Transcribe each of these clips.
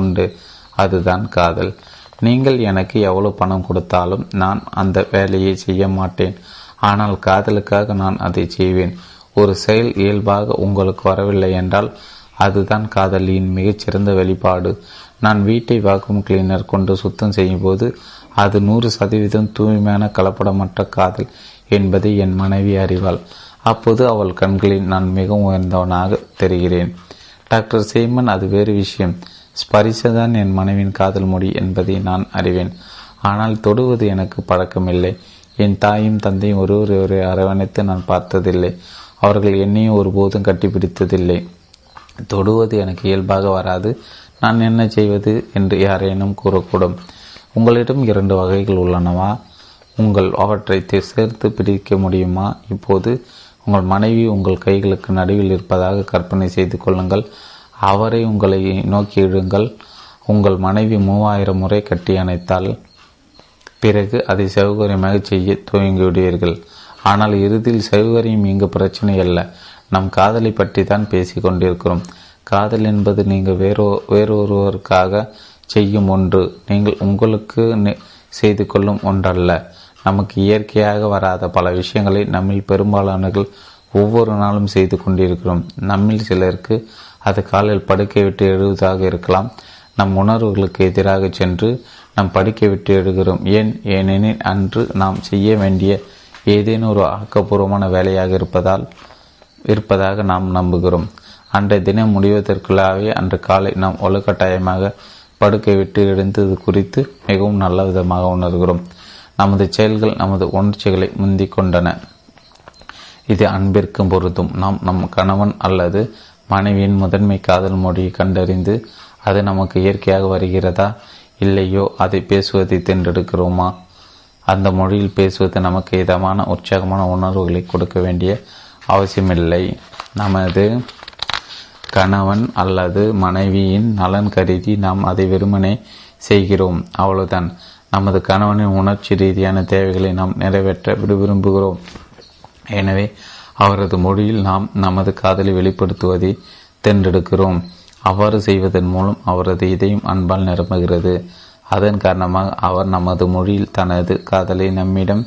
உண்டு. அதுதான் காதல். நீங்கள் எனக்கு எவ்வளவு பணம் கொடுத்தாலும் நான் அந்த வேலையை செய்ய மாட்டேன். ஆனால் காதலுக்காக நான் அதை செய்வேன். ஒரு செயல் இயல்பாக உங்களுக்கு வரவில்லை என்றால் அதுதான் காதலியின் மிகச்சிறந்த வெளிப்பாடு. நான் வீட்டை வாக்கும் கிளீனர் கொண்டு சுத்தம் செய்யும் போது அது நூறு சதவீதம் தூய்மையான கலப்படமற்ற காதல் என்பதை என் மனைவி அறிவாள். அப்போது அவள் கண்களில் நான் மிகவும் உயர்ந்தவனாக தெரிகிறேன். டாக்டர் சீமன் அது வேறு விஷயம். ஸ்பரிசதான் என் மனைவின் காதல் மொழி என்பதை நான் அறிவேன். ஆனால் தொடுவது எனக்கு பழக்கமில்லை. என் தாயும் தந்தையும் ஒருவர் ஒருவரை அரவணைத்து நான் பார்த்ததில்லை. அவர்கள் என்னையும் ஒருபோதும் கட்டிப்பிடித்ததில்லை. தொடுவது எனக்கு இயல்பாக வராது. நான் என்ன செய்வது என்று யாரேனும் கூறக்கூடும். உங்களிடம் இரண்டு வகைகள் உள்ளனவா? உங்கள் அவற்றை சேர்த்து பிடிக்க முடியுமா? இப்போது உங்கள் மனைவி உங்கள் கைகளுக்கு நடுவில் இருப்பதாக கற்பனை செய்து கொள்ளுங்கள். அவரை உங்களை நோக்கி இழுங்கள். உங்கள் மனைவி மூவாயிரம் முறை கட்டி அணைத்தால் பிறகு அதை சௌகரியமாக செய்ய துவங்கிவிடுவீர்கள். ஆனால் இறுதியில் சௌகரியம் இங்கு பிரச்சனை அல்ல. நம் காதலை பற்றி தான் பேசி கொண்டிருக்கிறோம். காதல் என்பது நீங்கள் வேறோ வேறொருவருக்காக செய்யும் ஒன்று. நீங்கள் உங்களுக்கு செய்து கொள்ளும் ஒன்றல்ல. நமக்கு இயற்கையாக வராத பல விஷயங்களை நம்மில் பெரும்பாலானவர்கள் ஒவ்வொரு நாளும் செய்து கொண்டிருக்கிறோம். நம்மில் சிலருக்கு அது காலில் படுக்கை விட்டு எழுவதாக இருக்கலாம். நம் உணர்வுகளுக்கு எதிராக சென்று நாம் படிக்க விட்டு எழுகிறோம். ஏன்? ஏனெனில் அன்று நாம் செய்ய வேண்டிய ஏதேனும் ஒரு ஆக்கப்பூர்வமான வேலையாக இருப்பதால் இருப்பதாக நாம் நம்புகிறோம். அன்றைய தினம் முடிவதற்குள்ளாகவே அன்று காலை நாம் ஒழுக்கட்டாயமாக படுக்கை விட்டு எழுந்தது குறித்து மிகவும் நல்ல விதமாக உணர்கிறோம். நமது செயல்கள் நமது உணர்ச்சிகளை முந்தி கொண்டன. இது அன்பிற்கும் பொருந்தும். நாம் நம் கணவன் அல்லது மனைவியின் முதன்மை காதல் மொழியை கண்டறிந்து அது நமக்கு இயற்கையாக வருகிறதா இல்லையோ அதை பேசுவதை தேர்ந்தெடுக்கிறோமா? அந்த மொழியில் பேசுவது நமக்கு இதமான உற்சாகமான உணர்வுகளை கொடுக்க வேண்டிய அவசியமில்லை. நமது கணவன் அல்லது மனைவியின் நலன் கருதி நாம் அதை வெறுமனே செய்கிறோம். அவ்வளவுதான். நமது கணவனின் உணர்ச்சி ரீதியான தேவைகளை நாம் நிறைவேற்ற விரும்புகிறோம். எனவே அவரது மொழியில் நாம் நமது காதலை வெளிப்படுத்துவதை தேர்ந்தெடுக்கிறோம் அவ்வாறு செய்வதன் மூலம் அவரது இதயம் அன்பால் நிரம்புகிறது. அதன் காரணமாக அவர் நமது மொழியில் தனது காதலை நம்மிடம்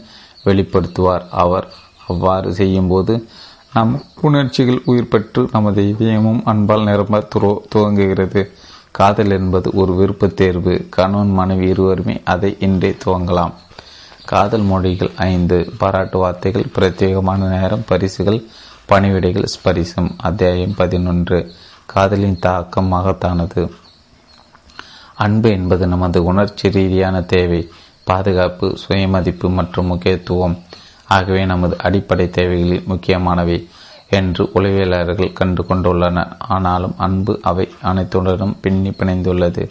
வெளிப்படுத்துவார். அவர் அவ்வாறு செய்யும்போது நம் உணர்ச்சிகள் உயிர் பெற்று நமது இதயமும் அன்பால் நிரம்ப துரோ துவங்குகிறது. காதல் என்பது ஒரு விருப்பத் தேர்வு. கணவன் மனைவி இருவருமே அதை இன்றே துவங்கலாம். காதல் மொழிகள் ஐந்து பாராட்டு வார்த்தைகள் பிரத்யேகமான நேரம் பரிசுகள் பணிவிடைகள் ஸ்பரிசம் அத்தியாயம் பதினொன்று காதலின் தாக்கம் மகத்தானது. அன்பு என்பது நமது உணர்ச்சி ரீதியான தேவை பாதுகாப்பு சுயமதிப்பு மற்றும் முக்கியத்துவம். ஆகவே நமது அடிப்படை தேவைகளில் முக்கியமானவை என்று உளவியலாளர்கள் கண்டு கொண்டுள்ளனர். ஆனாலும் அன்பு அவை அனைத்துடனும் பின்னி பிணைந்துள்ளது.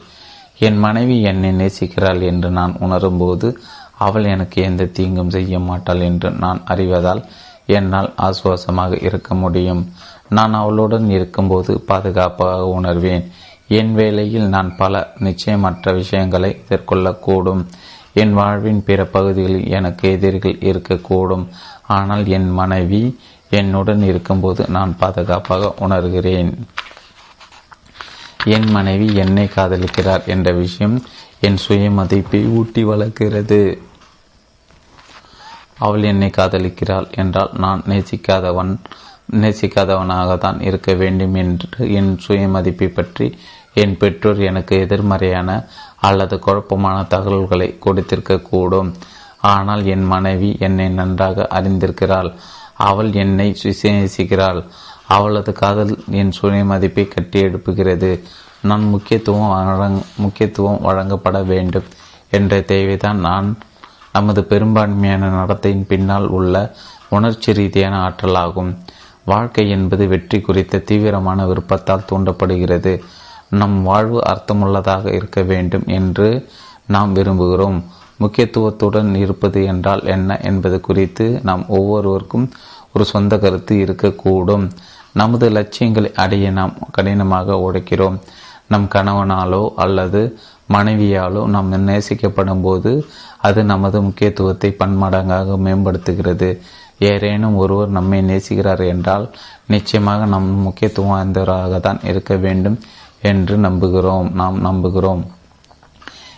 என் மனைவி என்னை நேசிக்கிறாள் என்று நான் உணரும்போது அவள் எனக்கு எந்த தீங்கும் செய்ய மாட்டாள் என்று நான் அறிவதால் என்னால் ஆசுவாசமாக இருக்க முடியும். நான் அவளுடன் இருக்கும்போது பாதுகாப்பாக உணர்வேன். என் வேலையில் நான் பல நிச்சயமற்ற விஷயங்களை எதிர்கொள்ளக்கூடும். என் வாழ்வின் பிற பகுதிகளில் எனக்கு எதிரிகள் இருக்கக்கூடும். ஆனால் என் மனைவி என்னுடன் இருக்கும்போது நான் பாதுகாப்பாக உணர்கிறேன். என் மனைவி என்னை காதலிக்கிறார் என்ற விஷயம் என் சுய மதிப்பை ஊட்டி வளர்க்கிறது. அவள் என்னை காதலிக்கிறாள் என்றால் நான் நேசிக்காதவன் நேசிக்காதவனாக தான் இருக்க வேண்டும் என்று என் சுயமதிப்பை பற்றி என் பெற்றோர் எனக்கு எதிர்மறையான அல்லது குழப்பமான தகவல்களை கொடுத்திருக்க கூடும். ஆனால் என் மனைவி என்னை நன்றாக அறிந்திருக்கிறாள். அவள் என்னை விசேஷிக்கிறாள் அவளது காதல் என் சுயமதிப்பை கட்டி நான் முக்கியத்துவம் வழங் முக்கியத்துவம் வழங்கப்பட வேண்டும் என்ற தேவைதான் நான். நமது பெரும்பான்மையான நடத்தையின் பின்னால் உள்ள உணர்ச்சி ரீதியான ஆற்றலாகும். வாழ்க்கை என்பது வெற்றி குறித்த தீவிரமான விருப்பத்தால் தூண்டப்படுகிறது. நம் வாழ்வு அர்த்தமுள்ளதாக இருக்க வேண்டும் என்று நாம் விரும்புகிறோம். முக்கியத்துவத்துடன் இருப்பது என்றால் என்ன என்பது குறித்து நாம் ஒவ்வொருவருக்கும் ஒரு சொந்த கருத்து இருக்கக்கூடும். நமது லட்சியங்களை அடைய நாம் கடினமாக உழைக்கிறோம். நம் கணவனாலோ அல்லது மனைவியாலோ நாம் நேசிக்கப்படும் போது அது நமது முக்கியத்துவத்தை பன்மடங்காக மேம்படுத்துகிறது. ஏறேனும் ஒருவர் நம்மை நேசிக்கிறார் என்றால் நிச்சயமாக நம் முக்கியத்துவம் வாய்ந்தவராக தான் இருக்க வேண்டும் என்று நம்புகிறோம். நாம் நம்புகிறோம்.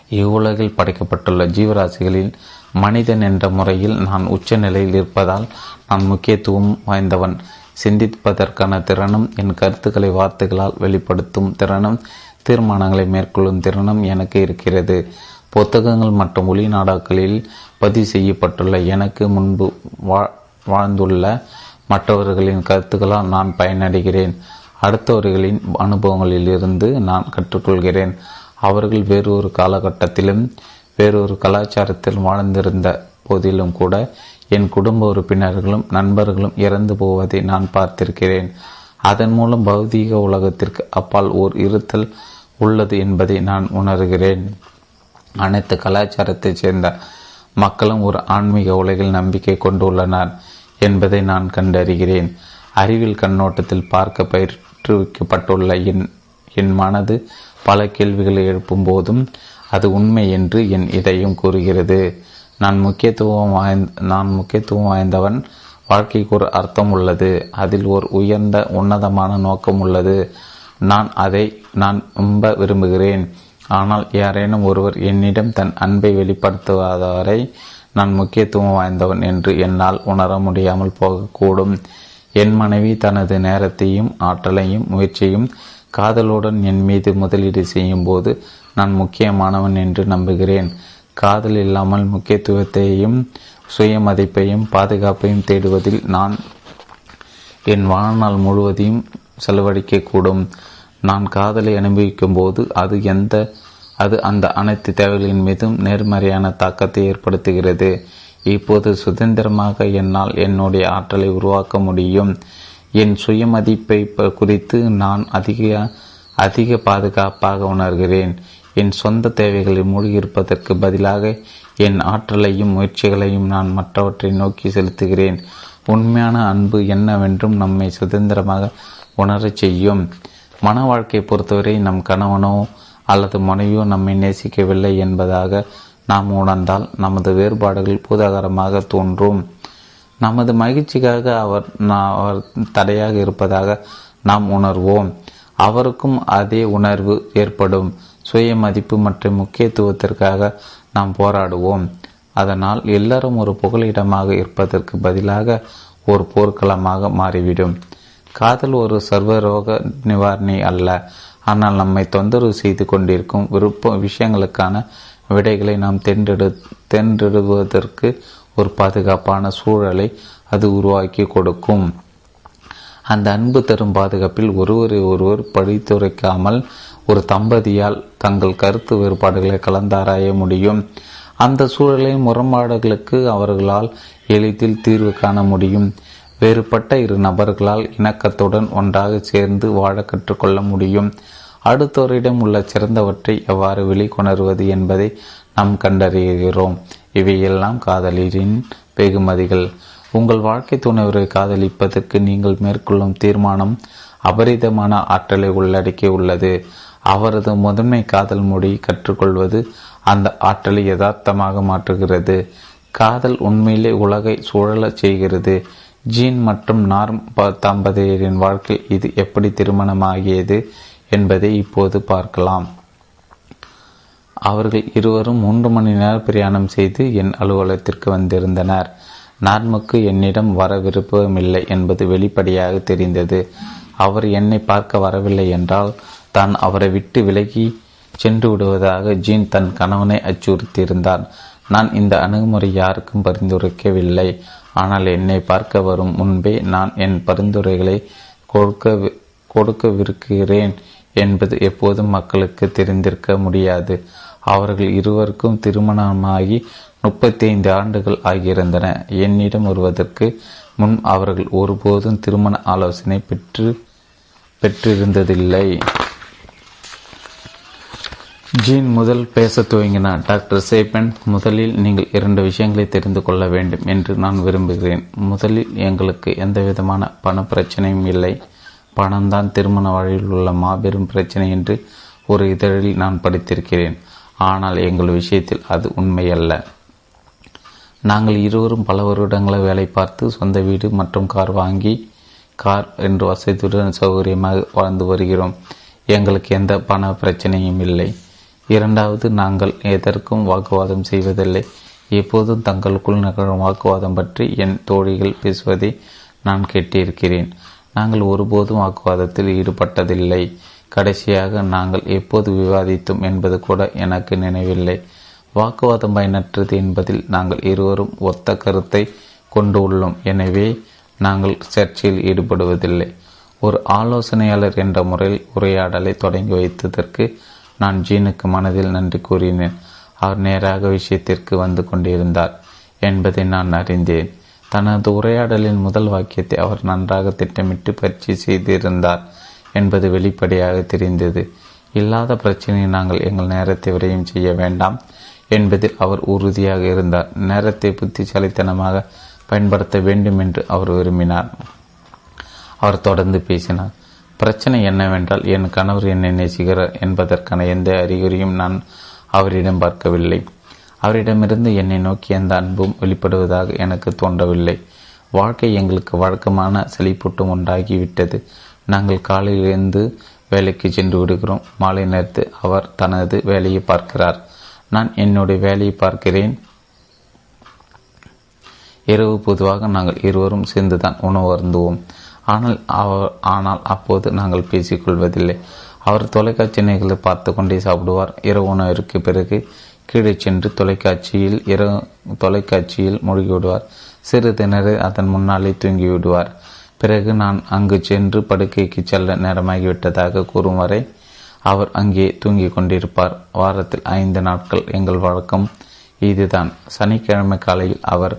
இவ்வுலகில் படைக்கப்பட்டுள்ள ஜீவராசிகளில் மனிதன் என்ற முறையில் நான் உச்ச நிலையில் இருப்பதால் நான் முக்கியத்துவம் வாய்ந்தவன். சிந்திப்பதற்கான திறனும் என் கருத்துக்களை வார்த்தைகளால் வெளிப்படுத்தும் திறனும் தீர்மானங்களை மேற்கொள்ளும் திறனும் எனக்கு இருக்கிறது. புத்தகங்கள் மற்றும் ஒளிநாடாக்களில் பதிவு செய்யப்பட்டுள்ள எனக்கு முன்பு வா வாழ்ந்துள்ள மற்றவர்களின் கருத்துக்களால் நான் பயனடைகிறேன். அடுத்தவர்களின் அனுபவங்களிலிருந்து நான் கற்றுக்கொள்கிறேன். அவர்கள் வேறொரு காலகட்டத்திலும் வேறொரு கலாச்சாரத்தில் வாழ்ந்திருந்த போதிலும் கூட என் குடும்ப உறுப்பினர்களும் நண்பர்களும் இறந்து போவதை நான் பார்த்திருக்கிறேன். அதன் மூலம் பௌதீக உலகத்திற்கு அப்பால் ஓர் இருத்தல் உள்ளது என்பதை நான் உணர்கிறேன். அனைத்து கலாச்சாரத்தைச் சேர்ந்த மக்களும் ஒரு ஆன்மீக உலகில் நம்பிக்கை கொண்டுள்ளனர் என்பதை நான் கண்டறிகிறேன். அறிவியல் கண்ணோட்டத்தில் பார்க்க பயிற்றுவிக்கப்பட்டுள்ள என் என் மனது பல கேள்விகளை எழுப்பும் போதும் அது உண்மை என்று என் இதயம் கூறுகிறது. நான் முக்கியத்துவம் வாய்ந்த நான் முக்கியத்துவம் வாய்ந்தவன். வாழ்க்கைக்கு ஒரு அர்த்தம் உள்ளது. அதில் ஒரு உயர்ந்த உன்னதமான நோக்கம் உள்ளது. நான் அதை நான் நம்ப விரும்புகிறேன். ஆனால் யாரேனும் ஒருவர் என்னிடம் தன் அன்பை வெளிப்படுத்துவதவரை நான் முக்கியத்துவம் வாய்ந்தவன் என்று என்னால் உணர முடியாமல் போகக்கூடும். என் மனைவி தனது நேரத்தையும் ஆற்றலையும் முயற்சியும் காதலுடன் என் மீது முதலீடு செய்யும் போது நான் முக்கியமானவன் என்று நம்புகிறேன். காதல் இல்லாமல் முக்கியத்துவத்தையும் சுயமதிப்பையும் பாதுகாப்பையும் தேடுவதில் நான் என் வாழ்நாள் முழுவதையும் செலவழிக்கக்கூடும். நான் காதலை அனுபவிக்கும் போது அது எந்த அது அந்த அனைத்து தேவைகளின் மீதும் நேர்மறையான தாக்கத்தை ஏற்படுத்துகிறது. இப்போது சுதந்திரமாக என்னால் என்னுடைய ஆற்றலை உருவாக்க முடியும். என் சுயமதிப்பை குறித்து நான் அதிக அதிக பாதுகாப்பாக உணர்கிறேன். என் சொந்த தேவைகளில் மூழ்கியிருப்பதற்கு பதிலாக என் ஆற்றலையும் முயற்சிகளையும் நான் மற்றவற்றை நோக்கி செலுத்துகிறேன். உண்மையான அன்பு என்னவென்றும் நம்மை சுதந்திரமாக உணரச் செய்யும். மன வாழ்க்கையை பொறுத்தவரை நம் கணவனோ அல்லது மனைவியோ நம்மை நேசிக்கவில்லை என்பதாக நாம் உணர்ந்தால் நமது வேறுபாடுகள் பூதாகரமாக தோன்றும். நமது மகிழ்ச்சிக்காக அவர் அவர் தடையாக இருப்பதாக நாம் உணர்வோம். அவருக்கும் அதே உணர்வு ஏற்படும். சுய மதிப்பு மற்றும் முக்கியத்துவத்திற்காக நாம் போராடுவோம். அதனால் எல்லாரும் ஒரு புகலிடமாக இருப்பதற்கு பதிலாக ஒரு போர்க்களமாக மாறிவிடும். காதல் ஒரு சர்வரோக நிவாரணி அல்ல. ஆனால் நம்மை தொந்தரவு செய்து கொண்டிருக்கும் விருப்ப விஷயங்களுக்கான விடைகளை நாம் தென்றெடு தென்றெடுவதற்கு ஒரு பாதுகாப்பான சூழலை அது உருவாக்கி கொடுக்கும். அந்த அன்பு தரும் பாதுகாப்பில் ஒருவரை ஒருவர் படித்துரைக்காமல் ஒரு தம்பதியால் தங்கள் கருத்து வேறுபாடுகளை கலந்தாராய முடியும். அந்த சூழலின் முரண்பாடுகளுக்கு அவர்களால் எளிதில் தீர்வு காண முடியும். வேறுபட்ட இரு நபர்களால் இணக்கத்துடன் ஒன்றாக சேர்ந்து வாழ கற்றுக்கொள்ள முடியும். அடுத்தோரிடம் உள்ள சிறந்தவற்றை எவ்வாறு வெளிக்கொணர்வது என்பதை நாம் கண்டறிகிறோம். இவையெல்லாம் காதலின் வெகுமதிகள். உங்கள் வாழ்க்கை துணைவரை காதலிப்பதற்கு நீங்கள் மேற்கொள்ளும் தீர்மானம் அபரிதமான ஆற்றலை உள்ளடக்கி உள்ளது அவரது முதன்மை காதல் மொழி கற்றுக்கொள்வது அந்த ஆற்றலை யதார்த்தமாக மாற்றுகிறது. காதல் உண்மையிலே உலகை சுழலச் செய்கிறது. ஜீன் மற்றும் நார்ம் தம்பதியரின் வாழ்க்கை இது எப்படி திருமணமாகியது என்பதை இப்போது பார்க்கலாம். அவர்கள் இருவரும் மூன்று மணி நேரம் பிரயாணம் செய்து என் அலுவலகத்திற்கு வந்திருந்தனர். நார்முக்கு என்னிடம் வர விருப்பமில்லை என்பது வெளிப்படையாக தெரிந்தது. அவர் என்னை பார்க்க வரவில்லை என்றால் தான் அவரை விட்டு விலகி சென்று விடுவதாக ஜீன் தன் கணவனை அச்சுறுத்தியிருந்தான். நான் இந்த அணுகுமுறை யாருக்கும் பரிந்துரைக்கவில்லை. ஆனால் என்னை பார்க்க வரும் முன்பே நான் என் பரிந்துரைகளை கொடுக்க கொடுக்கவிருக்கிறேன் என்பது எப்போதும் மக்களுக்கு தெரிந்திருக்க முடியாது. அவர்கள் இருவருக்கும் திருமணமாகி முப்பத்தி ஐந்து ஆண்டுகள் ஆகியிருந்தன. என்னிடம் வருவதற்கு முன் அவர்கள் ஒருபோதும் திருமண ஆலோசனை பெற்று பெற்றிருந்ததில்லை. ஜீன் முதல் பேச துவங்கினார் டாக்டர் சேப்பன் முதலில் நீங்கள் இரண்டு விஷயங்களை தெரிந்து கொள்ள வேண்டும் என்று நான் விரும்புகிறேன். முதலில் எங்களுக்கு எந்த விதமான பண பிரச்சனையும் இல்லை. பணம்தான் திருமண வழியில் உள்ள மாபெரும் பிரச்சனை என்று ஒரு இதழில் நான் படித்திருக்கிறேன். ஆனால் எங்கள் விஷயத்தில் அது உண்மையல்ல. நாங்கள் இருவரும் பல வருடங்களை வேலை பார்த்து சொந்த வீடு மற்றும் கார் வாங்கி கார் என்று வசதியுடன் சௌகரியமாக வாழ்ந்து வருகிறோம். எங்களுக்கு எந்த பண பிரச்சனையும் இல்லை. இரண்டாவது நாங்கள் எதற்கும் வாக்குவாதம் செய்வதில்லை. எப்போதும் தங்களுக்குள் நிகழும் வாக்குவாதம் பற்றி என் தோழிகள் பேசுவதை நான் கேட்டிருக்கிறேன். நாங்கள் ஒருபோதும் வாக்குவாதத்தில் ஈடுபட்டதில்லை. கடைசியாக நாங்கள் எப்போது விவாதித்தோம் என்பது கூட எனக்கு நினைவில்லை. வாக்குவாதம் பயனற்றது என்பதில் நாங்கள் இருவரும் ஒத்த கருத்தை கொண்டு உள்ளோம். எனவே நாங்கள் சர்ச்சையில் ஈடுபடுவதில்லை. ஒரு ஆலோசனையாளர் என்ற முறையில் உரையாடலை தொடங்கி வைத்ததற்கு நான் ஜீனுக்கு மனதில் நன்றி கூறினேன். அவர் நேராக விஷயத்திற்கு வந்து கொண்டிருந்தார் என்பதை நான் அறிந்தேன். தனது உரையாடலின் முதல் வாக்கியத்தை அவர் நன்றாக திட்டமிட்டு பயிற்சி செய்திருந்தார் என்பது வெளிப்படையாக தெரிந்தது. இல்லாத பிரச்சனையை நாங்கள் எங்கள் நேரத்தை விரையும் செய்ய வேண்டாம் என்பதில் அவர் உறுதியாக இருந்தார். நேரத்தை புத்திசாலித்தனமாக பயன்படுத்த வேண்டும் என்று அவர் விரும்பினார். அவர் தொடர்ந்து பேசினார். பிரச்சனை என்னவென்றால் என் கணவர் என்னை நேசிக்கிறார் என்பதற்கான எந்த அறிகுறியும் நான் அவரிடம் பார்க்கவில்லை. அவரிடமிருந்து என்னை நோக்கி எந்த அன்பும் வெளிப்படுவதாக எனக்கு தோன்றவில்லை. வாழ்க்கை எங்களுக்கு வழக்கமான செழிப்பூட்டும் உண்டாகிவிட்டது. நாங்கள் காலையிலிருந்து வேலைக்கு சென்று விடுகிறோம். மாலை நேரத்து அவர் தனது வேலையை பார்க்கிறார். நான் என்னுடைய வேலையை பார்க்கிறேன். இரவு பொதுவாக நாங்கள் இருவரும் சேர்ந்துதான் உணவு அருந்துவோம். ஆனால் அவர் ஆனால் அப்போது நாங்கள் பேசிக்கொள்வதில்லை அவர் தொலைக்காட்சி நிகழ்ச்சி பார்த்து கொண்டே சாப்பிடுவார். இரவு உணவிற்கு பிறகு கீழே சென்று தொலைக்காட்சியில் இரவு தொலைக்காட்சியில் மூழ்கிவிடுவார். சிறிது நேரம் அதன் முன்னாலே தூங்கிவிடுவார். பிறகு நான் அங்கு சென்று படுக்கைக்கு செல்ல நேரமாகிவிட்டதாக கூறும் வரை அவர் அங்கே தூங்கிக் கொண்டிருப்பார். வாரத்தில் ஐந்து நாட்கள் எங்கள் வழக்கம் இதுதான். சனிக்கிழமை காலையில் அவர்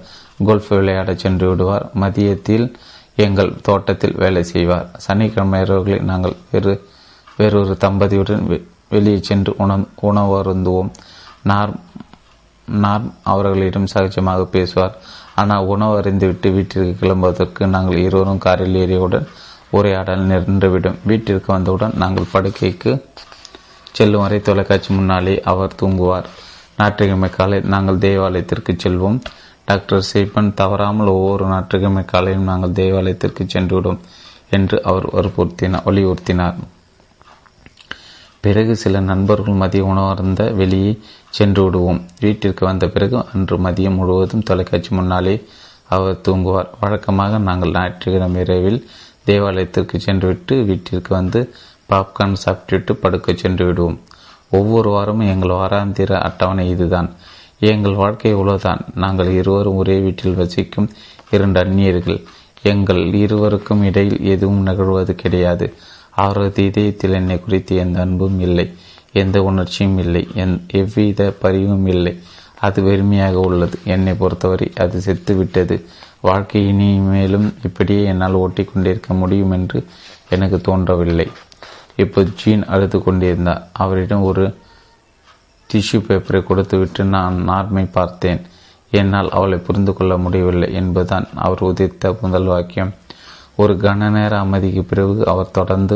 கோல்ஃப் விளையாட சென்று விடுவார். மதியத்தில் எங்கள் தோட்டத்தில் வேலை செய்வார். சனிக்கிழமை இரவுகளில் நாங்கள் வேறு வேறொரு தம்பதியுடன் வெளியே சென்று உணவு உணவருந்துவோம். நார் நார்ம் அவர்களிடம் சகஜமாக பேசுவார். ஆனால் உணவு அறிந்துவிட்டு வீட்டிற்கு கிளம்புவதற்கு நாங்கள் இருவரும் காரில் ஏறியவுடன் உரையாடல் நின்றுவிடும். வீட்டிற்கு வந்தவுடன் நாங்கள் படுக்கைக்கு செல்லும் வரை தொலைக்காட்சி முன்னாலே அவர் தூங்குவார். ஞாயிற்றுக்கிழமை காலை நாங்கள் தேவாலயத்திற்கு செல்வோம். டாக்டர் சீப்பன் தவறாமல் ஒவ்வொரு ஞாயிற்றுக்கிழமை காலையும் நாங்கள் தேவாலயத்திற்கு சென்றுவிடும் என்று அவர் வற்புறுத்தினார் வலியுறுத்தினார். பிறகு சில நண்பர்கள் மதிய உணவருந்த வெளியே சென்று விடுவோம். வீட்டிற்கு வந்த பிறகு அன்று மதியம் முழுவதும் தொலைக்காட்சி முன்னாலே அவர் தூங்குவார். வழக்கமாக நாங்கள் ஞாயிற்றுக்கிழமை இரவில் தேவாலயத்திற்கு சென்றுவிட்டு வீட்டிற்கு வந்து பாப்கார்ன் சாப்பிட்டுவிட்டு படுக்க சென்று விடுவோம். ஒவ்வொரு வாரமும் எங்கள் வாராந்திர அட்டவணை இதுதான். எங்கள் வாழ்க்கை இவ்வளவுதான். நாங்கள் இருவரும் ஒரே வீட்டில் வசிக்கும் இரண்டு அந்நியர்கள். எங்கள் இருவருக்கும் இடையில் எதுவும் நிகழ்வது கிடையாது. அவரது இதயத்தில் என்னை குறித்து எந்த அன்பும் இல்லை. எந்த உணர்ச்சியும் இல்லை. எந் எவ்வித பரிவும் இல்லை. அது வெறுமையாக உள்ளது. என்னை பொறுத்தவரை அது செத்துவிட்டது. வாழ்க்கை இனிமேலும் இப்படியே என்னால் ஓட்டி கொண்டிருக்க முடியும் என்று எனக்கு தோன்றவில்லை. இப்போ ஜீன் அழுது கொண்டிருந்தார். அவரிடம் ஒரு டிஷ்யூ பேப்பரை கொடுத்துவிட்டு நான் நார்மை பார்த்தேன். என்னால் அவளை புரிந்து கொள்ள முடியவில்லை என்பதுதான் அவர் உதித்த முதல் வாக்கியம். ஒரு கன நேர அமைதிக்கு பிறகு அவர் தொடர்ந்து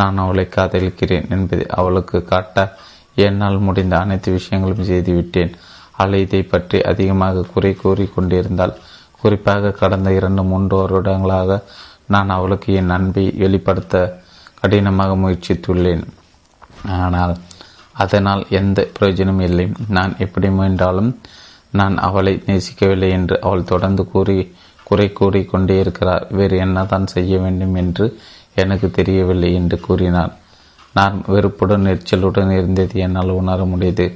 நான் அவளை காதலிக்கிறேன் என்பதை அவளுக்கு காட்ட என்னால் முடிந்த அனைத்து விஷயங்களும் செய்துவிட்டேன். அவள் இதை பற்றி அதிகமாக குறை கூறி கொண்டிருந்தால் குறிப்பாக கடந்த இரண்டு மூன்று வருடங்களாக நான் அவளுக்கு என் அன்பை வெளிப்படுத்த கடினமாக முயற்சித்துள்ளேன். ஆனால் அதனால் எந்த பிரயோஜனமும் இல்லை. நான் எப்படி முயன்றாலும் நான் அவளை நேசிக்கவில்லை என்று அவள் தொடர்ந்து கூறி குறை கூறி கொண்டே இருக்கிறார். வேறு என்னதான் செய்ய வேண்டும் என்று எனக்கு தெரியவில்லை என்று கூறினார். நான் வெறுப்புடன் எரிச்சலுடன் இருந்தது என்னால் உணர முடியுது.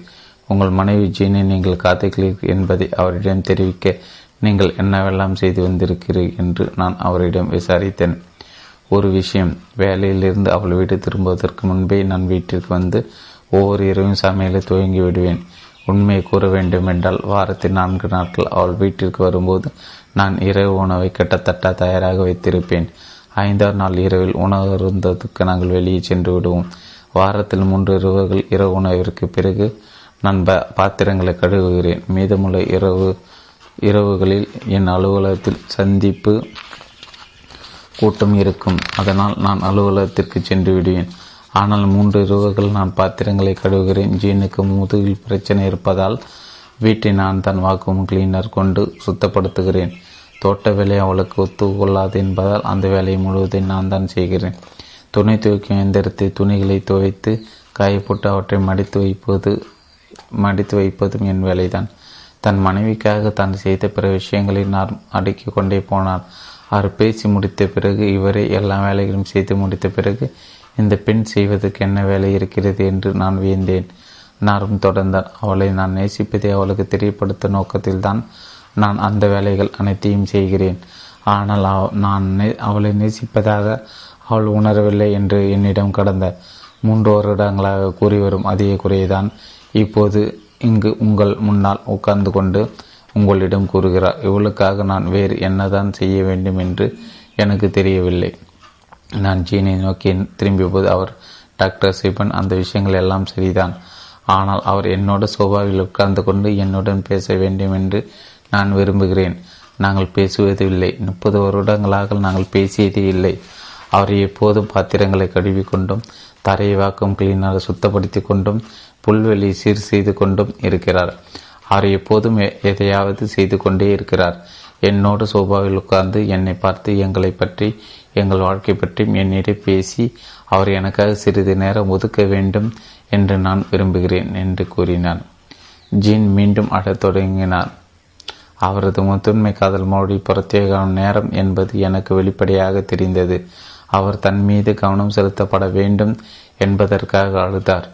உங்கள் மனைவி ஜீனை நீங்கள் காத்துக்கிறீர்கள் என்பதை அவரிடம் தெரிவிக்க நீங்கள் என்னவெல்லாம் செய்து வந்திருக்கிறீர்கள் என்று நான் அவரிடம் விசாரித்தேன். ஒரு விஷயம் வேலையிலிருந்து அவள் வீடு திரும்புவதற்கு முன்பே நான் வீட்டிற்கு வந்து ஒவ்வொரு இரவும் சமையலை துவங்கி விடுவேன். உண்மையை கூற வேண்டுமென்றால் வாரத்தில் நான்கு நாட்கள் அவள் வீட்டிற்கு வரும்போது நான் இரவு உணவை கிட்டத்தட்ட தயாராக வைத்திருப்பேன். ஐந்தாவது நாள் இரவில் உணவு இருந்ததுக்கு நாங்கள் வெளியே சென்று விடுவோம். வாரத்தில் மூன்று இரவுகள் இரவு உணவிற்கு பிறகு நான் பாத்திரங்களை கழுவுகிறேன். மீதமுள்ள இரவு இரவுகளில் என் அலுவலகத்தில் சந்திப்பு கூட்டம் இருக்கும். அதனால் நான் அலுவலகத்திற்கு சென்று விடுவேன். ஆனால் மூன்று இரவுகள் நான் பாத்திரங்களை கழுவுகிறேன். ஜீனுக்கு முதுகில் பிரச்சனை இருப்பதால் வீட்டை நான் தன் வாக்கும் கிளீனர் கொண்டு சுத்தப்படுத்துகிறேன். தோட்ட வேலை அவளுக்கு ஒத்துக்கொள்ளாது என்பதால் அந்த வேலையை முழுவதையும் நான் தான் செய்கிறேன். துணை துவைக்கும் எந்திரத்தை துணிகளை துவைத்து காயப்போட்டு அவற்றை மடித்து வைப்பது மடித்து வைப்பதும் என் வேலைதான். தன் மனைவிக்காக தான் செய்த பிற விஷயங்களை நான் அடுக்கி கொண்டே போனார் அவர் பேசி முடித்த பிறகு இவரே எல்லா வேலைகளும் செய்து முடித்த பிறகு இந்த பெண் செய்வதற்கு என்ன வேலை இருக்கிறது என்று நான் வியந்தேன். நாரும் தொடர்ந்தார் அவளை நான் நேசிப்பதை அவளுக்கு தெரியப்படுத்த நோக்கத்தில்தான் நான் அந்த வேலைகள் அனைத்தையும் செய்கிறேன். ஆனால் நான் அவளை நேசிப்பதாக அவள் உணரவில்லை என்று என்னிடம் கடந்த மூன்று வருடங்களாக கூறி வரும் அதே குறையைதான் இப்போது இங்கு உங்கள் முன்னால் உட்கார்ந்து கொண்டு உங்களிடம் கூறுகிறார். இவளுக்காக நான் வேறு என்னதான் செய்ய வேண்டும் என்று எனக்கு தெரியவில்லை. நான் ஜீனை நோக்கி திரும்பிய போது அவர் டாக்டர் சிபன் அந்த விஷயங்கள் எல்லாம் சரிதான். ஆனால் அவர் என்னோட சோபாவில் உட்கார்ந்து கொண்டு என்னுடன் பேச வேண்டும் என்று நான் விரும்புகிறேன். நாங்கள் பேசுவது இல்லை. முப்பது வருடங்களாக நாங்கள் பேசியதே இல்லை. அவர் எப்போதும் பாத்திரங்களை கழுவி கொண்டும் தரையை வாக்கும் கிளீனாக சுத்தப்படுத்தி கொண்டும் புல்வெளி சீர் செய்து கொண்டும் இருக்கிறார். அவர் எப்போதும் எதையாவது செய்து கொண்டே இருக்கிறார். என்னோடு சோபாவில் உட்கார்ந்து என்னை பார்த்து எங்களை பற்றி எங்கள் வாழ்க்கை பற்றியும் என்னிடம் பேசி அவர் எனக்காக சிறிது நேரம் ஒதுக்க வேண்டும் என்று நான் விரும்புகிறேன் என்று கூறினான். ஜீன் மீண்டும் அழத் தொடங்கினார் அவரது முதன்மை காதல் மொழி பிரத்யேக நேரம் என்பது எனக்கு வெளிப்படையாக தெரிந்தது. அவர் தன் மீது கவனம் செலுத்தப்பட வேண்டும் என்பதற்காக அழுதார்.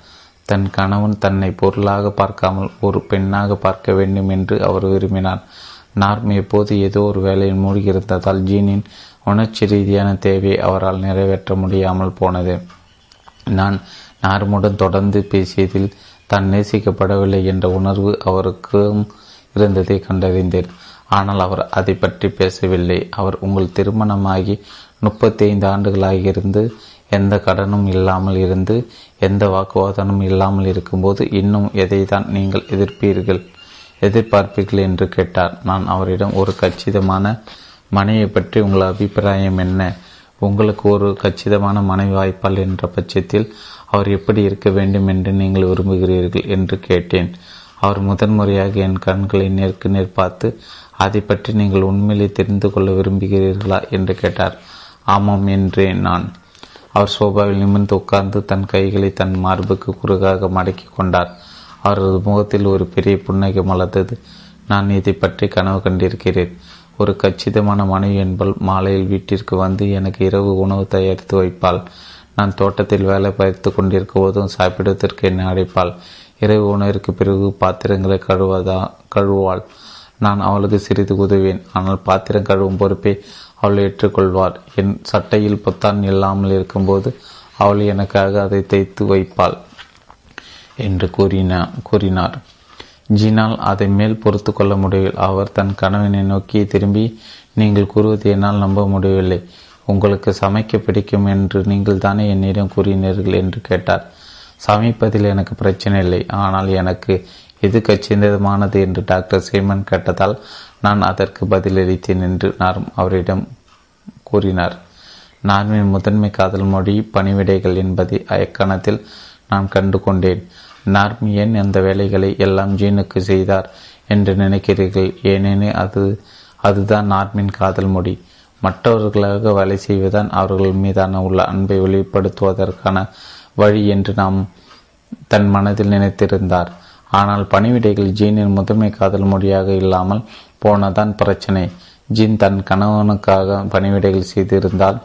தன் கணவன் தன்னை பொருளாக பார்க்காமல் ஒரு பெண்ணாக பார்க்க வேண்டும் என்று அவர் விரும்பினார். நார்ம் எப்போது ஏதோ ஒரு வேலையில் மூழ்கியிருந்ததால் ஜீனின் உணர்ச்சி ரீதியான தேவை அவரால் நிறைவேற்ற முடியாமல் போனது. நான் நார்முடன் தொடர்ந்து பேசியதில் தான் நேசிக்கப்படவில்லை என்ற உணர்வு அவருக்கும் இருந்ததை கண்டறிந்தேன். ஆனால் அவர் அதை பற்றி பேசவில்லை. அவர் உங்கள் திருமணமாகி முப்பத்தி ஐந்து ஆண்டுகளாகியிருந்து எந்த கடனும் இல்லாமல் இருந்து எந்த வாக்குவாதமும் இல்லாமல் இருக்கும்போது இன்னும் எதை தான் நீங்கள் எதிர்ப்பீர்கள் எதிர்பார்ப்பீர்கள் என்று கேட்டார். நான் அவரிடம் ஒரு கச்சிதமான மனைவியை பற்றி உங்கள் அபிப்பிராயம் என்ன? உங்களுக்கு ஒரு கச்சிதமான மனைவி வாய்ப்பால் என்ற பட்சத்தில் அவர் எப்படி இருக்க வேண்டும் என்று நீங்கள் விரும்புகிறீர்கள் என்று கேட்டேன். அவர் முதன்முறையாக என் கண்களை நேருக்கு நேர் பார்த்து அதை பற்றி நீங்கள் உண்மையிலே தெரிந்து கொள்ள விரும்புகிறீர்களா? என்று கேட்டார். ஆமாம் என்றேன் நான். அவர் சோபாவில் நிமிர்ந்து உட்கார்ந்து தன் கைகளை தன் மார்புக்கு குறுகாக மடக்கி கொண்டார். அவரது முகத்தில் ஒரு பெரிய புன்னகை மலர்ந்தது. நான் இதை பற்றி கனவு கண்டிருக்கிறேன். ஒரு கச்சிதமான மனைவி என்பால் மாலையில் வீட்டிற்கு வந்து எனக்கு இரவு உணவு தயாரித்து வைப்பாள். நான் தோட்டத்தில் வேலை பயிர்த்து கொண்டிருக்க போதும் சாப்பிடுவதற்கு என்னை அடைப்பாள் இரவு உணவிற்கு பிறகு பாத்திரங்களை கழுவதா கழுவாள் நான் அவளுக்கு சிறிது உதவேன் ஆனால் பாத்திரம் கழுவும் பொறுப்பை அவள் ஏற்றுக்கொள்வார் என் சட்டையில் பொத்தான் இல்லாமல் இருக்கும்போது அவள் எனக்காக அதை தைத்து வைப்பாள் என்று கூறினா கூறினார். ஜினால் அதை மேல் பொறுத்து கொள்ள முடியவில்லை. அவர் தன் கணவனை நோக்கி திரும்பி நீங்கள் கூறுவது என்னால் நம்ப முடியவில்லை. உங்களுக்கு சமைக்க பிடிக்கும் என்று நீங்கள் தானே என்னிடம் கூறினீர்கள் என்று கேட்டார். சமைப்பதில் எனக்கு பிரச்சனை இல்லை. ஆனால் எனக்கு எது கச்சிதமானது என்று டாக்டர் சீமன் கேட்டதால் நான் அதற்கு பதிலளித்தேன் என்று நாரும் அவரிடம் கூறினார். நார்மின் முதன்மை காதல் மொழி பணிவிடைகள் என்பதை அயக்கணத்தில் நான் கண்டு கொண்டேன் நார்ம் ஏன் அந்த வேலைகளை எல்லாம் ஜீனுக்கு செய்தார் என்று நினைக்கிறீர்கள். ஏனெனில் அது அதுதான் நார்மின் காதல் மொழி. மற்றவர்களாக வேலை செய்வதுதான் அவர்கள் மீதான உள்ள அன்பை வெளிப்படுத்துவதற்கான வழி என்று நாம் தன் மனதில் நினைத்திருந்தார். ஆனால் பணிவிடைகள் ஜீனின் முதன்மை காதல் மொழியாக இல்லாமல் போனதான் பிரச்சனை. ஜீன் தன் கணவனுக்காக பணிவிடைகள் செய்திருந்தால்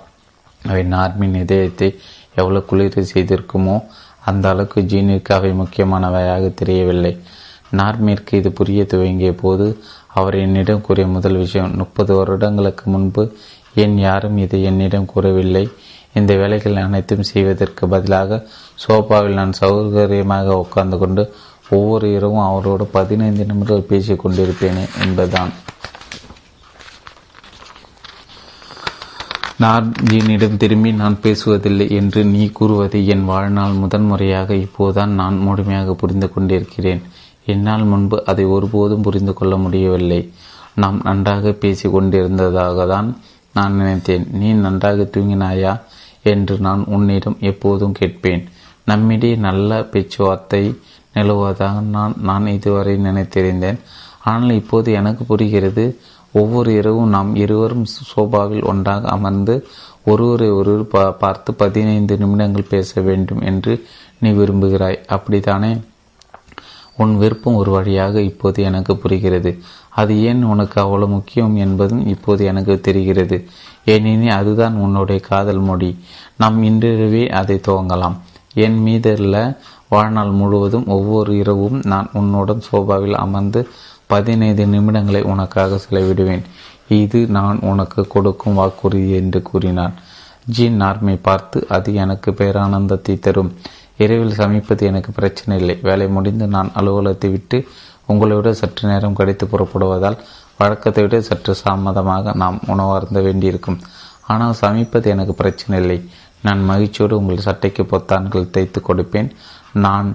அவை நார்மின் இதயத்தை எவ்வளவு குளிர செய்திருக்குமோ அந்த அளவுக்கு ஜீனிற்கு அவை முக்கியமானவையாக தெரியவில்லை. நார்மிற்கு இது புரிய துவங்கிய போது அவர் என்னிடம் கூறிய முதல் விஷயம் முப்பது வருடங்களுக்கு முன்பு ஏன் யாரும் இதை என்னிடம் கூறவில்லை. இந்த வேலைகள் அனைத்தும் செய்வதற்கு பதிலாக சோபாவில் நான் சௌகரியமாக உட்கார்ந்து கொண்டு ஒவ்வொரு இரவும் அவரோடு பதினைந்து நிமிடங்கள் பேசிக் கொண்டிருப்பேனே என்பதுதான். நார்ஜீனிடம் திரும்பி நான் பேசுவதில்லை என்று நீ கூறுவதை என் வாழ்நாள் முதன்முறையாக இப்போதுதான் நான் முழுமையாக புரிந்து கொண்டிருக்கிறேன். என்னால் முன்பு அதை ஒருபோதும் புரிந்து கொள்ள முடியவில்லை. நாம் நன்றாக பேசி கொண்டிருந்ததாக தான் நான் நினைத்தேன். நீ நன்றாக தூங்கினாயா என்று நான் உன்னிடம் எப்போதும் கேட்பேன். நம்மிடையே நல்ல பேச்சுவார்த்தை நிலவுவதாக நான் நான் இதுவரை நினைத்திருந்தேன். ஆனால் இப்போது எனக்கு புரிகிறது ஒவ்வொரு இரவும் நாம் இருவரும் சோபாவில் ஒன்றாக அமர்ந்து ஒருவரை ஒருவர் பா பார்த்து பதினைந்து நிமிடங்கள் பேச வேண்டும் என்று நீ விரும்புகிறாய். அப்படித்தானே? உன் விருப்பம் ஒரு வழியாக இப்போது எனக்கு புரிகிறது. அது ஏன் உனக்கு அவ்வளவு முக்கியம் என்பதும் இப்போது எனக்கு தெரிகிறது. ஏனெனில் அதுதான் உன்னுடைய காதல் மொழி. நாம் இன்றிரவே அதை துவங்கலாம். என் மீதுள்ள வாழ்நாள் முழுவதும் ஒவ்வொரு இரவும் நான் உன்னுடன் சோபாவில் அமர்ந்து பதினைந்து நிமிடங்களை உனக்காக செலவிடுவேன். இது நான் உனக்கு கொடுக்கும் வாக்குறுதி என்று கூறினான். ஜீன் நார்மை பார்த்து அது எனக்கு பேரானந்தத்தை தரும். இரவில் சமைப்பது எனக்கு பிரச்சனை இல்லை. வேலை முடிந்து நான் அலுவலகத்தை விட்டு உங்களை விட சற்று நேரம் கழித்து புறப்படுவதால் வழக்கத்தை விட சற்று தாமதமாக நாம் உணவருந்த வேண்டியிருக்கும். ஆனால் சமைப்பது எனக்கு பிரச்சனை இல்லை. நான் மகிழ்ச்சியோடு உங்கள் சட்டைக்கு பொத்தான்கள் தைத்து கொடுப்பேன். நான்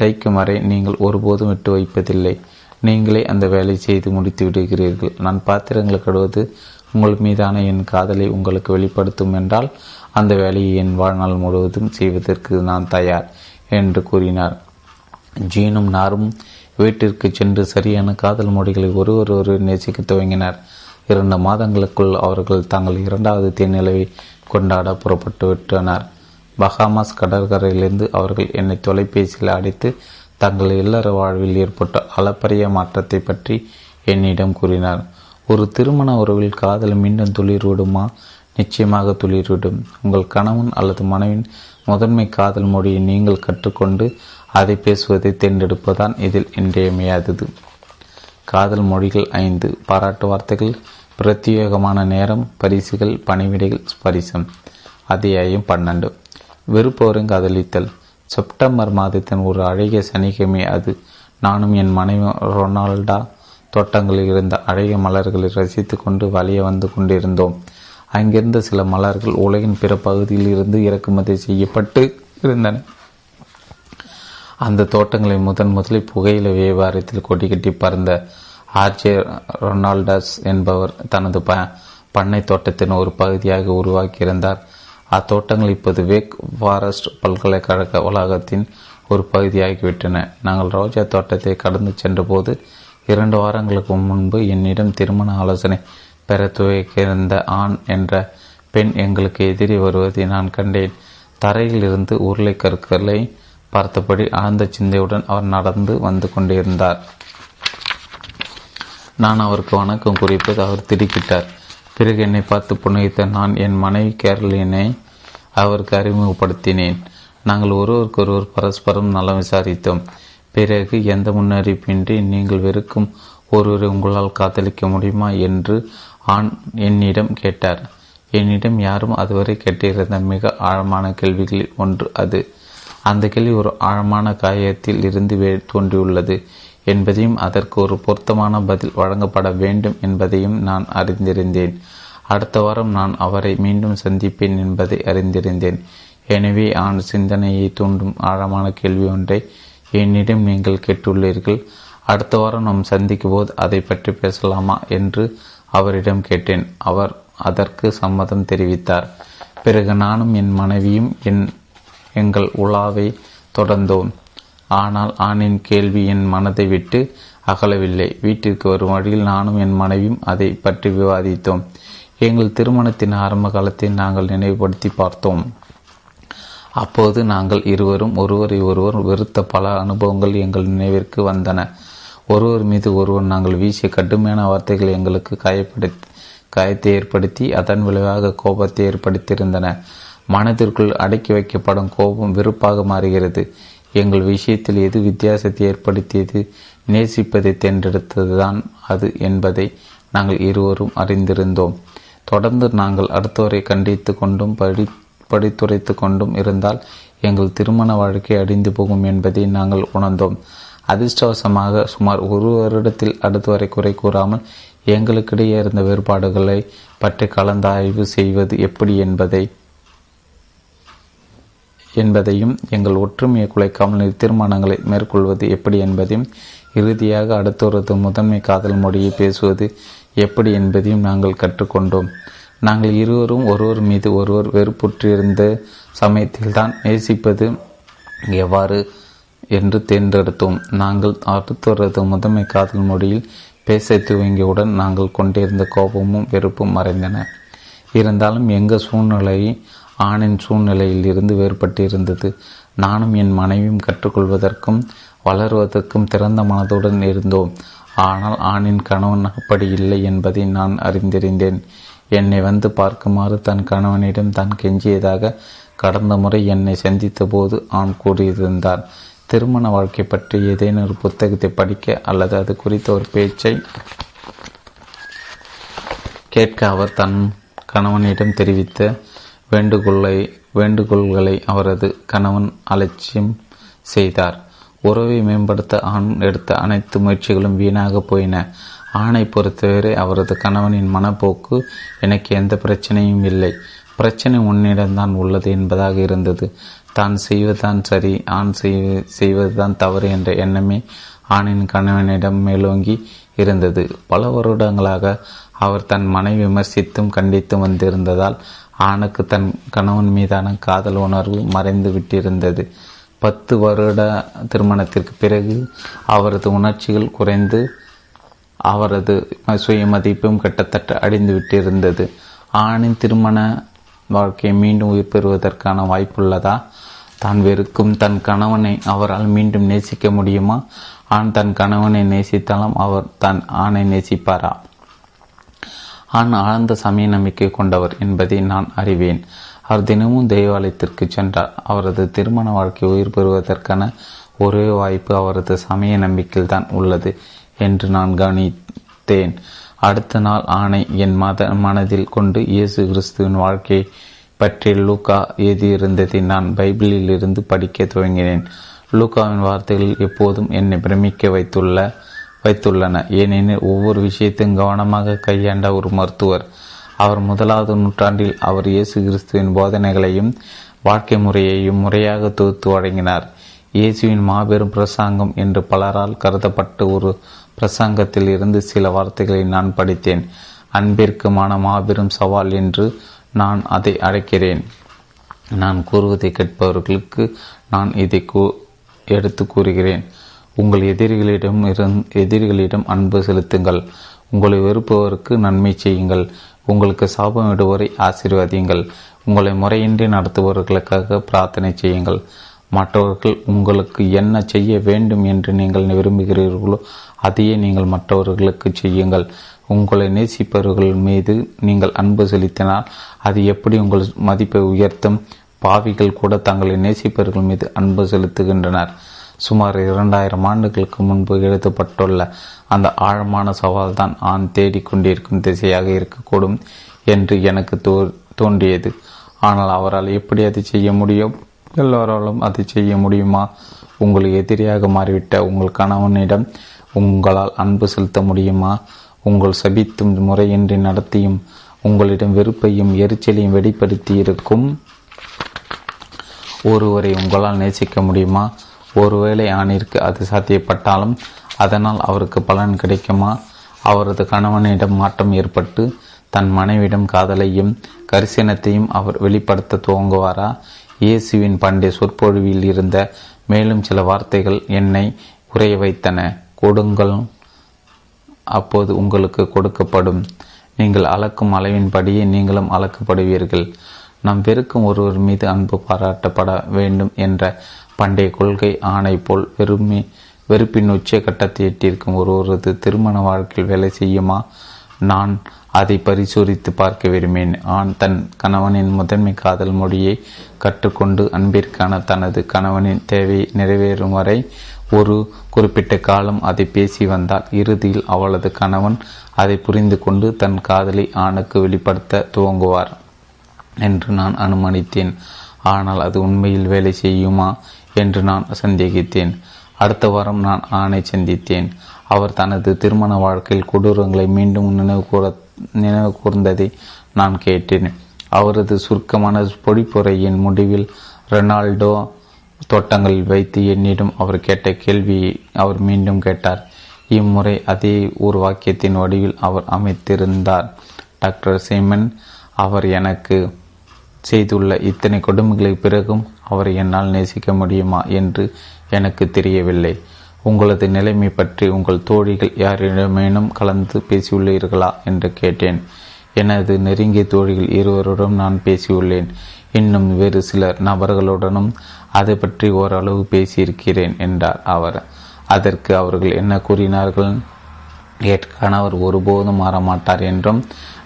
தைக்கும் வரை நீங்கள் ஒருபோதும் விட்டு வைப்பதில்லை. நீங்களே அந்த வேலை செய்து முடித்து விடுகிறீர்கள். நான் பாத்திரங்களை கடுவது உங்கள் மீதான என் காதலை உங்களுக்கு வெளிப்படுத்தும் என்றால் அந்த வேலையை என் வாழ்நாள் முழுவதும் செய்வதற்கு நான் தயார் என்று கூறினார். ஜீனும் நாரும் வீட்டிற்கு சென்று சரியான காதல் மொழிகளை ஒருவர் ஒரு நேசிக்க துவங்கினர். இரண்டு மாதங்களுக்குள் அவர்கள் தங்கள் இரண்டாவது தேநிலவை கொண்டாட புறப்பட்டு விட்டனர். பஹாமாஸ் கடற்கரையிலிருந்து அவர்கள் என்னை தொலைபேசியில் அடைத்து தங்கள் இல்லற வாழ்வில் ஏற்பட்ட அளப்பரிய மாற்றத்தை பற்றி என்னிடம் கூறினார். ஒரு திருமண உறவில் காதல் மீண்டும் துளிர்விடுமா? நிச்சயமாக துளிர்விடும். உங்கள் கணவன் அல்லது மனைவின் முதன்மை காதல் மொழியை நீங்கள் கற்றுக்கொண்டு அதை பேசுவதை தேர்ந்தெடுப்பதுதான் இதில் இன்றியமையாதது. காதல் மொழிகள் ஐந்து. பாராட்டு வார்த்தைகள் பிரத்யேகமான நேரம் பரிசுகள் பணிவிடைகள் ஸ்பரிசம் அத்தியாயம் பன்னெண்டு. வெறுப்பவரும் காதலித்தல் செப்டம்பர் மாதத்தின் ஒரு அழகிய சனிக்கிழமை அது. நானும் என் மனைவி ரொனால்டா தோட்டங்களில் இருந்த அழகிய மலர்களை ரசித்து கொண்டு வழிய வந்து கொண்டிருந்தோம். அங்கிருந்த சில மலர்கள் உலகின் பிற பகுதியில் இருந்து இறக்குமதி செய்யப்பட்டு இருந்தன. அந்த தோட்டங்களை முதன் முதலில் புகையில வியாபாரத்தில் கொடிக்கட்டி கட்டி பறந்த ஆர்ஜே ரொனால்டஸ் என்பவர் தனது ப பண்ணை தோட்டத்தின் ஒரு பகுதியாக உருவாக்கியிருந்தார். அத்தோட்டங்கள் இப்போது வேக் ஃபாரஸ்ட் பல்கலைக்கழக வளாகத்தின் ஒரு பகுதியாகிவிட்டன. நாங்கள் ரோஜா தோட்டத்தை கடந்து சென்றபோது இரண்டு வாரங்களுக்கு முன்பு என்னிடம் திருமண ஆலோசனை பெற துவக்கியிருந்த ஆண் என்ற பெண் எங்களுக்கு எதிரே வருவதை நான் கண்டேன். தரையில் இருந்து உருளை கற்களை பார்த்தபடி ஆழ்ந்த சிந்தையுடன் அவர் நடந்து வந்து கொண்டிருந்தார். நான் அவருக்கு வணக்கம் குறிப்பது அவர் திடுக்கிட்டார். பிறகு என்னை பார்த்து புன்னகித்த நான் என் மனைவி கேரளினை அவருக்கு அறிமுகப்படுத்தினேன். நாங்கள் ஒருவருக்கொருவர் பரஸ்பரம் நலம் விசாரித்தோம். பிறகு எந்த முன்னறிப்பின்றி நீங்கள் வெறுக்கும் ஒருவரை உங்களால் காதலிக்க முடியுமா என்று ஆண் என்னிடம் கேட்டார். என்னிடம் யாரும் அதுவரை கேட்டிருந்த மிக ஆழமான கேள்விகளில் ஒன்று அது. அந்த கேள்வி ஒரு ஆழமான காயத்தில் இருந்து தோன்றியுள்ளது. என்பதையும் அதற்கு ஒரு பொருத்தமான பதில் வழங்கப்பட வேண்டும் என்பதையும் நான் அறிந்திருந்தேன். அடுத்த வாரம் நான் அவரை மீண்டும் சந்திப்பேன் என்பதை அறிந்திருந்தேன். எனவே ஆண் சிந்தனையை தூண்டும் ஆழமான கேள்வி ஒன்றை என்னிடம் நீங்கள் கேட்டுள்ளீர்கள். அடுத்த வாரம் நாம் சந்திக்கும் போது அதை பற்றி பேசலாமா என்று அவரிடம் கேட்டேன். அவர் அதற்கு சம்மதம் தெரிவித்தார். பிறகு நானும் என் மனைவியும் என் எங்கள் உலாவை தொடர்ந்தோம். ஆனால் ஆணின் கேள்வி என் மனதை விட்டு அகலவில்லை. வீட்டிற்கு வரும் வழியில் நானும் என் மனைவியும் அதை பற்றி விவாதித்தோம். எங்கள் திருமணத்தின் ஆரம்ப காலத்தை நாங்கள் நினைவுபடுத்தி பார்த்தோம். அப்போது நாங்கள் இருவரும் ஒருவரை ஒருவர் வெறுத்த பல அனுபவங்கள் எங்கள் நினைவிற்கு வந்தன. ஒருவர் மீது ஒருவர் நாங்கள் வீசிய கடுமையான வார்த்தைகள் எங்களுக்கு காயப்படு காயத்தை ஏற்படுத்தி அதன் விளைவாக கோபத்தை ஏற்படுத்தியிருந்தன. மனதிற்குள் அடக்கி வைக்கப்படும் கோபம் வெறுப்பாக மாறுகிறது. எங்கள் விஷயத்தில் எது வித்தியாசத்தை ஏற்படுத்தியது? நேசிப்பதை தேர்ந்தெடுத்ததுதான் அது என்பதை நாங்கள் இருவரும் அறிந்திருந்தோம். தொடர்ந்து நாங்கள் அடுத்தவரை கண்டித்து கொண்டும் படி படித்துரைத்து கொண்டும் இருந்தால் எங்கள் திருமண வாழ்க்கை அடிந்து போகும் என்பதை நாங்கள் உணர்ந்தோம். அதிர்ஷ்டவசமாக சுமார் ஒரு வருடத்தில் அடுத்தவரை குறை கூறாமல் எங்களுக்கிடையே இருந்த வேறுபாடுகளை பற்றி கலந்தாய்வு செய்வது எப்படி என்பதை என்பதையும் எங்கள் ஒற்றுமையை குலைக்காமல் தீர்மானங்களை மேற்கொள்வது எப்படி என்பதையும் இறுதியாக அடுத்தவரது முதன்மை காதல் மொழியை பேசுவது எப்படி என்பதையும் நாங்கள் கற்றுக்கொண்டோம். நாங்கள் இருவரும் ஒருவர் மீது ஒருவர் வெறுப்புற்றிருந்த சமயத்தில்தான் நேசிப்பது எவ்வாறு என்று தேர்ந்தெடுத்தோம். நாங்கள் அடுத்தவரது முதன்மை காதல் மொழியில் பேச துவங்கியவுடன் நாங்கள் கொண்டிருந்த கோபமும் வெறுப்பும் மறைந்தன. இருந்தாலும் எங்கள் சூழ்நிலையை ஆணின் சூழ்நிலையில் இருந்து வேறுபட்டு இருந்தது நானும் என் மனைவியும் கற்றுக்கொள்வதற்கும் வளருவதற்கும் திறந்த மனதுடன் இருந்தோம். ஆனால் ஆணின் கணவன் அப்படி இல்லை என்பதை நான் அறிந்திருந்தேன். என்னை வந்து பார்க்குமாறு தன் கணவனிடம் தான் கெஞ்சியதாக கடந்த முறை என்னை சந்தித்த போது ஆண் கூறியிருந்தார். திருமண வாழ்க்கை பற்றி ஏதேனும் ஒரு புத்தகத்தை படிக்க அல்லது அது குறித்த ஒரு பேச்சை கேட்க அவர் தன் கணவனிடம் தெரிவித்த வேண்டுகோளை வேண்டுகோள்களை அவரது கணவன் அலட்சியம் செய்தார். உறவை மேம்படுத்த ஆண் எடுத்த அனைத்து முயற்சிகளும் வீணாக போயின. ஆணை பொறுத்தவரை அவரது கணவனின் மனப்போக்கு எனக்கு எந்த பிரச்சனையும் இல்லை. பிரச்சனை உன்னிடம்தான் உள்ளது என்பதாக இருந்தது. தான் செய்வதுதான் சரி ஆண் செய்வதுதான் தவறு என்ற எண்ணமே ஆணின் கணவனிடம் மேலோங்கி இருந்தது. பல வருடங்களாக அவர் தன் மனை விமர்சித்தும் கண்டித்தும் வந்திருந்ததால் ஆணுக்கு தன் கணவன் மீதான காதல் உணர்வு மறைந்து விட்டிருந்தது. பத்து வருட திருமணத்திற்கு பிறகு அவரது உணர்ச்சிகள் குறைந்து அவரது சுயமதிப்பும் கிட்டத்தட்ட அடிந்து விட்டிருந்தது. ஆணின் திருமண வாழ்க்கையை மீண்டும் உயிர் பெறுவதற்கான வாய்ப்புள்ளதா? தான் வெறுக்கும் தன் கணவனை அவரால் மீண்டும் நேசிக்க முடியுமா? ஆண் தன் கணவனை நேசித்தாலும் அவர் தன் ஆணை நேசிப்பாரா? ஆண் ஆழ்ந்த சமய நம்பிக்கை கொண்டவர் என்பதை நான் அறிவேன். அவர் தினமும் தேவாலயத்திற்கு சென்றார். அவரது திருமண வாழ்க்கை உயிர் பெறுவதற்கான ஒரே வாய்ப்பு அவரது சமய நம்பிக்கையில் தான் உள்ளது என்று நான் கவனித்தேன் அடுத்த நாள் ஆணை என் மத மனதில் கொண்டு இயேசு கிறிஸ்துவின் வாழ்க்கையை பற்றி லூக்கா எழுதியிருந்ததை நான் பைபிளில் இருந்து படிக்க துவங்கினேன். லூக்காவின் வார்த்தைகள் எப்போதும் என்னை பிரமிக்க வைத்துள்ள வைத்துள்ளன. ஏனெனில் ஒவ்வொரு விஷயத்தையும் கவனமாக கையாண்ட ஒரு மருத்துவர் அவர் முதலாவது நூற்றாண்டில் அவர் இயேசு கிறிஸ்துவின் போதனைகளையும் வாழ்க்கை முறையையும் முறையாக தொகுத்து வழங்கினார். இயேசுவின் மாபெரும் பிரசாங்கம் என்று பலரால் கருதப்பட்டு ஒரு பிரசங்கத்தில் இருந்து சில வார்த்தைகளை நான் படித்தேன். அன்பிற்குமான மாபெரும் சவால் என்று நான் அதை அழைக்கிறேன். நான் கூறுவதை கேட்பவர்களுக்கு நான் இதை கூ எடுத்து கூறுகிறேன். உங்கள் எதிரிகளிடம் இருந் எதிரிகளிடம் அன்பு செலுத்துங்கள். உங்களை வெறுப்பவருக்கு நன்மை செய்யுங்கள். உங்களுக்கு சாபம் விடுவரை ஆசீர்வதியுங்கள். உங்களை முறையின்றி நடத்துபவர்களுக்காக பிரார்த்தனை செய்யுங்கள். மற்றவர்கள் உங்களுக்கு என்ன செய்ய வேண்டும் என்று நீங்கள் விரும்புகிறீர்களோ அதையே நீங்கள் மற்றவர்களுக்கு செய்யுங்கள். உங்களை நேசிப்பவர்கள் மீது நீங்கள் அன்பு செலுத்தினால் அது எப்படி உங்கள் மதிப்பை உயர்த்தும்? பாவிகள் கூட தங்களை நேசிப்பவர்கள் மீது அன்பு செலுத்துகின்றனர். சுமார் இரண்டாயிரம் ஆண்டுகளுக்கு முன்பு எழுதப்பட்டுள்ள அந்த ஆழமான சவால் தான் ஆண் தேடிக்கொண்டிருக்கும் திசையாக இருக்கக்கூடும் என்று எனக்கு தோ தோன்றியது. ஆனால் அவரால் எப்படி அதை செய்ய முடியும்? எல்லோராலும் அதை செய்ய முடியுமா? உங்கள் எதிரியாக மாறிவிட்ட உங்கள் கணவனிடம் உங்களால் அன்பு செலுத்த முடியுமா? உங்கள் சபித்தும் முறையின்றி நடத்தியும் உங்களிடம் வெறுப்பையும் எரிச்சலையும் வெளிப்படுத்தி இருக்கும் ஒருவரை உங்களால் நேசிக்க முடியுமா? ஒருவேளை ஆணிற்கு அது சாத்தியப்பட்டாலும் அதனால் அவருக்கு பலன் கிடைக்குமா? அவரது கணவனிடம் மாற்றம் ஏற்பட்டு தன் மனைவிடம் காதலையும் கரிசனத்தையும் அவர் வெளிப்படுத்த துவங்குவாரா? இயேசுவின் பண்டைய சொற்பொழிவில் இருந்த மேலும் சில வார்த்தைகள் என்னை உரைய வைத்தன. கொடுங்கள். அப்போது உங்களுக்கு கொடுக்கப்படும். நீங்கள் அளக்கும் அளவின்படியே நீங்களும் அளக்கப்படுவீர்கள். நாம் வெறுக்கும் ஒருவர் மீது அன்பு பாராட்டப்பட வேண்டும் என்ற பண்டைய கொள்கை ஆணை போல் வெறுமை வெறுப்பின் உச்ச கட்டத்தை எட்டியிருக்கும் ஒருவரது திருமண வாழ்க்கையில் வேலை செய்யுமா? நான் அதை பரிசோதித்து பார்க்க விரும்பேன் ஆண் தன் கணவனின் முதன்மை காதல் மொழியை கற்றுக்கொண்டு அன்பிற்கான தனது கணவனின் தேவை நிறைவேறும் வரை ஒரு குறிப்பிட்ட காலம் அதை பேசி வந்தால் இறுதியில் அவளது கணவன் அதை புரிந்து கொண்டு தன் காதலை ஆணுக்கு வெளிப்படுத்த துவங்குவார் என்று நான் அனுமானித்தேன். ஆனால் அது உண்மையில் வேலை செய்யுமா என்று நான் சந்தேகித்தேன். அடுத்த வாரம் நான் ஆணை சந்தித்தேன். அவர் தனது திருமண வாழ்க்கையில் கொடூரங்களை மீண்டும் நினைவு கூற நினைவு கூர்ந்ததை நான் கேட்டேன். அவரது சுருக்கமான பொடிப்புரையின் முடிவில் ரெனால்டோ தோட்டங்களில் வைத்து என்னிடம் அவர் கேட்ட கேள்வியை அவர் மீண்டும் கேட்டார். இம்முறை அதே ஒரு வாக்கியத்தின் வடிவில் அவர் அமைத்திருந்தார். டாக்டர் சீமன் அவர் எனக்கு செய்துள்ள இத்தனை கொடுமைகளுக்கு பிறகும் அவரை என்னால் நேசிக்க முடியுமா என்று எனக்கு தெரியவில்லை. உங்களது நிலைமை பற்றி உங்கள் தோழிகள் யாரிடமேனும் கலந்து பேசியுள்ளீர்களா என்று கேட்டேன். எனது நெருங்கிய தோழிகள் இருவருடன் நான் பேசியுள்ளேன். இன்னும் வேறு சிலர் நபர்களுடனும் அதை பற்றி ஓரளவு பேசியிருக்கிறேன் என்றார் அவர். அதற்கு அவர்கள் என்ன கூறினார்கள்? என் கணவர் ஒருபோதும் மாறமாட்டார் என்றும்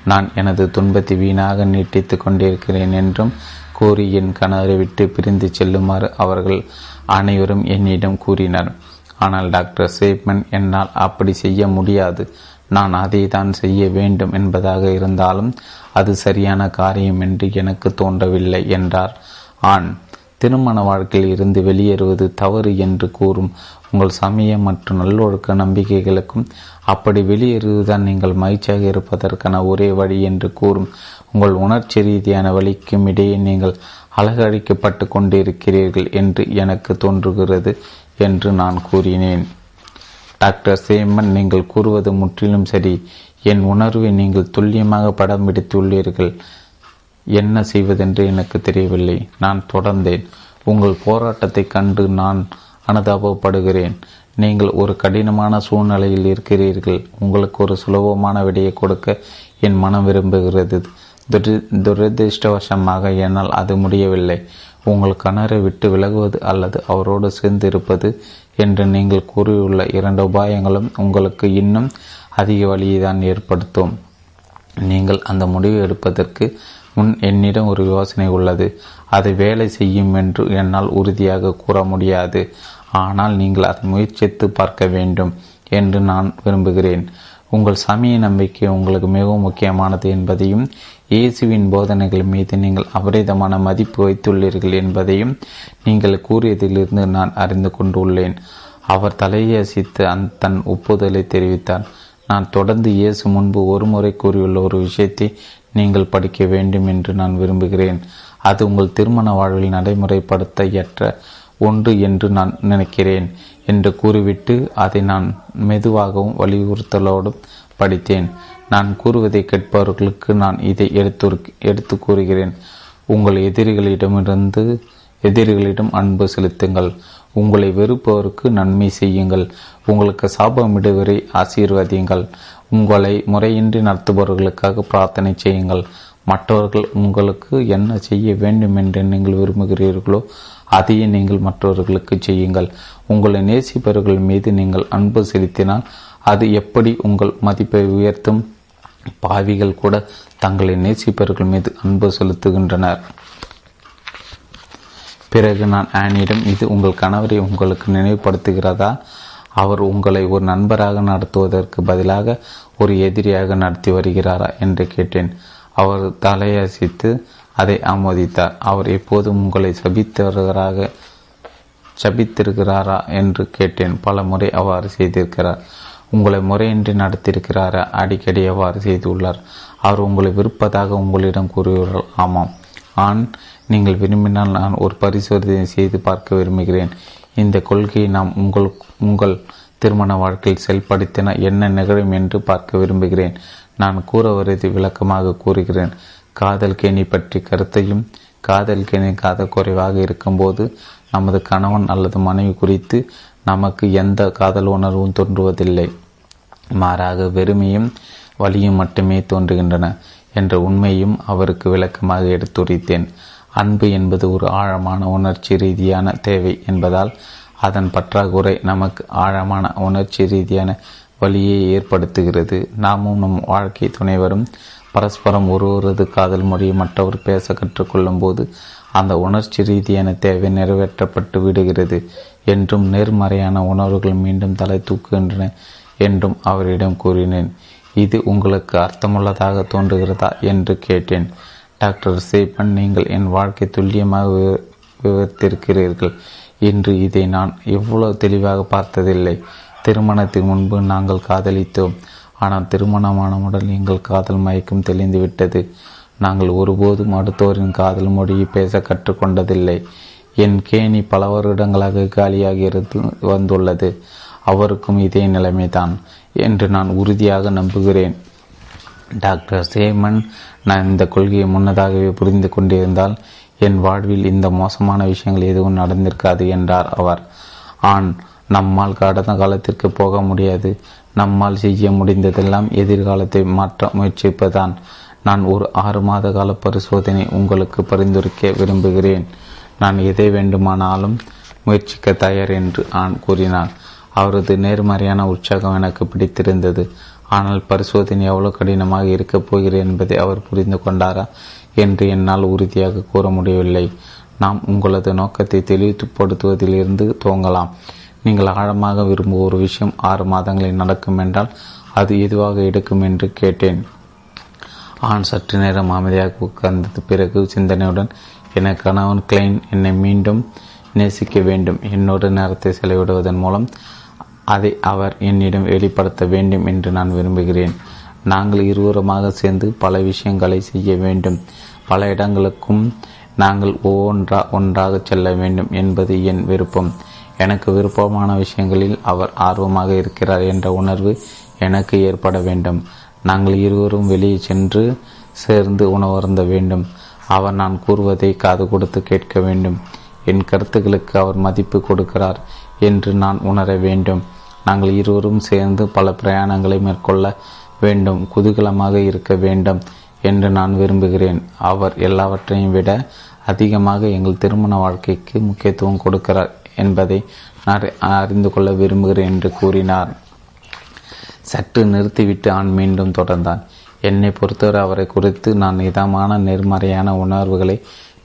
நான் எனது துன்பத்தை வீணாக நீட்டித்து கொண்டிருக்கிறேன் என்றும் கூறி என் கணவரை விட்டு பிரிந்து செல்லுமாறு அவர்கள் அனைவரும் என்னிடம் கூறினர். ஆனால் டாக்டர் சேப்மன் என்னால் அப்படி செய்ய முடியாது. நான் அதை தான் செய்ய வேண்டும் என்பதாக இருந்தாலும் அது சரியான காரியம் என்று எனக்கு தோன்றவில்லை என்றார். ஆண் திருமண வாழ்க்கையில் இருந்து வெளியேறுவது தவறு என்று கூறும் உங்கள் சமய மற்றும் நல்லொழுக்க நம்பிக்கைகளுக்கும் அப்படி வெளியேறுவதுதான் நீங்கள் மகிழ்ச்சியாக இருப்பதற்கான ஒரே வழி என்று கூறும். உங்கள் உணர்ச்சி ரீதியான வழிக்கும் இடையே நீங்கள் அழகழிக்கப்பட்டு கொண்டிருக்கிறீர்கள் என்று எனக்கு தோன்றுகிறது என்று நான் கூறினேன். டாக்டர் சேமன் நீங்கள் கூறுவது முற்றிலும் சரி. என் உணர்வை நீங்கள் துல்லியமாக படம் பிடித்துள்ளீர்கள். என்ன செய்வதென்று எனக்கு தெரியவில்லை. நான் தொடர்ந்தேன். உங்கள் போராட்டத்தை கண்டு நான் அனுதாபப்படுகிறேன். நீங்கள் ஒரு கடினமான சூழ்நிலையில் இருக்கிறீர்கள். உங்களுக்கு ஒரு சுலபமான விடையை கொடுக்க என் மனம் விரும்புகிறது. துரி துரதிருஷ்டவசமாக என்னால் அது முடியவில்லை. உங்கள் கணரை விட்டு விலகுவது அல்லது அவரோடு சேர்ந்து இருப்பது என்று நீங்கள் கூறியுள்ள இரண்டு உபாயங்களும் உங்களுக்கு இன்னும் அதிக வழியை தான் ஏற்படுத்தும். நீங்கள் அந்த முடிவை எடுப்பதற்கு முன் என்னிடம் ஒரு யோசனை உள்ளது. அது வேலை செய்யும் என்று என்னால் உறுதியாக கூற முடியாது. ஆனால் நீங்கள் அதை முயற்சித்து பார்க்க வேண்டும் என்று நான் விரும்புகிறேன். உங்கள் சமய நம்பிக்கை உங்களுக்கு மிகவும் முக்கியமானது என்பதையும் இயேசுவின் போதனைகள் மீது நீங்கள் அபரிதமான மதிப்பு வைத்துள்ளீர்கள் என்பதையும் நீங்கள் கூறியதிலிருந்து நான் அறிந்து கொண்டுள்ளேன். அவர் தலையசித்து அந் தன் ஒப்புதலை தெரிவித்தார். நான் தொடர்ந்து இயேசு முன்பு ஒரு முறை கூறியுள்ள ஒரு விஷயத்தை நீங்கள் படிக்க வேண்டும் என்று நான் விரும்புகிறேன். அது உங்கள் திருமண வாழ்வில் நடைமுறைப்படுத்த ஏற்ற ஒன்று என்று நான் நினைக்கிறேன் என்று கூறிவிட்டு அதை நான் மெதுவாகவும் வலியுறுத்தலோடும் படித்தேன். நான் கூறுவதை கேட்பவர்களுக்கு நான் இதை எடுத்து எடுத்து கூறுகிறேன். உங்கள் எதிரிகளிடமிருந்து எதிரிகளிடம் அன்பு செலுத்துங்கள். உங்களை வெறுப்பவருக்கு நன்மை செய்யுங்கள். உங்களுக்கு சாபமிடுவரை ஆசீர்வதியுங்கள். உங்களை முறையின்றி நடத்துபவர்களுக்காக பிரார்த்தனை செய்யுங்கள். மற்றவர்கள் உங்களுக்கு என்ன செய்ய வேண்டும் என்று நீங்கள் விரும்புகிறீர்களோ அதையே நீங்கள் மற்றவர்களுக்கு செய்யுங்கள். உங்களை நேசிப்பவர்கள் மீது நீங்கள் அன்பு செலுத்தினால் அது எப்படி உங்கள் மதிப்பை உயர்த்தும்? பாவிகள் கூட தங்களை நேசிப்பவர்கள் மீது அன்பு செலுத்துகின்றனர். பிறகு நான் ஆனியிடம் இது உங்கள் கணவரை உங்களுக்கு நினைவுபடுத்துகிறதா? அவர் உங்களை ஒரு நண்பராக நடத்துவதற்கு பதிலாக ஒரு எதிரியாக நடத்தி வருகிறாரா? என்று கேட்டேன். அவர் தலையசித்து அதை ஆமோதித்தார். அவர் எப்போதும் உங்களை சபித்தவர்களாக சபித்திருக்கிறாரா என்று கேட்டேன். பல முறை அவ்வாறு செய்திருக்கிறார். உங்களை முறையின்றி நடத்தியிருக்கிறாரா? அடிக்கடி அவ்வாறு செய்துள்ளார். அவர் உங்களை விருப்பதாக உங்களிடம் கூறுகிறார். ஆமாம். ஆண் நீங்கள் விரும்பினால் நான் ஒரு பரிசோதனை செய்து பார்க்க விரும்புகிறேன். இந்த கொள்கையை நாம் உங்கள் உங்கள் திருமண வாழ்க்கையில் செயல்படுத்தின என்ன நிகழும் என்று பார்க்க விரும்புகிறேன். நான் கூற விளக்கமாக கூறுகிறேன். காதல் கேணி பற்றி கருத்தையும் காதல் கேணி காதல் குறைவாக இருக்கும்போது நமது கணவன் அல்லது மனைவி குறித்து நமக்கு எந்த காதல் உணர்வும் தோன்றுவதில்லை. மாறாக வெறுமையும் வலியும் மட்டுமே தோன்றுகின்றன என்ற உண்மையும் அவருக்கு விளக்கமாக எடுத்துரைத்தேன். அன்பு என்பது ஒரு ஆழமான உணர்ச்சி ரீதியான தேவை என்பதால் அதன் பற்றாக்குறை நமக்கு ஆழமான உணர்ச்சி ரீதியான வழியை ஏற்படுத்துகிறது. நாமும் நம் வாழ்க்கை துணைவரும் பரஸ்பரம் ஒருவரது காதல் மொழியை மற்றவர் பேச கற்றுக்கொள்ளும் போது அந்த உணர்ச்சி ரீதியான தேவை நிறைவேற்றப்பட்டு விடுகிறது. என்றும் நேர்மறையான உணர்வுகள் மீண்டும் தலை தூக்குகின்றன என்றும் அவரிடம் கூறினேன். இது உங்களுக்கு அர்த்தமுள்ளதாக தோன்றுகிறதா என்று கேட்டேன். டாக்டர் சேப்பன் நீங்கள் என் வாழ்க்கை துல்லியமாக விவரித்திருக்கிறீர்கள் இன்று இதை நான் எவ்வளவு தெளிவாக பார்த்ததில்லை. திருமணத்துக்கு முன்பு நாங்கள் காதலித்தோம். ஆனால் திருமணமானவுடன் எங்கள் காதல் மயக்கம் தெளிந்துவிட்டது. நாங்கள் ஒருபோதும் அடுத்தோரின் காதல் மொழியை பேச கற்றுக்கொண்டதில்லை. என் கேணி பல வருடங்களாக காலியாக இருந்து வந்துள்ளது. அவருக்கும் இதே நிலைமைதான் என்று நான் உறுதியாக நம்புகிறேன். டாக்டர் சேமன் நான் இந்த கொள்கையை முன்னதாகவே புரிந்து கொண்டிருந்தால் என் வாழ்வில் இந்த மோசமான விஷயங்கள் எதுவும் நடந்திருக்காது என்றார் அவர். ஆண் நம்மால் கடந்த காலத்திற்கு போக முடியாது. நம்மால் செய்ய முடிந்ததெல்லாம் எதிர்காலத்தை மாற்ற முயற்சிப்பதான். நான் ஒரு ஆறு மாத கால பரிசோதனை உங்களுக்கு பரிந்துரைக்க விரும்புகிறேன். நான் எதை வேண்டுமானாலும் முயற்சிக்க தயார் என்று ஆண் கூறினான் அவரது நேர்மறையான உற்சாகம் எனக்கு பிடித்திருந்தது. ஆனால் பரிசோதனை எவ்வளவு கடினமாக இருக்கப் போகிறேன் என்பதை அவர் புரிந்து கொண்டாரா என்று என்னால் உறுதியாக கூற முடியவில்லை. நாம் உங்களது நோக்கத்தை தெளிவுபடுத்துவதிலிருந்து துவங்கலாம். நீங்கள் ஆழமாக விரும்பும் ஒரு விஷயம் ஆறு மாதங்களில் நடக்கும் என்றால் அது எதுவாக எடுக்கும் என்று கேட்டேன். ஆண் சற்று நேரம் அமைதியாக உட்கார்ந்தது பிறகு சிந்தனையுடன் என கணவன் கிளைன் என்னை மீண்டும் நேசிக்க வேண்டும். என்னோடு நேரத்தை செலவிடுவதன் மூலம் அதை அவர் என்னிடம் வெளிப்படுத்த வேண்டும் என்று நான் விரும்புகிறேன். நாங்கள் இருவருமாக சேர்ந்து பல விஷயங்களை செய்ய வேண்டும். பல இடங்களுக்கும் நாங்கள் ஒவ்வொன்றா ஒன்றாக செல்ல வேண்டும் என்பது என் விருப்பம். எனக்கு விருப்பமான விஷயங்களில் அவர் ஆர்வமாக இருக்கிறார் என்ற உணர்வு எனக்கு ஏற்பட வேண்டும். நாங்கள் இருவரும் வெளியே சென்று சேர்ந்து உணவருந்த வேண்டும். அவர் நான் கூறுவதை காது கொடுத்து கேட்க வேண்டும். என் கருத்துக்களுக்கு அவர் மதிப்பு கொடுக்கிறார் என்று நான் உணர வேண்டும். நாங்கள் இருவரும் சேர்ந்து பல பிரயாணங்களை மேற்கொள்ள வேண்டும். குதூகலமாக இருக்க வேண்டும் என்று நான் விரும்புகிறேன். அவர் எல்லாவற்றையும் விட அதிகமாக எங்கள் திருமண வாழ்க்கைக்கு முக்கியத்துவம் கொடுக்கிறார். என்பதை நான் அறிந்து கொள்ள விரும்புகிறேன் என்று கூறினார். சற்று நிறுத்திவிட்டு ஆண் மீண்டும் தொடர்ந்தான். என்னை பொறுத்தவரை அவரை குறித்து நான் இதமான நேர்மறையான உணர்வுகளை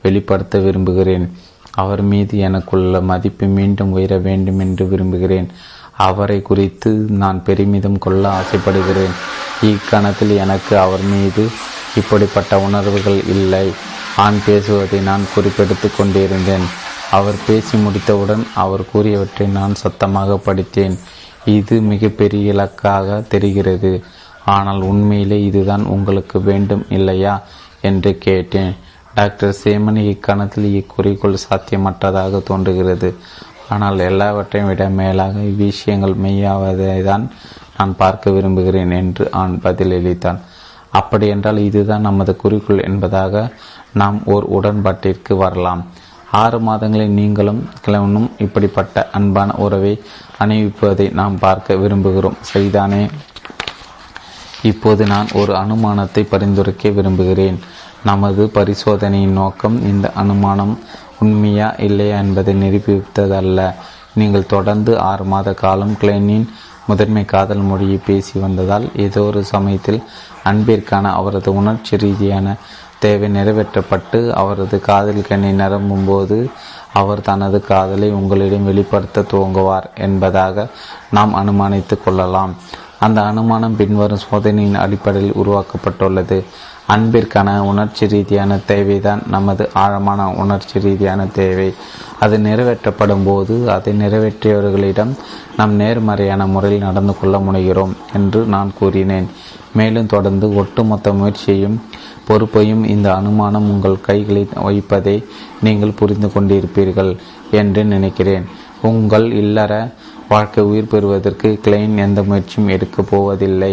வெளிப்படுத்த விரும்புகிறேன். அவர் மீது எனக்குள்ள மதிப்பு மீண்டும் உயர வேண்டும் என்று விரும்புகிறேன். அவரை குறித்து நான் பெருமிதம் கொள்ள ஆசைப்படுகிறேன். இக்கணத்தில் எனக்கு அவர் மீது இப்படிப்பட்ட உணர்வுகள் இல்லை. ஆண் பேசுவதை நான் குறிப்பெடுத்து கொண்டிருந்தேன். அவர் பேசி முடித்தவுடன் அவர் கூறியவற்றை நான் சத்தமாக படித்தேன். இது மிகப்பெரிய இலக்காக தெரிகிறது. ஆனால் உண்மையிலே இதுதான் உங்களுக்கு வேண்டும் இல்லையா என்று கேட்டேன். டாக்டர் சேமன் இக்கணத்தில் இக்குறிக்கோள் சாத்தியமற்றதாக தோன்றுகிறது. ஆனால் எல்லாவற்றையும் விட மேலாக இவ்விஷயங்கள் மெய்யாவதை தான் நான் பார்க்க விரும்புகிறேன் என்று அவன் பதிலளித்தான். அப்படியென்றால் இதுதான் நமது குறிக்கோள் என்பதாக நாம் ஓர் உடன்பாட்டிற்கு வரலாம். ஆறு மாதங்களில் நீங்களும் கிழவனும் இப்படிப்பட்ட அன்பான உறவை அணிவிப்பதை நாம் பார்க்க விரும்புகிறோம். சரிதானே? இப்போது நான் ஒரு அனுமானத்தை பரிந்துரைக்க விரும்புகிறேன். நமது பரிசோதனையின் நோக்கம் இந்த அனுமானம் உண்மையா இல்லையா என்பதை நிரூபித்ததல்ல. நீங்கள் தொடர்ந்து ஆறு மாத காலம் கிளைனின் முதன்மை காதல் மொழியை பேசி வந்ததால் ஏதோ ஒரு சமயத்தில் அன்பிற்கான அவரது உணர்ச்சி ரீதியான தேவை நிறைவேற்றப்பட்டு அவரது காதல் கண்ணை நிரம்பும் போது அவர் தனது காதலை உங்களிடம் வெளிப்படுத்த துவங்குவார் என்பதாக நாம் அனுமானித்துக் கொள்ளலாம். அந்த அனுமானம் பின்வரும் சோதனையின் அடிப்படையில் உருவாக்கப்பட்டுள்ளது. அன்பிற்கான உணர்ச்சி ரீதியான தேவைதான் நமது ஆழமான உணர்ச்சி ரீதியான தேவை. அது நிறைவேற்றப்படும் போது அதை நிறைவேற்றியவர்களிடம் நாம் நேர்மறையான முறையில் நடந்து கொள்ள முனைகிறோம் என்று நான் கூறினேன். மேலும் தொடர்ந்து ஒட்டுமொத்த முயற்சியையும் பொறுப்பையும் இந்த அனுமானம் உங்கள் கைகளில் வைப்பதை நீங்கள் புரிந்து கொண்டிருப்பீர்கள் என்று நினைக்கிறேன். உங்கள் இல்லற வாழ்க்கை உயிர் பெறுவதற்கு கிளைன் எந்த முயற்சியும் எடுக்கப் போவதில்லை.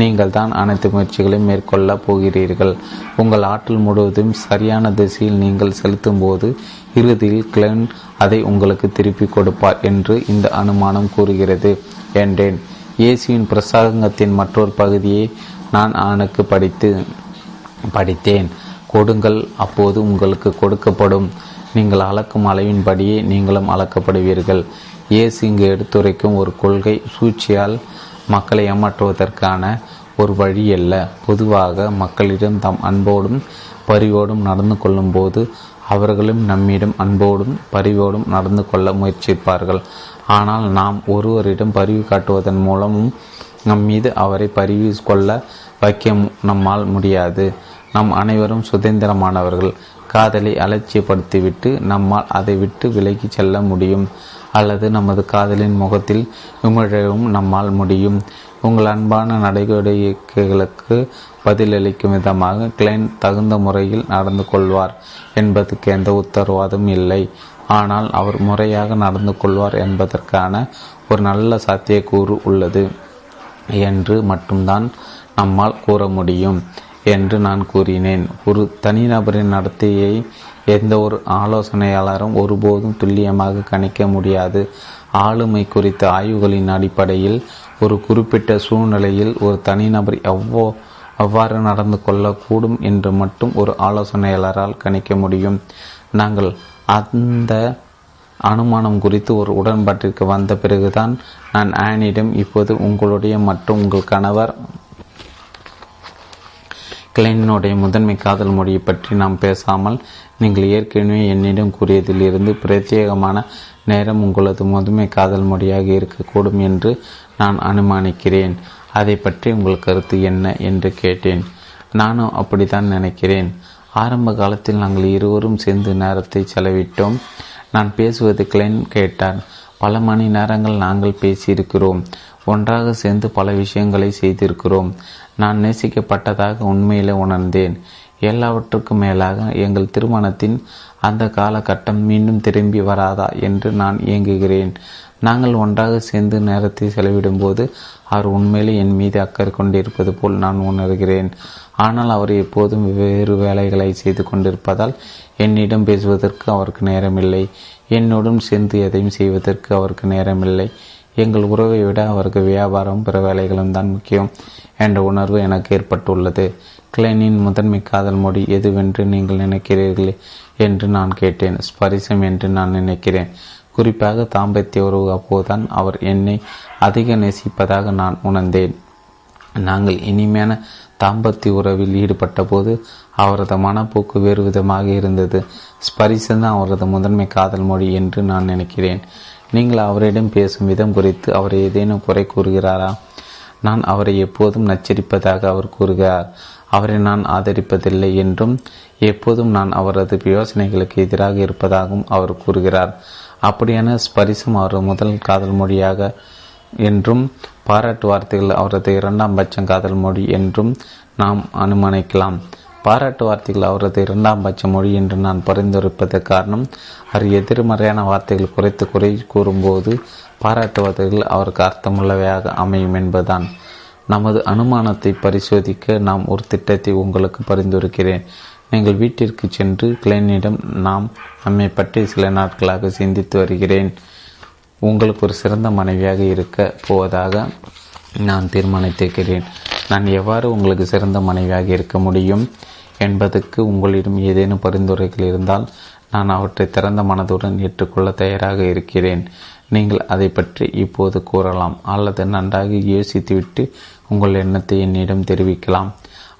நீங்கள் தான் அனைத்து முயற்சிகளையும் மேற்கொள்ளப் போகிறீர்கள். உங்கள் ஆற்றல் முழுவதும் சரியான திசையில் நீங்கள் செலுத்தும் போது இறுதியில் கிளைன் அதை உங்களுக்கு திருப்பி கொடுப்பார் என்று இந்த அனுமானம் கூறுகிறது என்றேன். இயேசுவின் பிரசாங்கத்தின் மற்றொரு பகுதியை நான் அவனுக்கு படித்து படித்தேன். கொடுங்கள் அப்போது உங்களுக்கு கொடுக்கப்படும். நீங்கள் அளக்கும் அளவின்படியே நீங்களும் அளக்கப்படுவீர்கள். இயேசு இங்கு எடுத்துரைக்கும் ஒரு கொள்கை சூழ்ச்சியால் மக்களை ஏமாற்றுவதற்கான ஒரு வழி அல்ல. பொதுவாக மக்களிடம் தாம் அன்போடும் பரிவோடும் நடந்து கொள்ளும்போது அவர்களும் நம்மிடம் அன்போடும் பரிவோடும் நடந்து கொள்ள முயற்சிப்பார்கள். ஆனால் நாம் ஒருவரிடம் பரிவு காட்டுவதன் மூலமும் நம் மீது அவரை பரிவு கொள்ள வைக்க நம்மால் முடியாது. நம் அனைவரும் சுதந்திரமானவர்கள். காதலை அலட்சியப்படுத்திவிட்டு நம்மால் அதை விட்டு விலகி செல்ல முடியும். அல்லது நமது காதலின் முகத்தில் விமிழவும் நம்மால் முடியும். உங்கள் அன்பான நடவடிக்கைகளுக்கு பதிலளிக்கும் விதமாக கிளைன் தகுந்த முறையில் நடந்து கொள்வார் என்பதற்கு எந்த உத்தரவாதம் இல்லை. ஆனால் அவர் முறையாக நடந்து கொள்வார் என்பதற்கான ஒரு நல்ல சாத்தியக்கூறு உள்ளது என்று மட்டும்தான் நம்மால் கூற முடியும். என்று நான் கூறினேன். ஒரு தனிநபரின் நடத்தையை எந்த ஒரு ஆலோசனையாளரும் ஒருபோதும் துல்லியமாக கணிக்க முடியாது. ஆளுமை குறித்த ஆய்வுகளின் அடிப்படையில் ஒரு குறிப்பிட்ட சூழ்நிலையில் ஒரு தனிநபர் எவ்வளோ அவ்வாறு நடந்து கொள்ளக்கூடும் என்று மட்டும் ஒரு ஆலோசனையாளரால் கணிக்க முடியும். நாங்கள் அந்த அனுமானம் குறித்து ஒரு உடன்பாட்டிற்கு வந்த பிறகுதான் நான் ஆனிடம் இப்போது உங்களுடைய மற்றும் உங்கள் கணவர் கிளைனுடைய முதன்மை காதல் மொழியை பற்றி நாம் பேசாமல் நீங்கள் ஏற்கனவே என்னிடம் கூறியதிலிருந்து பிரத்யேகமான நேரம் உங்களது முதன்மை காதல் மொழியாக இருக்கக்கூடும் என்று நான் அனுமானிக்கிறேன். அதை பற்றி உங்கள் கருத்து என்ன என்று கேட்டேன். நானும் அப்படித்தான் நினைக்கிறேன். ஆரம்ப காலத்தில் நாங்கள் இருவரும் சேர்ந்து நேரத்தை செலவிட்டோம். நான் பேசுவது கிளைன் கேட்டார் பல மணி நேரங்கள் நாங்கள் பேசியிருக்கிறோம். ஒன்றாக சேர்ந்து பல விஷயங்களை செய்திருக்கிறோம். நான் நேசிக்கப்பட்டதாக உண்மையிலே உணர்ந்தேன். எல்லாவற்றுக்கும் மேலாக எங்கள் திருமணத்தின் அந்த காலகட்டம் மீண்டும் திரும்பி வராதா என்று நான் இயங்குகிறேன் நாங்கள் ஒன்றாக சேர்ந்து நேரத்தை செலவிடும்போது அவர் உண்மையிலே என் மீது அக்கறை கொண்டிருப்பது போல் நான் உணர்கிறேன். ஆனால் அவர் எப்போதும் வெவ்வேறு வேலைகளை செய்து கொண்டிருப்பதால் என்னிடம் பேசுவதற்கு அவருக்கு நேரமில்லை. என்னுடன் சேர்ந்து எதையும் செய்வதற்கு அவருக்கு நேரமில்லை. எங்கள் உறவை விட அவருக்கு வியாபாரம் பிற வேலைகளும் தான் முக்கியம் என்ற உணர்வு எனக்கு ஏற்பட்டுள்ளது. கிளைனின் முதன்மை காதல் மொழி எதுவென்று நீங்கள் நினைக்கிறீர்கள் என்று நான் கேட்டேன். ஸ்பரிசம் என்று நான் நினைக்கிறேன். குறிப்பாக தாம்பத்திய உறவு அப்போதுதான் அவர் என்னை அதிக நேசிப்பதாக நான் உணர்ந்தேன். நாங்கள் இனிமையான தாம்பத்திய உறவில் ஈடுபட்ட போது அவரது மனப்போக்கு வேறு விதமாக இருந்தது. ஸ்பரிசந்தான் அவரது முதன்மை காதல் மொழி என்று நான் நினைக்கிறேன். நீங்கள் அவரிடம் பேசும் விதம் குறித்து அவர் ஏதேனும் குறை கூறுகிறாரா? நான் அவரை எப்போதும் நச்சரிப்பதாக அவர் கூறுகிறார். அவரை நான் ஆதரிப்பதில்லை என்றும் எப்போதும் நான் அவரது யோசனைகளுக்கு எதிராக இருப்பதாகவும் அவர் கூறுகிறார். அப்படியான ஸ்பரிசம் அவர் முதல் காதல் மொழியாக என்றும் பாராட்டு வார்த்தைகள் அவரது இரண்டாம் பட்சம் காதல் மொழி என்றும் நாம் அனுமானிக்கலாம். பாராட்டு வார்த்தைகள் அவரது இரண்டாம் பட்ச மொழி என்று நான் பரிந்துரைப்பது காரணம். அவர் எதிர்மறையான வார்த்தைகள் குறைத்து குறை கூறும்போது பாராட்டு வார்த்தைகள் அவருக்கு அர்த்தமுள்ளவையாக அமையும் என்பதுதான். நமது அனுமானத்தை பரிசோதிக்க நாம் ஒரு திட்டத்தை உங்களுக்கு பரிந்துரைக்கிறேன். நீங்கள் வீட்டிற்கு சென்று கிளைனிடம் நாம் நம்மை பற்றி சில நாட்களாக சிந்தித்து வருகிறேன். உங்களுக்கு ஒரு சிறந்த மனைவியாக இருக்க போவதாக நான் தீர்மானித்திருக்கிறேன். நான் எவ்வாறு உங்களுக்கு சிறந்த மனைவியாக இருக்க முடியும்? என்பதற்கு உங்களிடம் ஏதேனும் பரிந்துரைகள் இருந்தால் நான் அவற்றை திறந்த மனதுடன் ஏற்றுக்கொள்ள தயாராக இருக்கிறேன். நீங்கள் அதை பற்றி இப்போது கூறலாம் அல்லது நன்றாக யோசித்துவிட்டு உங்கள் எண்ணத்தை என்னிடம் தெரிவிக்கலாம்.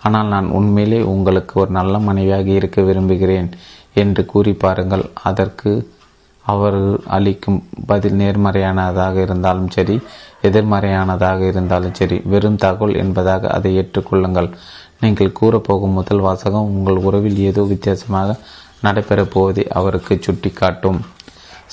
ஆனால் நான் உண்மையிலே உங்களுக்கு ஒரு நல்ல மனைவியாக இருக்க விரும்புகிறேன் என்று கூறி பாருங்கள். அதற்கு அவர் அளிக்கும் பதில் நேர்மறையானதாக இருந்தாலும் சரி எதிர்மறையானதாக இருந்தாலும் சரி வெறும் தகவல் என்பதாக அதை ஏற்றுக்கொள்ளுங்கள். நீங்கள் கூறப்போகும் முதல் வாசகம் உங்கள் உறவில் ஏதோ வித்தியாசமாக நடைபெறப் போவதை அவருக்கு சுட்டி காட்டும்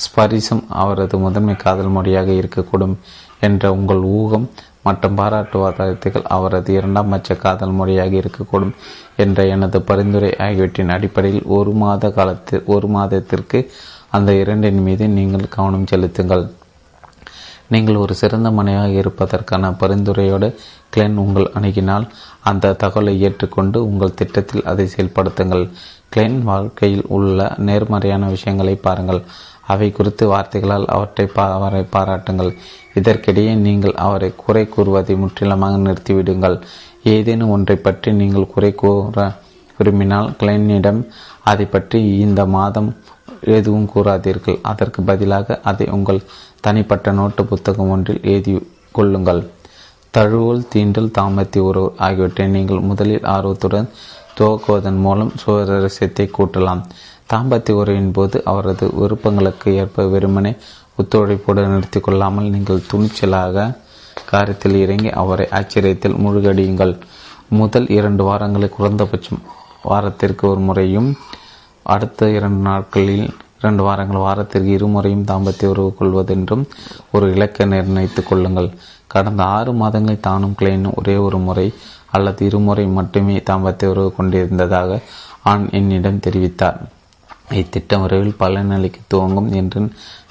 ஸ்பரிசம் அவரது முதன்மை காதல் மொழியாக இருக்கக்கூடும் என்ற உங்கள் ஊகம் மற்றும் பாராட்டு வார்த்தைகள் அவரது இரண்டாம் பட்ச காதல் மொழியாக இருக்கக்கூடும் என்ற எனது பரிந்துரை ஆகியவற்றின் அடிப்படையில் ஒரு மாத காலத்தில் ஒரு மாதத்திற்கு அந்த இரண்டின் மீது நீங்கள் கவனம் செலுத்துங்கள். நீங்கள் ஒரு சிறந்த மனையாக இருப்பதற்கான பரிந்துரையோடு கிளென் உங்கள் அணுகினால் அந்த தகவலை ஏற்றுக்கொண்டு உங்கள் திட்டத்தில் அதை செயல்படுத்துங்கள். கிளென் வாழ்க்கையில் உள்ள நேர்மறையான விஷயங்களை பாருங்கள். அவை குறித்து வார்த்தைகளால் அவற்றை அவரை பாராட்டுங்கள். இதற்கிடையே நீங்கள் அவரை குறை கூறுவதை முற்றிலுமாக நிறுத்திவிடுங்கள். ஏதேனும் ஒன்றை பற்றி நீங்கள் குறை கூற விரும்பினால் கிளைனிடம் அதை பற்றி இந்த மாதம் எதுவும் கூறாதீர்கள். அதற்கு பதிலாக அதை உங்கள் தனிப்பட்ட நோட்டு புத்தகம் ஒன்றில் எழுதி கொள்ளுங்கள். தழுவல் தீண்டல் தாமத்தி உறவு ஆகியவற்றை நீங்கள் முதலில் ஆர்வத்துடன் துவக்குவதன் மூலம் சுவரசியத்தை கூட்டலாம். தாம்பத்திய உறவின் போது அவரது விருப்பங்களுக்கு ஏற்ப வெறுமனே ஒத்துழைப்போடு நிறுத்தி கொள்ளாமல் நீங்கள் துணிச்சலாக காரியத்தில் இறங்கி அவரை ஆச்சரியத்தில் முழுகடியுங்கள். முதல் இரண்டு வாரங்களை குறைந்தபட்சம் வாரத்திற்கு ஒரு முறையும் அடுத்த இரண்டு நாட்களில் இரண்டு வாரங்கள் வாரத்திற்கு இருமுறையும் தாம்பத்திய உறவு கொள்வதென்றும் ஒரு இலக்கை நிர்ணயித்துக் கொள்ளுங்கள். கடந்த ஆறு மாதங்கள் தானும் கிளைனும் ஒரே ஒரு முறை அல்லது இருமுறை மட்டுமே தாம்பத்திய உறவு கொண்டிருந்ததாக ஆண் என்னிடம் தெரிவித்தார். இத்திட்டம் விரைவில் பலனளிக்க துவங்கும் என்று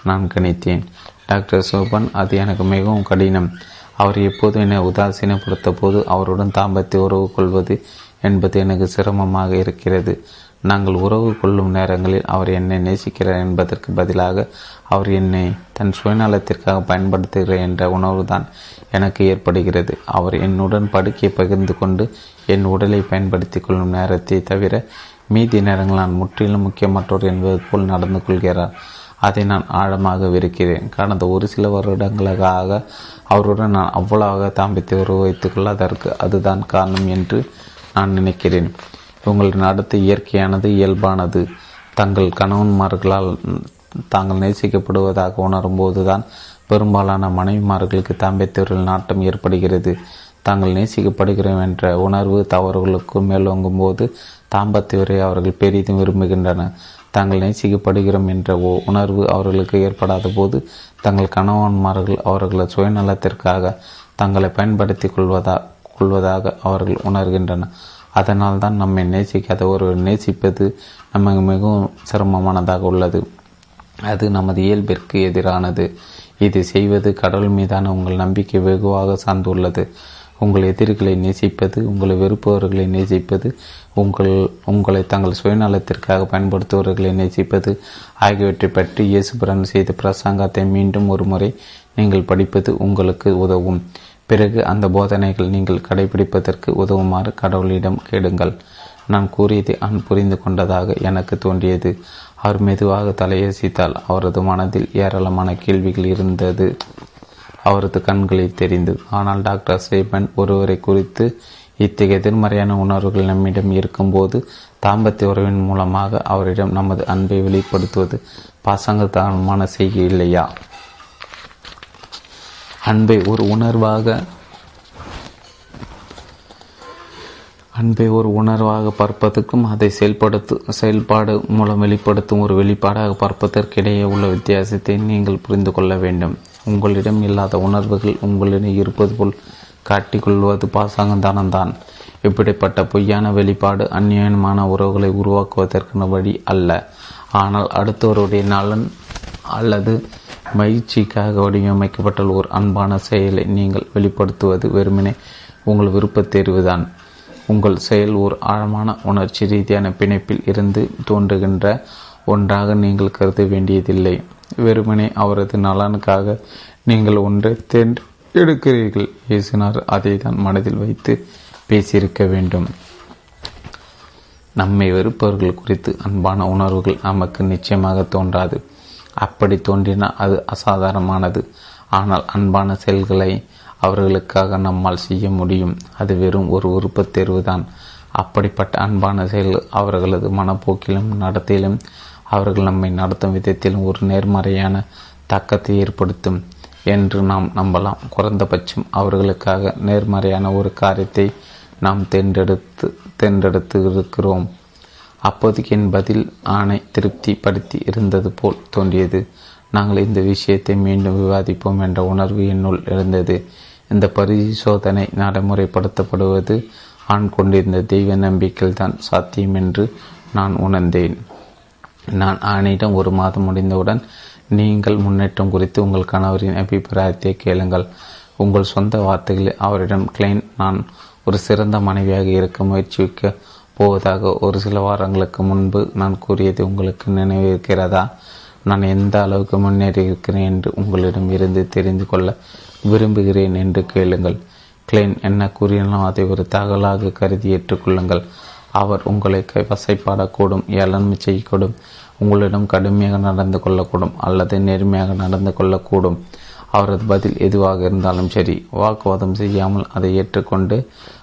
நான் கணித்தேன். டாக்டர் சோபன் அது எனக்கு மிகவும் கடினம். அவர் எப்போது என்னை உதாசீனப்படுத்த போது அவருடன் தாம்பத்திய உறவு கொள்வது என்பது எனக்கு சிரமமாக இருக்கிறது. நாங்கள் உறவு கொள்ளும் நேரங்களில் அவர் என்னை நேசிக்கிறார் என்பதற்கு பதிலாக அவர் என்னை தன் சுயநலத்திற்காக பயன்படுத்துகிறார் என்ற உணர்வுதான் எனக்கு ஏற்படுகிறது. அவர் என்னுடன் படுக்கையை பகிர்ந்து கொண்டு என் உடலை பயன்படுத்தி கொள்ளும் நேரத்தை தவிர மீதி நேரங்கள் நான் முற்றிலும் முக்கியமற்றோர் என்பது போல் நடந்து கொள்கிறார். அதை நான் ஆழமாக விருக்கிறேன் கடந்த ஒரு சில வருடங்களாக அவருடன் நான் அவ்வளவாக தாம்பித்து உறவு வைத்துக் கொள்ளாதற்கு அதுதான் காரணம் என்று நான் நினைக்கிறேன். உங்கள் நடத்தை இயற்கையானது இயல்பானது. தங்கள் கணவன்மார்களால் தாங்கள் நேசிக்கப்படுவதாக உணரும்போது தான் பெரும்பாலான மனைவிமார்களுக்கு தாம்பத்தியவர்கள் நாட்டம் ஏற்படுகிறது. தாங்கள் நேசிக்கப்படுகிறோம் என்ற உணர்வு தவறுகளுக்கு மேலோங்கும் போது தாம்பத்தியரை அவர்கள் பெரிதும் விரும்புகின்றனர். தாங்கள் நேசிக்கப்படுகிறோம் என்ற உணர்வு அவர்களுக்கு ஏற்படாத போது தங்கள் கணவன்மார்கள் அவர்களது சுயநலத்திற்காக தங்களை பயன்படுத்தி கொள்வதா கொள்வதாக அவர்கள் உணர்கின்றனர். அதனால் தான் நம்மை நேசிக்காத ஒருவர் நேசிப்பது நமக்கு மிகவும் சிரமமானதாக உள்ளது. அது நமது இயல்பிற்கு எதிரானது. இது செய்வது கடவுள் மீதான உங்கள் நம்பிக்கை வெகுவாக சார்ந்துள்ளது. உங்கள் எதிரிகளை நேசிப்பது உங்களை வெறுப்பவர்களை நேசிப்பது உங்கள் உங்களை தங்கள் சுயநலத்திற்காக பயன்படுத்துபவர்களை நேசிப்பது ஆகியவற்றை பற்றி இயேசுபிரன் செய்த பிரசங்கத்தை மீண்டும் ஒரு முறை நீங்கள் படிப்பது உங்களுக்கு உதவும். பிறகு அந்த போதனைகள் நீங்கள் கடைபிடிப்பதற்கு உதவுமாறு கடவுளிடம் கேடுங்கள் நான் கூறியதை நான் புரிந்து கொண்டதாக எனக்கு தோன்றியது. அவர் மெதுவாக தலையசித்தால் அவரது மனதில் ஏராளமான கேள்விகள் இருந்தது. அவரது கண்களில் தெரிந்தது ஆனால் டாக்டர் சேபன் ஒருவரை குறித்து இத்தகைய எதிர்மறையான உணர்வுகள் நம்மிடம் இருக்கும்போது தாம்பத்திய உறவின் மூலமாக அவரிடம் நமது அன்பை வெளிப்படுத்துவது பாசங்கத்தனமான செய்கை இல்லையா அன்பை ஒரு உணர்வாக அன்பை ஒரு உணர்வாக பார்ப்பதற்கும் அதை செயல்படுத்து செயல்பாடு மூலம் வெளிப்படுத்தும் ஒரு வெளிப்பாடாக பார்ப்பதற்கிடையே உள்ள வித்தியாசத்தை நீங்கள் புரிந்து கொள்ள வேண்டும். உங்களிடம் இல்லாத உணர்வுகள் உங்களிடம் இருப்பது போல் காட்டிக்கொள்வது பாசாங்கந்தானம்தான் இப்படிப்பட்ட பொய்யான வெளிப்பாடு அந்நியமான உறவுகளை உருவாக்குவதற்கான வழி அல்ல. ஆனால் அடுத்தவருடைய நலன் அல்லது மகிழ்ச்சிக்காக வடிவமைக்கப்பட்ட ஒரு அன்பான செயலை நீங்கள் வெளிப்படுத்துவது வெறுமனே உங்கள் விருப்பத்தேர்வுதான் உங்கள் செயல் ஒரு ஆழமான உணர்ச்சி ரீதியான பிணைப்பில் இருந்து தோன்றுகின்ற ஒன்றாக நீங்கள் கருத வேண்டியதில்லை. வெறுமனே அவரது நலனுக்காக நீங்கள் ஒன்றை தேர்ந்து எடுக்கிறீர்கள் பேசினார். அதை தான் மனதில் வைத்து பேசியிருக்க வேண்டும். நம்மை வெறுப்பவர்கள் குறித்து அன்பான உணர்வுகள் நமக்கு நிச்சயமாக தோன்றாது. அப்படி தோன்றினால் அது அசாதாரணமானது. ஆனால் அன்பான செயல்களை அவர்களுக்காக நம்மால் செய்ய முடியும். அது வெறும் ஒரு விருப்பத் தேர்வுதான். அப்படிப்பட்ட அன்பான செயல் அவர்களது மனப்போக்கிலும் நடத்தையிலும் அவர்கள் நம்மை நடத்தும் விதத்திலும் ஒரு நேர்மறையான தாக்கத்தை ஏற்படுத்தும் என்று நாம் நம்பலாம். குறைந்தபட்சம் அவர்களுக்காக நேர்மறையான ஒரு காரியத்தை நாம் தேர்ந்தெடுத்து தேர்ந்தெடுத்து இருக்கிறோம். அப்போதைக்கு என் பதில் ஆணை திருப்தி படுத்தி இருந்தது போல் தோன்றியது. நாங்கள் இந்த விஷயத்தை மீண்டும் விவாதிப்போம் என்ற உணர்வு என்னுள் இருந்தது இந்த பரிசோதனை நடைமுறைப்படுத்தப்படுவது ஆண் கொண்டிருந்த தெய்வ நம்பிக்கையில் தான் சாத்தியம் என்று நான் உணர்ந்தேன். நான் ஆணையிடம் ஒரு மாதம் முடிந்தவுடன் நீங்கள் முன்னேற்றம் குறித்து உங்கள் கணவரின் அபிப்பிராயத்தை கேளுங்கள். உங்கள் சொந்த வார்த்தைகளில் அவரிடம் கிளைன் நான் ஒரு சிறந்த மனைவியாக இருக்க முயற்சிக்க போவதாக ஒரு சில வாரங்களுக்கு முன்பு நான் கூறியது உங்களுக்கு நினைவிருக்கிறதா? நான் எந்த அளவுக்கு முன்னேறி இருக்கிறேன் என்று உங்களிடம் இருந்து தெரிந்து கொள்ள விரும்புகிறேன் என்று கேளுங்கள். கிளைன் என்ன கூறினாலும் அதை ஒரு தகவலாக கருதி ஏற்றுக்கொள்ளுங்கள். அவர் உங்களை வசைப்பாடக்கூடும் ஏளன்மை செய்யக்கூடும் உங்களிடம் கடுமையாக நடந்து கொள்ளக்கூடும் அல்லது நேர்மையாக நடந்து கொள்ளக்கூடும். அவரது பதில் எதுவாக இருந்தாலும் சரி வாக்குவாதம் செய்யாமல் அதை ஏற்றுக்கொண்டு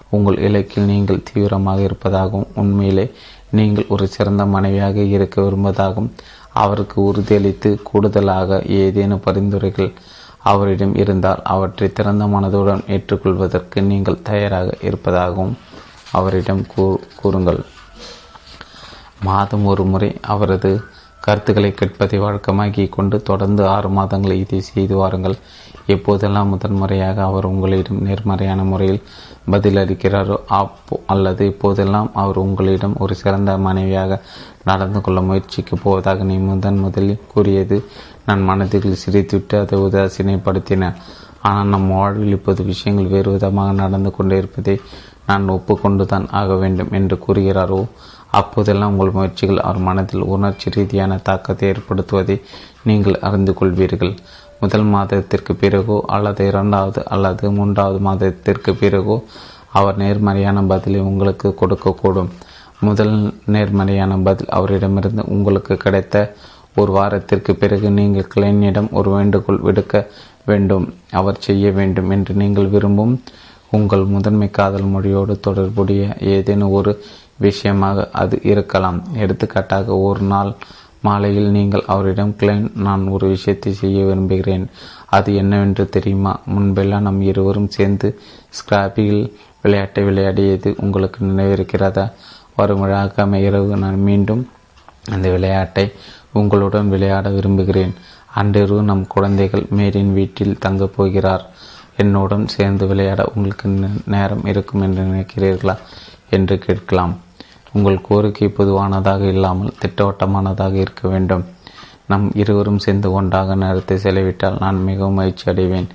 உங்கள் இலக்கில் நீங்கள் தீவிரமாக இருப்பதாகவும் உண்மையிலே நீங்கள் ஒரு சிறந்த மனைவியாக இருக்க விரும்புவதாகவும் அவருக்கு உறுதியளித்து கூடுதலாக ஏதேனும் பரிந்துரைகள் அவரிடம் இருந்தால் அவற்றை திறந்த மனதுடன் ஏற்றுக்கொள்வதற்கு நீங்கள் தயாராக இருப்பதாகவும் அவரிடம் கூறுங்கள். மாதம் ஒரு முறை அவரது கருத்துக்களை கேட்பதை வழக்கமாக்கி கொண்டு தொடர்ந்து ஆறு மாதங்களை இதை செய்து வாருங்கள். எப்போதெல்லாம் முதன்முறையாக அவர் உங்களிடம் நேர்மறையான முறையில் பதிலளிக்கிறாரோ அப்போ அல்லது இப்போதெல்லாம் அவர் உங்களிடம் ஒரு சிறந்த மனைவியாக நடந்து கொள்ள முயற்சிக்கு போவதாக நீ முதன் முதலில் கூறியது நான் மனதில் சிரித்துவிட்டு அதை உதாசீனப்படுத்தினேன் ஆனால் நம் வாழ்வில் இப்போது விஷயங்கள் வேறு விதமாக நடந்து கொண்டே இருப்பதை நான் ஒப்புக்கொண்டுதான் ஆக வேண்டும் என்று கூறுகிறாரோ? அப்போதெல்லாம் உங்கள் முயற்சிகள் அவர் மனதில் உணர்ச்சி ரீதியான தாக்கத்தை ஏற்படுத்துவதை நீங்கள் அறிந்து கொள்வீர்கள். முதல் மாதத்திற்கு பிறகோ அல்லது இரண்டாவது அல்லது மூன்றாவது மாதத்திற்கு பிறகோ அவர் நேர்மறையான பதிலை உங்களுக்கு கொடுக்கக்கூடும். முதல் நேர்மறையான பதில் அவரிடமிருந்து உங்களுக்கு கிடைத்த ஒரு வாரத்திற்கு பிறகு நீங்கள் கிளைனிடம் ஒரு வேண்டுகோள் விடுக்க வேண்டும். அவர் செய்ய வேண்டும் என்று நீங்கள் விரும்பும் உங்கள் முதன்மை காதல் மொழியோடு தொடர்புடைய ஏதேனும் ஒரு விஷயமாக அது இருக்கலாம். எடுத்துக்காட்டாக ஒரு நாள் மாலையில் நீங்கள் அவரிடம் கிளைன் நான் ஒரு விஷயத்தை செய்ய விரும்புகிறேன். அது என்னவென்று தெரியுமா? முன்பெல்லாம் நம் இருவரும் சேர்ந்து ஸ்கிராபியில் விளையாட்டை விளையாடியது உங்களுக்கு நினைவிருக்கிறதா? வரும் விழாக்காம இரவு நான் மீண்டும் அந்த விளையாட்டை உங்களுடன் விளையாட விரும்புகிறேன். அன்றிரவு நம் குழந்தைகள் மேரின் வீட்டில் தங்கப் போகிறார். என்னுடன் சேர்ந்து விளையாட உங்களுக்கு நேரம் இருக்கும் என்று நினைக்கிறீர்களா? என்று கேட்கலாம். உங்கள் கோரிக்கை பொதுவானதாக இல்லாமல் திட்டவட்டமானதாக இருக்க வேண்டும். நம் இருவரும் சேர்ந்து ஒன்றாக நேரத்தை செலவிட்டால் நான் மிகவும் மகிழ்ச்சி அடைவேன்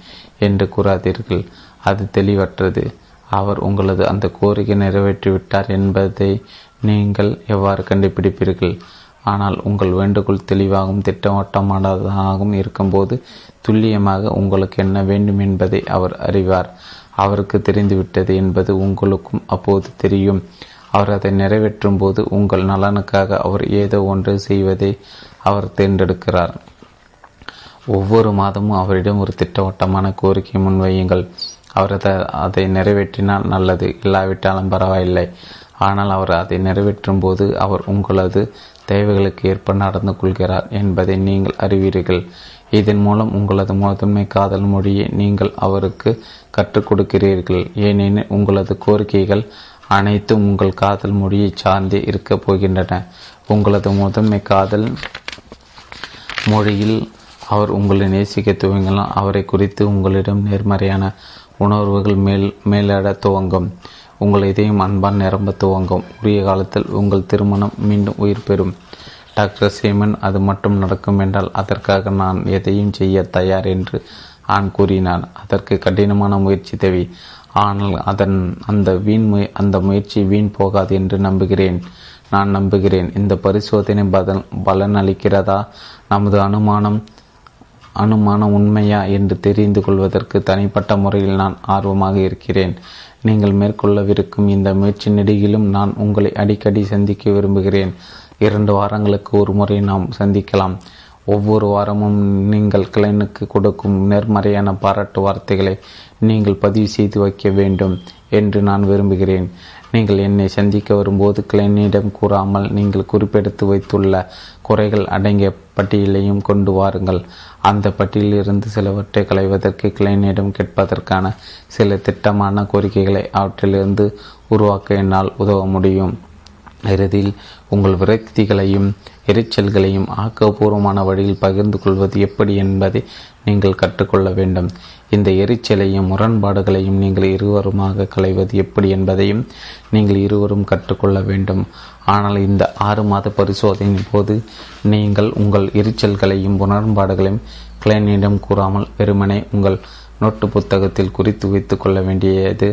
என்று கூறாதீர்கள். அது தெளிவற்றது. அவர் உங்களது அந்த கோரிக்கை நிறைவேற்றிவிட்டார் என்பதை நீங்கள் எவ்வாறு கண்டுபிடிப்பீர்கள்? ஆனால் உங்கள் வேண்டுகோள் தெளிவாகவும் திட்டவட்டமானதாகவும் இருக்கும்போது துல்லியமாக உங்களுக்கு என்ன வேண்டும் என்பதை அவர் அறிவார். அவருக்கு தெரிந்துவிட்டது என்பது உங்களுக்கும் அப்போது தெரியும். அவர் அதை நிறைவேற்றும் போது உங்கள் நலனுக்காக அவர் ஏதோ ஒன்று செய்வதை அவர் தேர்ந்தெடுக்கிறார். ஒவ்வொரு மாதமும் அவரிடம் ஒரு திட்டவட்டமான கோரிக்கை முன்வையுங்கள். அவர் அதை நிறைவேற்றினால் நல்லது. இல்லாவிட்டாலும் பரவாயில்லை. ஆனால் அவர் அதை நிறைவேற்றும் போது அவர் உங்களது தேவைகளுக்கு ஏற்ப நடந்து கொள்கிறார் என்பதை நீங்கள் அறிவீர்கள். இதன் மூலம் உங்களது முதன்மை காதல் மொழியை நீங்கள் அவருக்கு கற்றுக் கொடுக்கிறீர்கள். ஏனெனில் உங்களது கோரிக்கைகள் அனைத்தும் உங்கள் காதல் மொழியை சார்ந்தே இருக்கப் போகின்றன. உங்களது முதன்மை காதல் மொழியில் அவர் உங்களை நேசிக்க துவங்கலாம் அவரை குறித்து உங்களிடம் நேர்மறையான உணர்வுகள் மேல் மேலிட துவங்கும். உங்கள் இதயம் அன்பான் நிரம்ப துவங்கும். உரிய காலத்தில் உங்கள் திருமணம் மீண்டும் உயிர் பெறும். டாக்டர் சீமன் அது மட்டும் நடக்கும் என்றால் அதற்காக நான் எதையும் செய்ய தயார் என்று ஆண் கூறினான். அதற்கு கடினமான முயற்சி தேவை. ஆனால் அதன் அந்த வீண் முய அந்த முயற்சி வீண் போகாது என்று நம்புகிறேன். நான் நம்புகிறேன். இந்த பரிசோதனை பலன் அளிக்கிறதா? நமது அனுமானம் அனுமானம் உண்மையா என்று தெரிந்து கொள்வதற்கு தனிப்பட்ட முறையில் நான் ஆர்வமாக இருக்கிறேன். நீங்கள் மேற்கொள்ளவிருக்கும் இந்த முயற்சி நெடுகிலும் நான் உங்களை அடிக்கடி சந்திக்க விரும்புகிறேன். இரண்டு வாரங்களுக்கு ஒரு முறை நாம் சந்திக்கலாம். ஒவ்வொரு வாரமும் நீங்கள் கிளைனுக்கு கொடுக்கும் நேர்மறையான பாராட்டு வார்த்தைகளை நீங்கள் பதிவு செய்து வைக்க வேண்டும் என்று நான் விரும்புகிறேன். நீங்கள் என்னை சந்திக்க வரும்போது கிளைனிடம் கூறாமல் நீங்கள் குறிப்பெடுத்து வைத்துள்ள குறைகள் அடங்கிய பட்டியலையும் கொண்டு வாருங்கள். அந்த பட்டியலிருந்து சிலவற்றை களைவதற்கு கிளைனிடம் கேட்பதற்கான சில திட்டமான கோரிக்கைகளை அவற்றிலிருந்து உருவாக்க என்னால் உதவ முடியும். இறுதியில் உங்கள் விரக்திகளையும் எரிச்சல்களையும் ஆக்கப்பூர்வமான வழியில் பகிர்ந்து கொள்வது எப்படி என்பதை நீங்கள் கற்றுக்கொள்ள வேண்டும். இந்த எரிச்சலையும் முரண்பாடுகளையும் நீங்கள் இருவருமாக களைவது எப்படி என்பதையும் நீங்கள் இருவரும் கற்றுக்கொள்ள வேண்டும். ஆனால் இந்த ஆறு மாத பரிசோதனையின் போது நீங்கள் உங்கள் எரிச்சல்களையும் முரண்பாடுகளையும் கிளைனிடம் கூறாமல் வெறுமனே உங்கள் நோட்டு புத்தகத்தில் குறித்து வைத்து கொள்ள வேண்டியது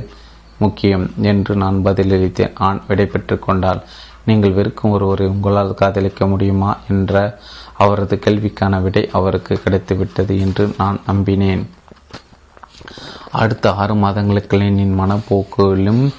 முக்கியம் என்று நான் பதிலளித்தேன். ஆண் விடை பெற்று கொண்டால் நீங்கள் வெறுக்கும் ஒருவரை உங்களால் காதலிக்க முடியுமா என்ற அவரது கேள்விக்கான விடை அவருக்கு கிடைத்துவிட்டது என்று நான் நம்பினேன். அடுத்த ஆறு மாதங்களுக்கு என் மனப்போக்கிலும்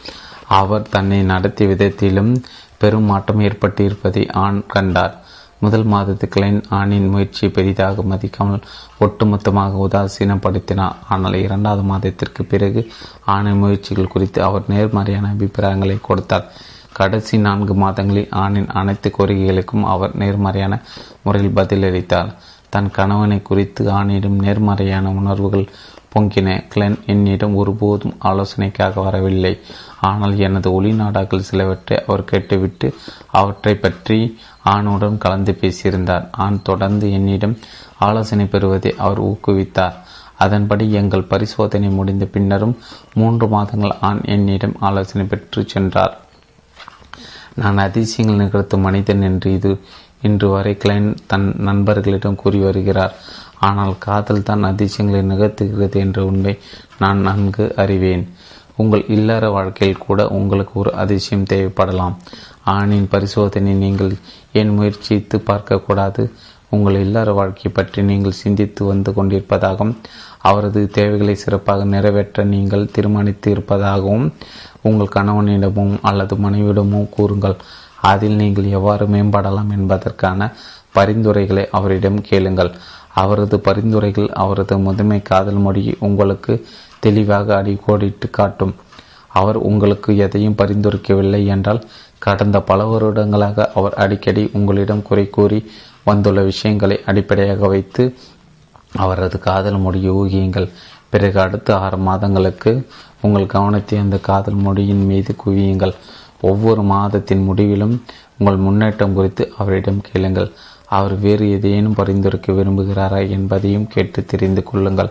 அவர் தன்னை நடத்திய விதத்திலும் பெரும் மாற்றம் ஏற்பட்டிருப்பதை ஆண் கண்டார். முதல் மாதத்துக்கு கிளைன் ஆணின் முயற்சியை பெரிதாக மதிக்காமல் ஒட்டுமொத்தமாக உதாசீனப்படுத்தினார் ஆனால் இரண்டாவது மாதத்திற்கு பிறகு ஆணின் முயற்சிகள் குறித்து அவர் நேர்மறையான அபிப்பிராயங்களை கொடுத்தார். கடைசி நான்கு மாதங்களில் ஆணின் அனைத்து கோரிக்கைகளுக்கும் அவர் நேர்மறையான முறையில் பதிலளித்தார். தன் கணவனை குறித்து ஆணிடம் நேர்மறையான உணர்வுகள் பொங்கின கிளென் என்னிடம் ஒருபோதும் ஆலோசனைக்காக வரவில்லை. ஆனால் எனது ஒளிநாடாக்கள் சிலவற்றை அவர் கேட்டுவிட்டு அவற்றை பற்றி ஆணுடன் கலந்து பேசியிருந்தார். ஆண் தொடர்ந்து என்னிடம் ஆலோசனை பெறுவதை அவர் ஊக்குவித்தார். அதன்படி எங்கள் பரிசோதனை முடிந்த பின்னரும் மூன்று மாதங்கள் ஆண் என்னிடம் ஆலோசனை பெற்று சென்றார். நான் அதிசயங்கள் நிகழ்த்தும் மனிதன் என்று இது இன்று வரை கிளைன் தன் நண்பர்களிடம் கூறி வருகிறார். ஆனால் காதல் தான் அதிசயங்களை நிகழ்த்துகிறது என்ற உண்மை நான் நன்கு அறிவேன். உங்கள் இல்லற வாழ்க்கையில் கூட உங்களுக்கு ஒரு அதிசயம் தேவைப்படலாம். ஆணின் பரிசோதனை நீங்கள் ஏன் முயற்சித்து பார்க்கக்கூடாது உங்கள் இல்லற வாழ்க்கை பற்றி நீங்கள் சிந்தித்து வந்து கொண்டிருப்பதாகவும் அவரது தேவைகளை சிறப்பாக நிறைவேற்ற நீங்கள் தீர்மானித்து இருப்பதாகவும் உங்கள் கணவனிடமும் அல்லது மனைவியிடமோ கூறுங்கள். அதில் நீங்கள் எவ்வாறு மேம்படலாம் என்பதற்கான பரிந்துரைகளை அவரிடம் கேளுங்கள். அவரது பரிந்துரைகள் அவரது முதன்மை காதல் மொழியை உங்களுக்கு தெளிவாக அடிக்கோடிட்டு காட்டும். அவர் உங்களுக்கு எதையும் பரிந்துரைக்கவில்லை என்றால் கடந்த பல வருடங்களாக அவர் அடிக்கடி உங்களிடம் குறை கூறி வந்துள்ள விஷயங்களை அடிப்படையாக வைத்து அவரது காதல் மொழியை ஊகியுங்கள். பிறகு அடுத்த ஆறு மாதங்களுக்கு உங்கள் கவனத்தை அந்த காதல் மொழியின் மீது குவியுங்கள். ஒவ்வொரு மாதத்தின் முடிவிலும் உங்கள் முன்னேற்றம் குறித்து அவரிடம் கேளுங்கள். அவர் வேறு எதையேனும் பரிந்துரைக்க விரும்புகிறாரா என்பதையும் கேட்டு தெரிந்து கொள்ளுங்கள்.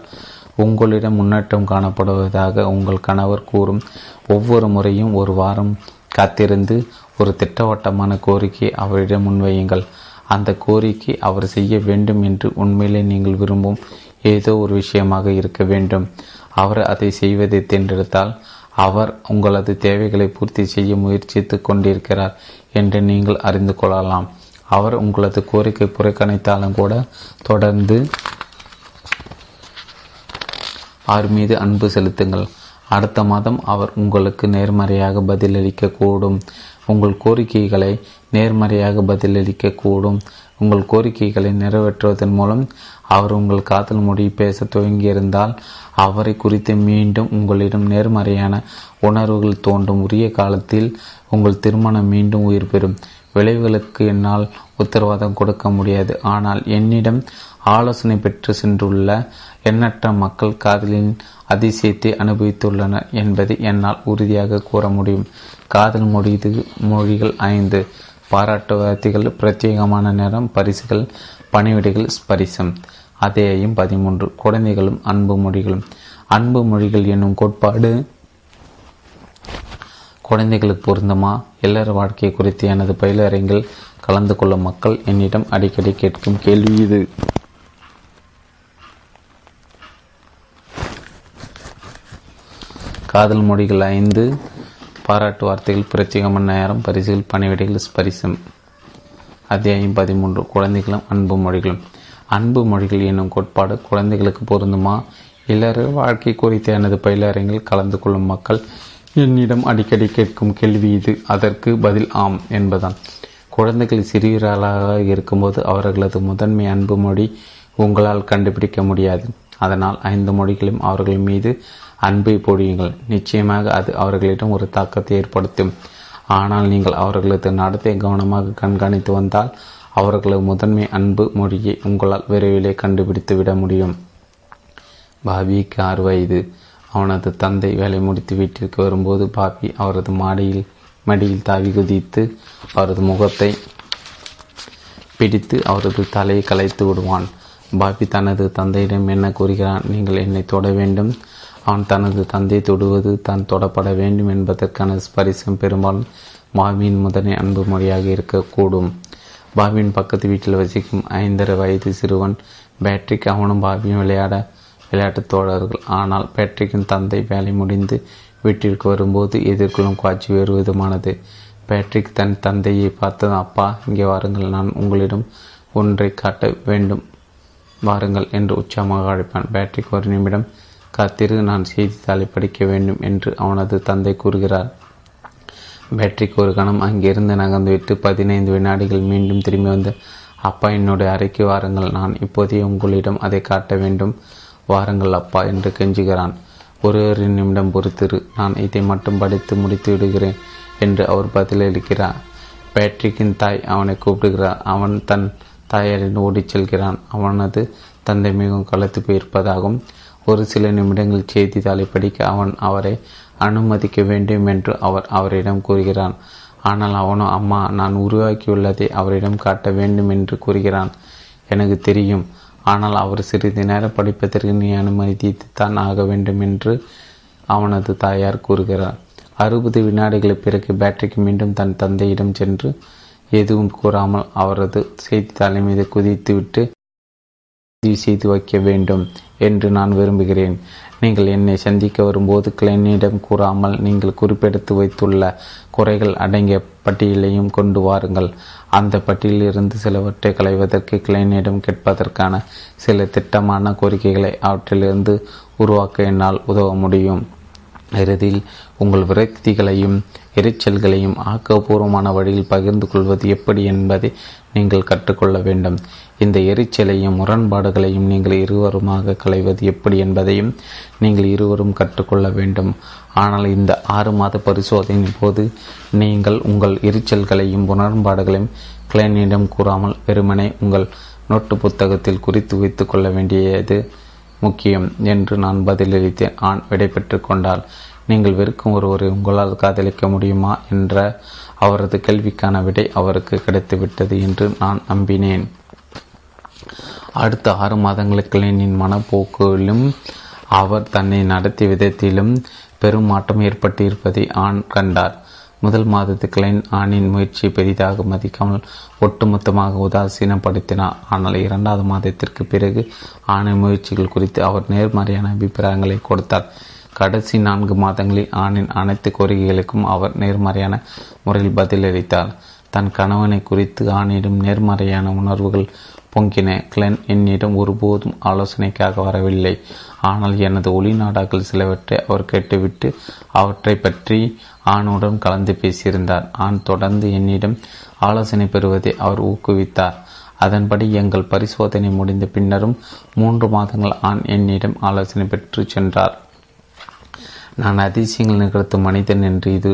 உங்களிடம் முன்னேற்றம் காணப்படுவதாக உங்கள் கணவர் கூறும் ஒவ்வொரு முறையும் ஒரு வாரம் காத்திருந்து ஒரு திட்டவட்டமான கோரிக்கையை அவரிடம் முன்வையுங்கள். அந்த கோரிக்கை அவர் செய்ய வேண்டும் என்று உண்மையிலே நீங்கள் விரும்பும் ஏதோ ஒரு விஷயமாக இருக்க வேண்டும். அவர் அதை செய்வதை தேர்ந்தெடுத்தால் அவர் உங்களது தேவைகளை பூர்த்தி செய்ய முயற்சித்து கொண்டிருக்கிறார் என்று நீங்கள் அறிந்து கொள்ளலாம். அவர் உங்களது கோரிக்கை புறக்கணித்தாலும் கூட தொடர்ந்து அவர் மீது அன்பு செலுத்துங்கள். அடுத்த மாதம் அவர் உங்களுக்கு நேர்மறையாக பதிலளிக்க கூடும் உங்கள் கோரிக்கைகளை நேர்மறையாக பதிலளிக்க கூடும் உங்கள் கோரிக்கைகளை நிறைவேற்றுவதன் மூலம் அவர் உங்கள் காதல் மொழி பேச துவங்கியிருந்தால் அவரை குறித்து மீண்டும் உங்களிடம் நேர்மறையான உணர்வுகள் தோன்றும். உரிய காலத்தில் உங்கள் திருமணம் மீண்டும் உயிர் பெறும். விளைவுகளுக்கு என்னால் உத்தரவாதம் கொடுக்க முடியாது. ஆனால் என்னிடம் ஆலோசனை பெற்று சென்றுள்ள எண்ணற்ற மக்கள் காதலின் அதிசயத்தை அனுபவித்துள்ளனர் என்பதை என்னால் உறுதியாக கூற முடியும். காதல் மொழி மொழிகள் ஐந்து. பாராட்டு வார்த்தைகள் பிரத்யேகமான நேரம் பரிசுகள் பணிவிடைகள் ஸ்பரிசம். அதேயும் பதிமூன்று. குழந்தைகளும் அன்பு மொழிகளும். அன்பு மொழிகள் என்னும் கோட்பாடு குழந்தைகளுக்கு பொருந்தமா? இல்லற வாழ்க்கை குறித்து எனது பயிலரங்கில் கலந்து கொள்ளும் மக்கள் என்னிடம் அடிக்கடி கேட்கும் கேள்வி இது. காதல் மொழிகள் ஐந்து. பாராட்டு வார்த்தைகள் பிரத்யேகமான நேரம் பரிசுகள் பணிவிடைகள் ஸ்பரிசம். அத்தியாயம் பதிமூன்று குழந்தைகளும் அன்பு மொழிகளும். அன்பு மொழிகள் என்னும் கோட்பாடு குழந்தைகளுக்கு பொருந்துமா? இல்லற வாழ்க்கை குறித்த எனது பயிலரங்கில் கலந்து கொள்ளும் மக்கள் என்னிடம் அடிக்கடி கேட்கும் கேள்வி இது அதற்கு பதில் ஆம் என்பதான் குழந்தைகள் சிறியராளாக இருக்கும்போது அவர்களது முதன்மை அன்பு மொழி உங்களால் கண்டுபிடிக்க முடியாது. அதனால் ஐந்து மொழிகளும் அவர்கள் மீது அன்பை பொழியுங்கள். நிச்சயமாக அது அவர்களிடம் ஒரு தாக்கத்தை ஏற்படுத்தும். ஆனால் நீங்கள் அவர்களது நடத்தை கவனமாக கண்காணித்து வந்தால் அவர்களது முதன்மை அன்பு மொழியை உங்களால் விரைவிலே கண்டுபிடித்து விட முடியும். பாபிக்கு ஆறு வயது. அவனது தந்தை வேலை முடித்து வீட்டிற்கு வரும்போது பாபி அவரது மாடியில் மடியில் தாவி குதித்து அவரது முகத்தை பிடித்து அவரது தலையை கலைத்து விடுவான். பாபி தனது தந்தையிடம் என்ன கூறுகிறான்? நீங்கள் என்னை தொட வேண்டும். அவன் தனது தந்தை தொடுவது தான் தொடப்பட வேண்டும் என்பதற்கான ஸ்பரிசம் பெரும்பாலும் மாமியின் முதனை அன்பு மொழியாக இருக்கக்கூடும். பாபியின் பக்கத்து வீட்டில் வசிக்கும் ஐந்தரை வயது சிறுவன் பேட்ரிக் அவனும் பாபியும் விளையாட விளையாட்டுத் தோழர்கள். ஆனால் பேட்ரிக்கின் தந்தை வேலை முடிந்து வீட்டிற்கு வரும்போது எதிர்கொள்ளும் காட்சி வேறு விதமானது. பேட்ரிக் தன் தந்தையை பார்த்தது அப்பா இங்கே வாருங்கள். நான் உங்களிடம் ஒன்றை காட்ட வேண்டும். வாருங்கள் என்று உற்சாகமாக அழைப்பான். பேட்ரிக் ஒரு நிமிடம் காத்திரு நான் செய்தித்தாளை படிக்க வேண்டும் என்று அவனது தந்தை கூறுகிறார். பேட்டரிக்கு ஒரு கணம் அங்கிருந்து நகர்ந்துவிட்டு பதினைந்து வினாடிகள் மீண்டும் திரும்பி வந்து அப்பா என்னுடைய அறைக்கு வாருங்கள். நான் இப்போதே உங்களிடம் அதை காட்ட வேண்டும். வாருங்கள் அப்பா என்று கெஞ்சுகிறான். ஒரு ஒரு நிமிடம் பொறுத்திரு. நான் இதை மட்டும் படித்து முடித்து விடுகிறேன் என்று அவர் பதிலளிக்கிறார். பேட்ரிக்கின் தாய் அவனை கூப்பிடுகிறார். அவன் தன் தாயாரின் ஓடிச் செல்கிறான். அவனது தந்தை மிகவும் கலத்து போயிருப்பதாகவும் ஒரு சில நிமிடங்கள் செய்தித்தாளை படிக்க அவன் அவரை அனுமதிக்க வேண்டும் என்று அவர் அவரிடம் கூறுகிறான். ஆனால் அவனோ அம்மா நான் உருவாக்கியுள்ளதை அவரிடம் காட்ட வேண்டும் என்று கூறுகிறான். எனக்கு தெரியும். ஆனால் அவர் சிறிது நேரம் படிப்பதற்கு நீ அனுமதித்துத்தான் ஆக வேண்டும் என்று அவனது தாயார் கூறுகிறார். அறுபது வினாடிகளுக்கு பிறகு பேட்டரிக்கு மீண்டும் தன் தந்தையிடம் சென்று எதுவும் கூறாமல் அவரது செய்தித்தாளை மீது குதித்துவிட்டு பதிவு செய்து வைக்க வேண்டும் என்று நான் விரும்புகிறேன். நீங்கள் என்னை சந்திக்க வரும்போது கிளைனிடம் கூறாமல் நீங்கள் குறிப்பெடுத்து வைத்துள்ள குறைகள் அடங்கிய பட்டியலையும் கொண்டு வாருங்கள். அந்த பட்டியலிலிருந்து சிலவற்றை களைவதற்கு கிளைனிடம் கேட்பதற்கான சில திட்டமான கோரிக்கைகளை அவற்றிலிருந்து உருவாக்க என்னால் உதவ முடியும். இறுதியில் உங்கள் விரக்திகளையும் எரிச்சல்களையும் ஆக்கப்பூர்வமான வழியில் பகிர்ந்து கொள்வது எப்படி என்பதை நீங்கள் கற்றுக்கொள்ள வேண்டும். இந்த எரிச்சலையும் முரண்பாடுகளையும் நீங்கள் இருவருமாக களைவது எப்படி என்பதையும் நீங்கள் இருவரும் கற்றுக்கொள்ள வேண்டும். ஆனால் இந்த ஆறு மாத பரிசோதனையின் போது நீங்கள் உங்கள் எரிச்சல்களையும் முரண்பாடுகளையும் கிளைனிடம் கூறாமல் வெறுமனே உங்கள் நோட்டு புத்தகத்தில் குறித்து வைத்து கொள்ள வேண்டியது முக்கியம் என்று நான் பதிலளித்தேன். ஆண் விடைபெற்று கொண்டால் நீங்கள் வெறுக்கும் ஒருவரை உங்களால் காதலிக்க முடியுமா என்ற அவரது கேள்விக்கான விடை அவருக்கு கிடைத்துவிட்டது என்று நான் நம்பினேன். அடுத்த ஆறு மாதங்களுக்கு கிளைனின் மனப்போக்கிலும் அவர் தன்னை நடத்திய விதத்திலும் பெரும் மாற்றம் ஏற்பட்டு இருப்பதை ஆண் கண்டார். முதல் மாதத்து கிளைன் ஆணின் முயற்சியை பெரிதாக மதிக்காமல் ஒட்டுமொத்தமாக உதாசீனப்படுத்தினார் ஆனால் இரண்டாவது மாதத்திற்கு பிறகு ஆணின் முயற்சிகள் குறித்து அவர் நேர்மறையான அபிப்பிராயங்களை கொடுத்தார். கடைசி நான்கு மாதங்களில் ஆணின் அனைத்து கோரிக்கைகளுக்கும் அவர் நேர்மறையான முறையில் பதிலளித்தார். தன் கணவனை குறித்து ஆணிடம் நேர்மறையான உணர்வுகள் பொங்கின கிளென் என்னிடம் ஒருபோதும் ஆலோசனைக்காக வரவில்லை. ஆனால் எனது ஒளிநாடாக்கள் சிலவற்றை அவர் கேட்டுவிட்டு அவற்றை பற்றி ஆணுடன் கலந்து பேசியிருந்தார். ஆண் தொடர்ந்து என்னிடம் ஆலோசனை பெறுவதை அவர் ஊக்குவித்தார். அதன்படி எங்கள் பரிசோதனை முடிந்த பின்னரும் மூன்று மாதங்கள் ஆண் என்னிடம் ஆலோசனை பெற்று சென்றார். நான் அதிசயங்கள் நிகழ்த்தும் மனிதன் என்று இது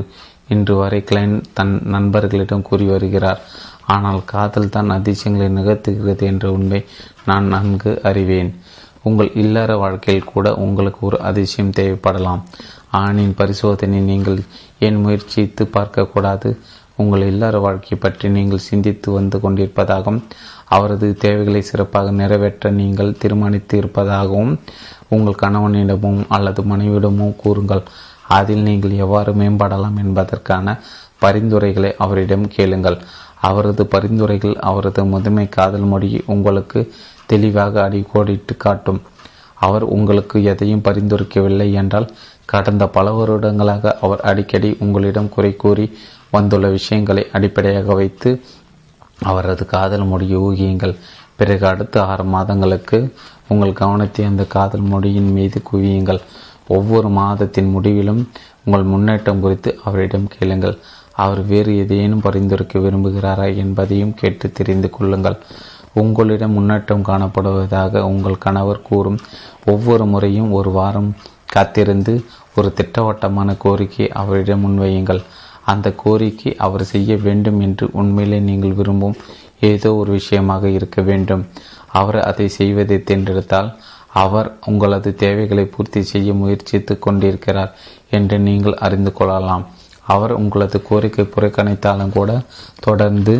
இன்று வரை கிளைன் தன் நண்பர்களிடம் கூறி வருகிறார். ஆனால் காதல் தான் அதிசயங்களை நிகழ்த்துகிறது என்ற உண்மை நான் நன்கு அறிவேன். உங்கள் இல்லற வாழ்க்கையில் கூட உங்களுக்கு ஒரு அதிசயம் தேவைப்படலாம். ஆணின் பரிசோதனை நீங்கள் ஏன் முயற்சித்து பார்க்கக்கூடாது? உங்கள் இல்லற வாழ்க்கை பற்றி நீங்கள் சிந்தித்து வந்து கொண்டிருப்பதாகவும் அவரது தேவைகளை சிறப்பாக நிறைவேற்ற நீங்கள் தீர்மானித்து இருப்பதாகவும் உங்கள் கணவனிடமும் அல்லது மனைவியிடமும் கூறுங்கள். அதில் நீங்கள் எவ்வாறு மேம்படலாம் என்பதற்கான பரிந்துரைகளை அவரிடம் கேளுங்கள். அவரது பரிந்துரைகள் அவரது முதன்மை காதல் மொழியை உங்களுக்கு தெளிவாக அடிக்கோடிட்டு காட்டும். அவர் உங்களுக்கு எதையும் பரிந்துரைக்கவில்லை என்றால் கடந்த பல வருடங்களாக அவர் அடிக்கடி உங்களிடம் குறை கூறி வந்துள்ள விஷயங்களை அடிப்படையாக வைத்து அவரது காதல் மொழியை ஊகியுங்கள். பிறகு அடுத்த ஆறு மாதங்களுக்கு உங்கள் கவனத்தை அந்த காதல் மொழியின் மீது குவியுங்கள். ஒவ்வொரு மாதத்தின் முடிவிலும் உங்கள் முன்னேற்றம் குறித்து அவரிடம் கேளுங்கள். அவர் வேறு எதையேனும் பரிந்துரைக்க விரும்புகிறாரா என்பதையும் கேட்டு தெரிந்து கொள்ளுங்கள். உங்களிடம் முன்னேற்றம் காணப்படுவதாக உங்கள் கணவர் கூறும் ஒவ்வொரு முறையும் ஒரு வாரம் காத்திருந்து ஒரு திட்டவட்டமான கோரிக்கை அவரிடம் முன்வையுங்கள். அந்த கோரிக்கை அவர் செய்ய வேண்டும் என்று உண்மையிலே நீங்கள் விரும்பும் ஏதோ ஒரு விஷயமாக இருக்க வேண்டும். அவர் அதை செய்வதை தேர்ந்தெடுத்தால் அவர் உங்களது தேவைகளை பூர்த்தி செய்ய முயற்சித்து கொண்டிருக்கிறார் என்று நீங்கள் அறிந்து கொள்ளலாம். அவர் உங்களது கோரிக்கை புறக்கணித்தாலும் கூட தொடர்ந்து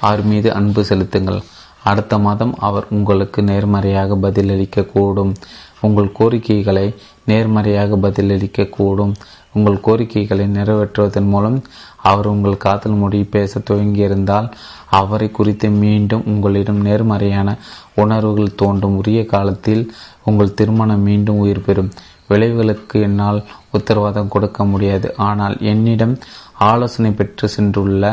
அவர் மீது அன்பு செலுத்துங்கள். அடுத்த மாதம் அவர் உங்களுக்கு நேர்மறையாக பதிலளிக்க கூடும் உங்கள் கோரிக்கைகளை நேர்மறையாக பதிலளிக்க கூடும் உங்கள் கோரிக்கைகளை நிறைவேற்றுவதன் மூலம் அவர் உங்கள் காதல் மொழி பேச துவங்கியிருந்தால் அவரை குறித்து மீண்டும் உங்களிடம் நேர்மறையான உணர்வுகள் தோன்றும். உரிய காலத்தில் உங்கள் திருமணம் மீண்டும் உயிர் பெறும். விளைவுகளுக்கு என்னால் உத்தரவாதம் கொடுக்க முடியாது. ஆனால் என்னிடம் ஆலோசனை பெற்று சென்றுள்ள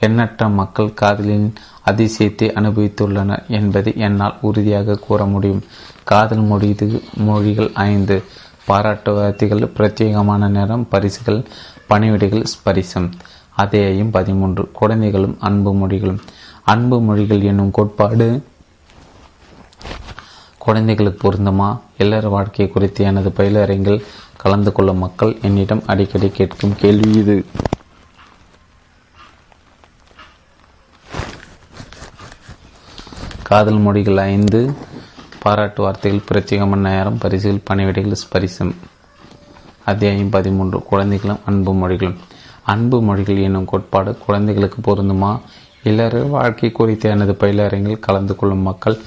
எண்ணற்ற மக்கள் காதலின் அதிசயத்தை அனுபவித்துள்ளனர் என்பதை என்னால் உறுதியாக கூற முடியும். காதல் மொழிது மொழிகள் ஐந்து. பாராட்டு வார்த்தைகள் பிரத்யேகமான நேரம் பரிசுகள் பணிவிடைகள் ஸ்பரிசம். அதேயும் பதிமூன்று. குழந்தைகளும் அன்பு மொழிகளும். அன்பு மொழிகள் என்னும் கோட்பாடு குழந்தைகளுக்கு பொருந்துமா? இல்லற வாழ்க்கை குறித்து எனது பயிலரங்கில் கலந்து கொள்ளும் மக்கள் என்னிடம் அடிக்கடி கேட்கும் கேள்வி இது. காதல் மொழிகள் ஐந்து பாராட்டு வார்த்தைகள் பிரத்யேகமான நேரம் பரிசுகள் பணிவிடைகள் ஸ்பரிசம். அத்தியாயம் பதிமூன்று குழந்தைகளும் அன்பு மொழிகளும். அன்பு மொழிகள் என்னும் கோட்பாடு குழந்தைகளுக்கு பொருந்துமா? இல்லற வாழ்க்கை குறித்த எனது பயிலரங்கில் கலந்து கொள்ளும் மக்கள்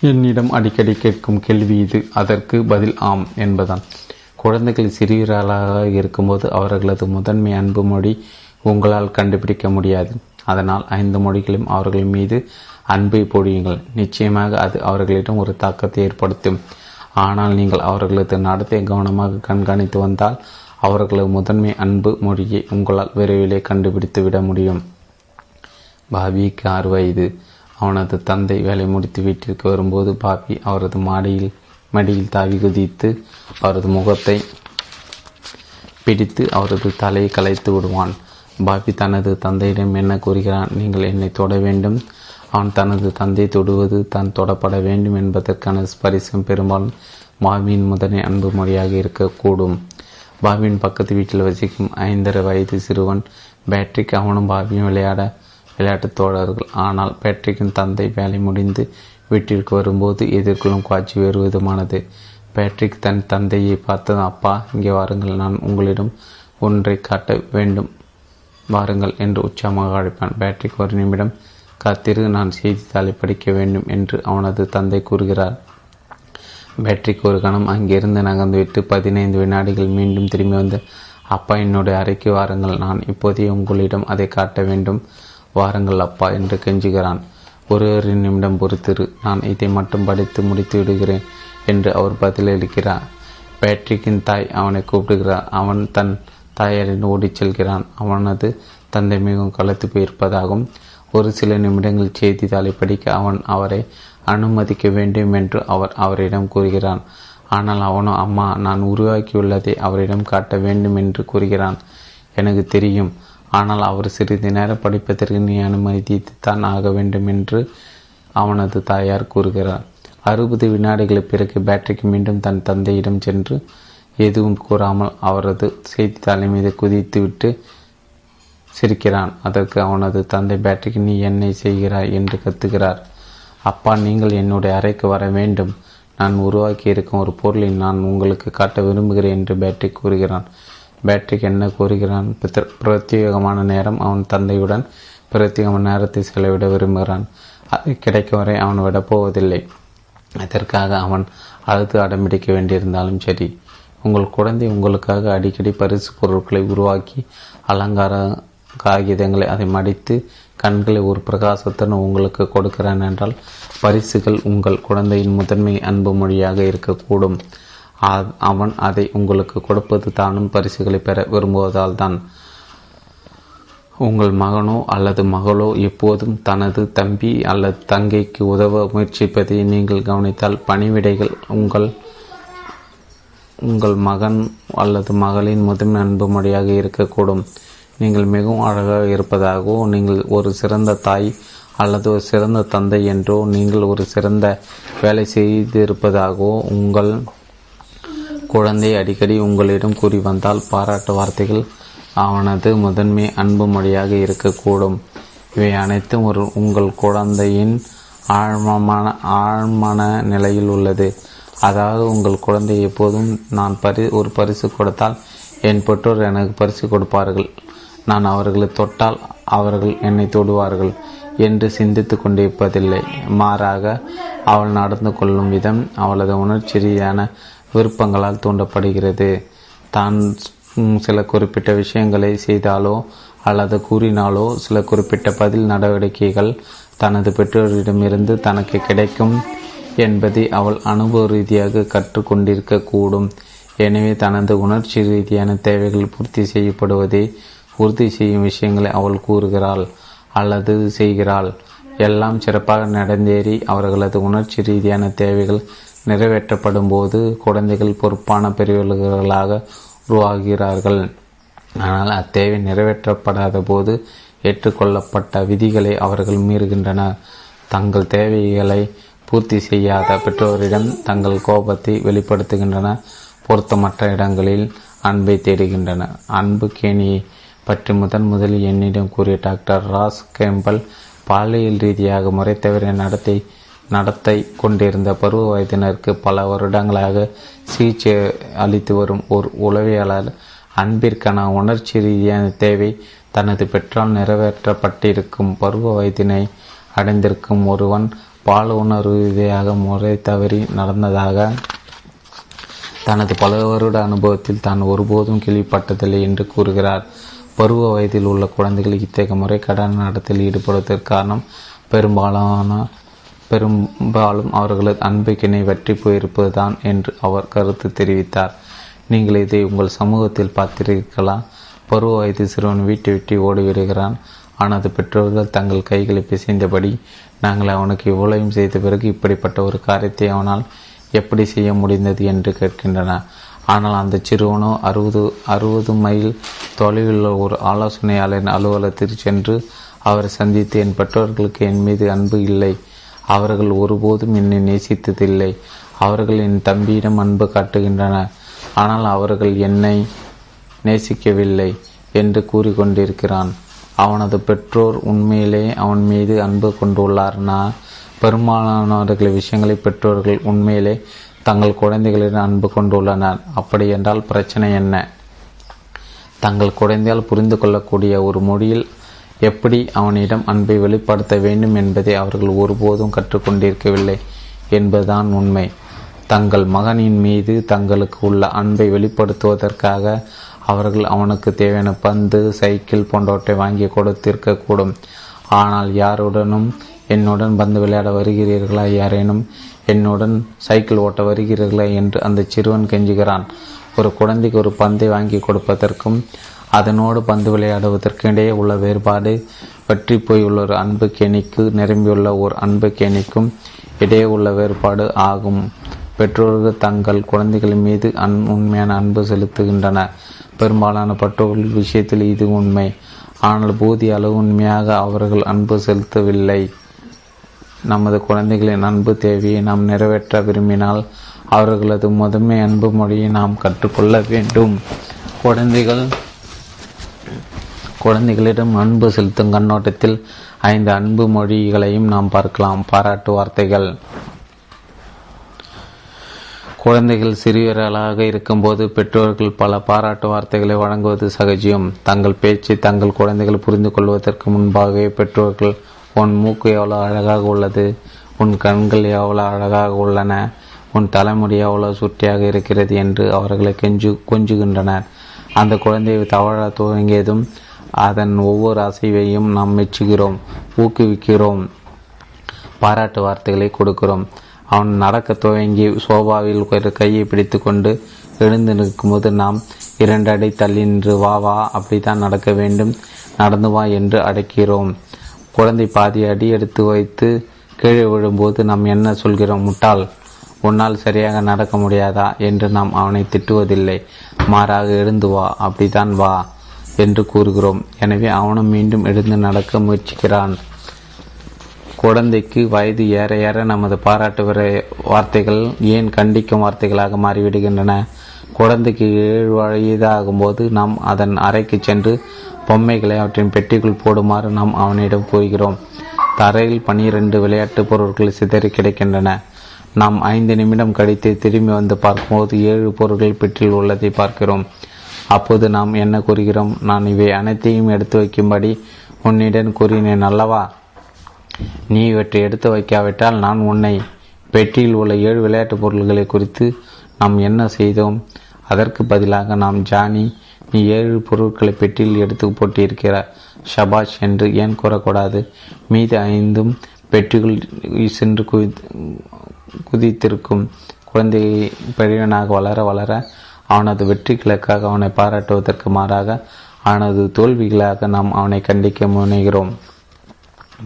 என்னிடம் அடிக்கடி கேட்கும் கேள்வி இது. அதற்கு பதில் ஆம் என்பதான். குழந்தைகள் சிறியராளாக இருக்கும்போது அவர்களது முதன்மை அன்பு மொழி உங்களால் கண்டுபிடிக்க முடியாது. அதனால் ஐந்து மொழிகளையும் அவர்கள் மீது அன்பை பொழியுங்கள். நிச்சயமாக அது அவர்களிடம் ஒரு தாக்கத்தை ஏற்படுத்தும். ஆனால் நீங்கள் அவர்களது நடத்தை கவனமாக கண்காணித்து வந்தால் அவர்களது முதன்மை அன்பு மொழியை உங்களால் விரைவிலே கண்டுபிடித்து விட முடியும். பாபிக்கு ஆறு வயது அவனது தந்தை வேலை முடித்து வீட்டிற்கு வரும்போது பாபி அவரது மாடியில் மடியில் தாவி குதித்து அவரது முகத்தை பிடித்து அவரது தலையை கலைத்து விடுவான். பாபி தனது தந்தையிடம் என்ன கூறுகிறான்? நீங்கள் என்னை தொட வேண்டும். அவன் தனது தந்தை தொடுவது தான் தொடப்பட வேண்டும் என்பதற்கான ஸ்பரிசம் பெரும்பாலும் பாபியின் முதனை அன்பு மொழியாக இருக்கக்கூடும். பாபியின் பக்கத்து வீட்டில் வசிக்கும் ஐந்தரை வயது சிறுவன் பேட்ரிக் அவனும் பாபியும் விளையாட விளையாட்டுத் தோழர்கள். ஆனால் பேட்ரிக்கின் தந்தை வேலை முடிந்து வீட்டிற்கு வரும்போது எதிர்கொள்ளும் காட்சி வேறு விதமானது. பேட்ரிக் தன் தந்தையை பார்த்தது அப்பா இங்கே வாருங்கள். நான் உங்களிடம் ஒன்றை காட்ட வேண்டும். வாருங்கள் என்று உற்சாகமாக அழைப்பான். பேட்ரிக் ஒரு நிமிடம் காத்திரு நான் செய்தித்தாளை படிக்க வேண்டும் என்று அவனது தந்தை கூறுகிறார். பேட்ரிக் ஒரு கணம் அங்கிருந்து நகர்ந்துவிட்டு பதினைந்து வினாடிகள் மீண்டும் திரும்பி வந்து அப்பா என்னுடைய அறைக்கு வாருங்கள். நான் இப்போதே உங்களிடம் அதை காட்ட வேண்டும். வாருங்கள் அப்பா என்று கெஞ்சுகிறான். ஒரு ஒரு நிமிடம் பொறுத்திரு நான் இதை மட்டும் படித்து முடித்து விடுகிறேன் என்று அவர் பதிலளிக்கிறார். பேட்ரிக்கின் தாய் அவனை கூப்பிடுகிறார் அவன் தன் தாயாரின் ஓடிச் செல்கிறான். அவனது தந்தை மிகவும் கலத்து போயிருப்பதாகவும் ஒரு சில நிமிடங்கள் செய்தித்தாளை படிக்க அவன் அவரை அனுமதிக்க வேண்டும் என்று அவர் அவரிடம் கூறுகிறான். ஆனால் அவனோ அம்மா நான் உருவாக்கியுள்ளதை அவரிடம் காட்ட வேண்டும் என்று கூறுகிறான். எனக்கு தெரியும் ஆனால் அவர் சிறிது நேரம் படிப்பதற்கு நீ அனுமதித்துத்தான் ஆக வேண்டும் என்று அவனது தாயார் கூறுகிறார். அறுபது வினாடிகளுக்கு பிறகு பேட்டரிக்கு மீண்டும் தன் தந்தையிடம் சென்று எதுவும் கூறாமல் அவரது செய்தித்தாளை மீது குதித்துவிட்டு சிரிக்கிறான். அதற்கு அவனது தந்தை பேட்டரிக்கு நீ என்னை செய்கிறாய்? என்று கத்துகிறார். அப்பா நீங்கள் என்னுடைய அறைக்கு வர வேண்டும். நான் உருவாக்கி இருக்கும் ஒரு பொருளை நான் உங்களுக்கு காட்ட விரும்புகிறேன் என்று பேட்டரி கூறுகிறான். பேட்ரிக் என்ன கூறுகிறான்? பிரத்யேகமான நேரம் அவன் தந்தையுடன் பிரத்யேகமான நேரத்தை செலவிட விரும்புகிறான். அது கிடைக்கும் வரை அவன் விடப்போவதில்லை அதற்காக அவன் அழுது அடம்பிடிக்க வேண்டியிருந்தாலும் சரி. உங்கள் குழந்தை உங்களுக்காக அடிக்கடி பரிசு பொருட்களை உருவாக்கி அலங்கார காகிதங்களை அதை மடித்து கண்களை ஒரு பிரகாசத்துடன் உங்களுக்கு கொடுக்கிறான் என்றால் பரிசுகள் உங்கள் குழந்தையின் முதன்மை அன்பு மொழியாக இருக்கக்கூடும். அவன் அதை உங்களுக்கு கொடுப்பது தானும் பரிசுகளை பெற விரும்புவதால் தான் உங்கள் மகனோ அல்லது மகளோ எப்போதும் தனது தம்பி அல்லது தங்கைக்கு உதவ முயற்சிப்பதை நீங்கள் கவனித்தால் பணிவிடைகள் உங்கள் உங்கள் மகன் அல்லது மகளின் முதன்மை அன்பு மொழியாக இருக்கக்கூடும். நீங்கள் மிகவும் அழகாக இருப்பதாகவோ நீங்கள் ஒரு சிறந்த தாய் அல்லது ஒரு சிறந்த தந்தை என்றோ நீங்கள் ஒரு சிறந்த வேலை செய்திருப்பதாகவோ உங்கள் குழந்தை அடிக்கடி உங்களிடம் கூறி வந்தால் பாராட்டு வார்த்தைகள் அவனது முதன்மை அன்பு மொழியாக இருக்கக்கூடும். இவை அனைத்தும் ஒரு உங்கள் குழந்தையின் ஆழ்மமான ஆழ்மன நிலையில் உள்ளது. அதாவது உங்கள் குழந்தை எப்போதும் நான் பரி ஒரு பரிசு கொடுத்தால் என் பெற்றோர் எனக்கு பரிசு கொடுப்பார்கள். நான் அவர்களை தொட்டால் அவர்கள் என்னை தொடுவார்கள் என்று சிந்தித்து கொண்டிருப்பதில்லை. மாறாக அவள் நடந்து கொள்ளும் விதம் அவளது உணர்ச்சி ரீதியான விருப்பங்களால் தூண்டப்படுகிறது. தான் சில குறிப்பிட்ட விஷயங்களை செய்தாலோ அல்லது கூறினாலோ சில குறிப்பிட்ட பதில் நடவடிக்கைகள் தனது பெற்றோரிடமிருந்து தனக்கு கிடைக்கும் என்பதை அவள் அனுபவ ரீதியாக கற்றுக்கொண்டிருக்கக்கூடும் எனவே தனது உணர்ச்சி ரீதியான தேவைகள் பூர்த்தி செய்யப்படுவதை உறுதி செய்யும் விஷயங்களை அவள் கூறுகிறாள் அல்லது செய்கிறாள். எல்லாம் சிறப்பாக நடந்தேறி அவர்களது உணர்ச்சி ரீதியான தேவைகள் நிறைவேற்றப்படும் போது குழந்தைகள் பொறுப்பான பெரியவர்களாக உருவாகிறார்கள். ஆனால் அத்தேவை நிறைவேற்றப்படாத போது ஏற்றுக்கொள்ளப்பட்ட விதிகளை அவர்கள் மீறுகின்றனர். தங்கள் தேவைகளை பூர்த்தி செய்யாத பெற்றோரிடம் தங்கள் கோபத்தை வெளிப்படுத்துகின்றன. பொருத்தமற்ற இடங்களில் அன்பை தேடுகின்றன அன்பு கேணியை பற்றி முதன் முதலில் என்னிடம் கூறிய டாக்டர் ராஸ் கேம்பல் பாலியல் ரீதியாக முறை தவிர நடத்தை நடத்தை கொண்டிருந்த பருவ வயதினருக்கு பல வருடங்களாக சிகிச்சை அளித்து வரும் ஒரு உளவியலாளர் அன்பிற்கான உணர்ச்சி ரீதியான தேவை தனது பெற்றால் நிறைவேற்றப்பட்டிருக்கும் பருவ வயதினை அடைந்திருக்கும் ஒருவன் பால் உணர்வு ரீதியாக முறை தவறி நடந்ததாக தனது பல வருட அனுபவத்தில் தான் ஒருபோதும் கேள்விப்பட்டதில்லை என்று கூறுகிறார். பருவ வயதில் உள்ள குழந்தைகள் இத்தகைய முறை கடன் நடத்தில் ஈடுபடுவதற்கு காரணம் பெரும்பாலான பெரும்பாலும் அவர்களது அன்புக்கிணை வெற்றி போயிருப்பதுதான் என்று அவர் கருத்து தெரிவித்தார். நீங்கள் இதை உங்கள் சமூகத்தில் பார்த்திருக்கலாம். பருவ வயது சிறுவன் வீட்டை விட்டு ஓடிவிடுகிறான் ஆனது பெற்றோர்கள் தங்கள் கைகளை பிசைந்தபடி நாங்கள் அவனுக்கு இவ்வளவையும் செய்த பிறகு இப்படிப்பட்ட ஒரு காரியத்தை அவனால் எப்படி செய்ய முடிந்தது என்று கேட்கின்றன ஆனால் அந்த சிறுவனோ அறுபது அறுபது மைல் தொலைவில் ஒரு ஆலோசனையாளரின் அலுவலகத்தில் சென்று அவரை சந்தித்து என் பெற்றோர்களுக்கு என் மீது அன்பு இல்லை. அவர்கள் ஒருபோதும் என்னை நேசித்ததில்லை. அவர்கள் என் தம்பியிடம் அன்பு காட்டுகின்றனர் ஆனால் அவர்கள் என்னை நேசிக்கவில்லை என்று கூறிக்கொண்டிருக்கிறான். அவனது பெற்றோர் உண்மையிலே அவன் மீது அன்பு கொண்டுள்ளார்னா பெரும்பாலானவர்கள் விஷயங்களை பெற்றோர்கள் உண்மையிலே தங்கள் குழந்தைகளிடம் அன்பு கொண்டுள்ளனர். அப்படி என்றால் பிரச்சனை என்ன? தங்கள் குழந்தையால் புரிந்து கொள்ளக்கூடிய ஒரு மொழியில் எப்படி அவனிடம் அன்பை வெளிப்படுத்த வேண்டும் என்பதை அவர்கள் ஒருபோதும் கற்றுக்கொண்டிருக்கவில்லை என்பதுதான் உண்மை. தங்கள் மகனின் மீது தங்களுக்கு உள்ள அன்பை வெளிப்படுத்துவதற்காக அவர்கள் அவனுக்கு தேவையான பந்து சைக்கிள் போன்றவற்றை வாங்கி கொடுத்திருக்கக்கூடும். ஆனால் யாருடனும் என்னுடன் பந்து விளையாட வருகிறீர்களா யாரேனும்? என்னுடன் சைக்கிள் ஓட்ட வருகிறீர்களா? என்று அந்த சிறுவன் கெஞ்சுகிறான். ஒரு குழந்தைக்கு ஒரு பந்தை வாங்கி கொடுப்பதற்கும் அதனோடு பந்து விளையாடுவதற்கு இடையே உள்ள வேறுபாடு பற்றி போயுள்ள ஒரு அன்பு கேணிக்கு நிரம்பியுள்ள ஒரு அன்பு கேணிக்கும் இடையே உள்ள வேறுபாடு ஆகும். பெற்றோர்கள் தங்கள் குழந்தைகள் மீது அன் உண்மையான அன்பு செலுத்துகின்றனர் பெரும்பாலான பெற்றோர்கள் விஷயத்தில் இது உண்மை. ஆனால் போதிய அளவு உண்மையாக அவர்கள் அன்பு செலுத்தவில்லை. நமது குழந்தைகளின் அன்பு தேவையை நாம் நிறைவேற்ற விரும்பினால் அவர்களது முதன்மை அன்பு மொழியை நாம் கற்றுக்கொள்ள வேண்டும். குழந்தைகள் குழந்தைகளிடம் அன்பு செலுத்தும் கண்ணோட்டத்தில் ஐந்து அன்பு மொழிகளையும் நாம் பார்க்கலாம். பாராட்டு வார்த்தைகள். குழந்தைகள் சிறியவர்களாக இருக்கும்போது பெற்றோர்கள் பல பாராட்டு வார்த்தைகளை வழங்குவது சகஜியம் தங்கள் பேச்சை தங்கள் குழந்தைகள் புரிந்து கொள்வதற்கு முன்பாகவே பெற்றோர்கள் உன் மூக்கு எவ்வளோ அழகாக உள்ளது? உன் கண்கள் எவ்வளோ அழகாக உள்ளன? உன் தலைமுடி எவ்வளோ சுட்டியாக இருக்கிறது? என்று அவர்களை கெஞ்சு கொஞ்சுகின்றனர். அந்த குழந்தையை தவழ துவங்கியதும் அதன் ஒவ்வொரு அசைவையும் நாம் மெச்சுகிறோம் ஊக்குவிக்கிறோம். பாராட்டு வார்த்தைகளை கொடுக்கிறோம். அவன் நடக்க துவங்கி சோபாவில் ஒரு கையை பிடித்து கொண்டு எழுந்து நிற்கும்போது நாம் இரண்டு அடி தள்ளி நின்று வா வா அப்படித்தான் நடக்க வேண்டும். நடந்து வா என்று அடைக்கிறோம். குழந்தை பாதி அடி எடுத்து வைத்து கீழே விழும்போது நாம் என்ன சொல்கிறோம்? முட்டாள் உன்னால் சரியாக நடக்க முடியாதா? என்று நாம் அவனை திட்டுவதில்லை. மாறாக எழுந்து வா அப்படித்தான் வா. என்று கூறுகிறோம். எனவே அவனும் மீண்டும் எழுந்து நடக்க முயற்சிக்கிறான். குழந்தைக்கு வயது ஏற ஏற நமது பாராட்டு வார்த்தைகள் ஏன் கண்டிக்கும் வார்த்தைகளாக மாறிவிடுகின்றன? குழந்தைக்கு ஏழு வயதாகும்போது நாம் அதன் அறைக்கு சென்று பொம்மைகளை அவற்றின் பெட்டிக்குள் போடுமாறு நாம் அவனிடம் கூறுகிறோம். தரையில் பனிரெண்டு விளையாட்டு பொருட்கள் சிதறி கிடைக்கின்றன. நாம் ஐந்து நிமிடம் கழித்து திரும்பி வந்து பார்க்கும்போது ஏழு பொருட்கள் பெட்டியில் உள்ளதை பார்க்கிறோம். அப்போது நாம் என்ன கூறுகிறோம்? நான் இவை அனைத்தையும் எடுத்து வைக்கும்படி உன்னிடம் கூறினேன் அல்லவா? நீ இவற்றை எடுத்து வைக்காவிட்டால் நான் உன்னை பெட்டியில் உள்ள ஏழு விளையாட்டுப் பொருள்களை குறித்து நாம் என்ன செய்தோம்? அதற்கு பதிலாக நாம் ஜானி நீ ஏழு பொருட்களை பெட்டியில் எடுத்து போட்டிருக்கிற ஷபாஷ் என்று ஏன் கூறக்கூடாது? மீது ஐந்தும் பெட்டிகள் சென்று குதி குதித்திருக்கும் குழந்தை பெரியவனாக வளர வளர அவனது வெற்றிகளுக்காக அவனை பாராட்டுவதற்கு மாறாக அவனது தோல்விகளாக நாம் அவனை கண்டிக்க முனைகிறோம்.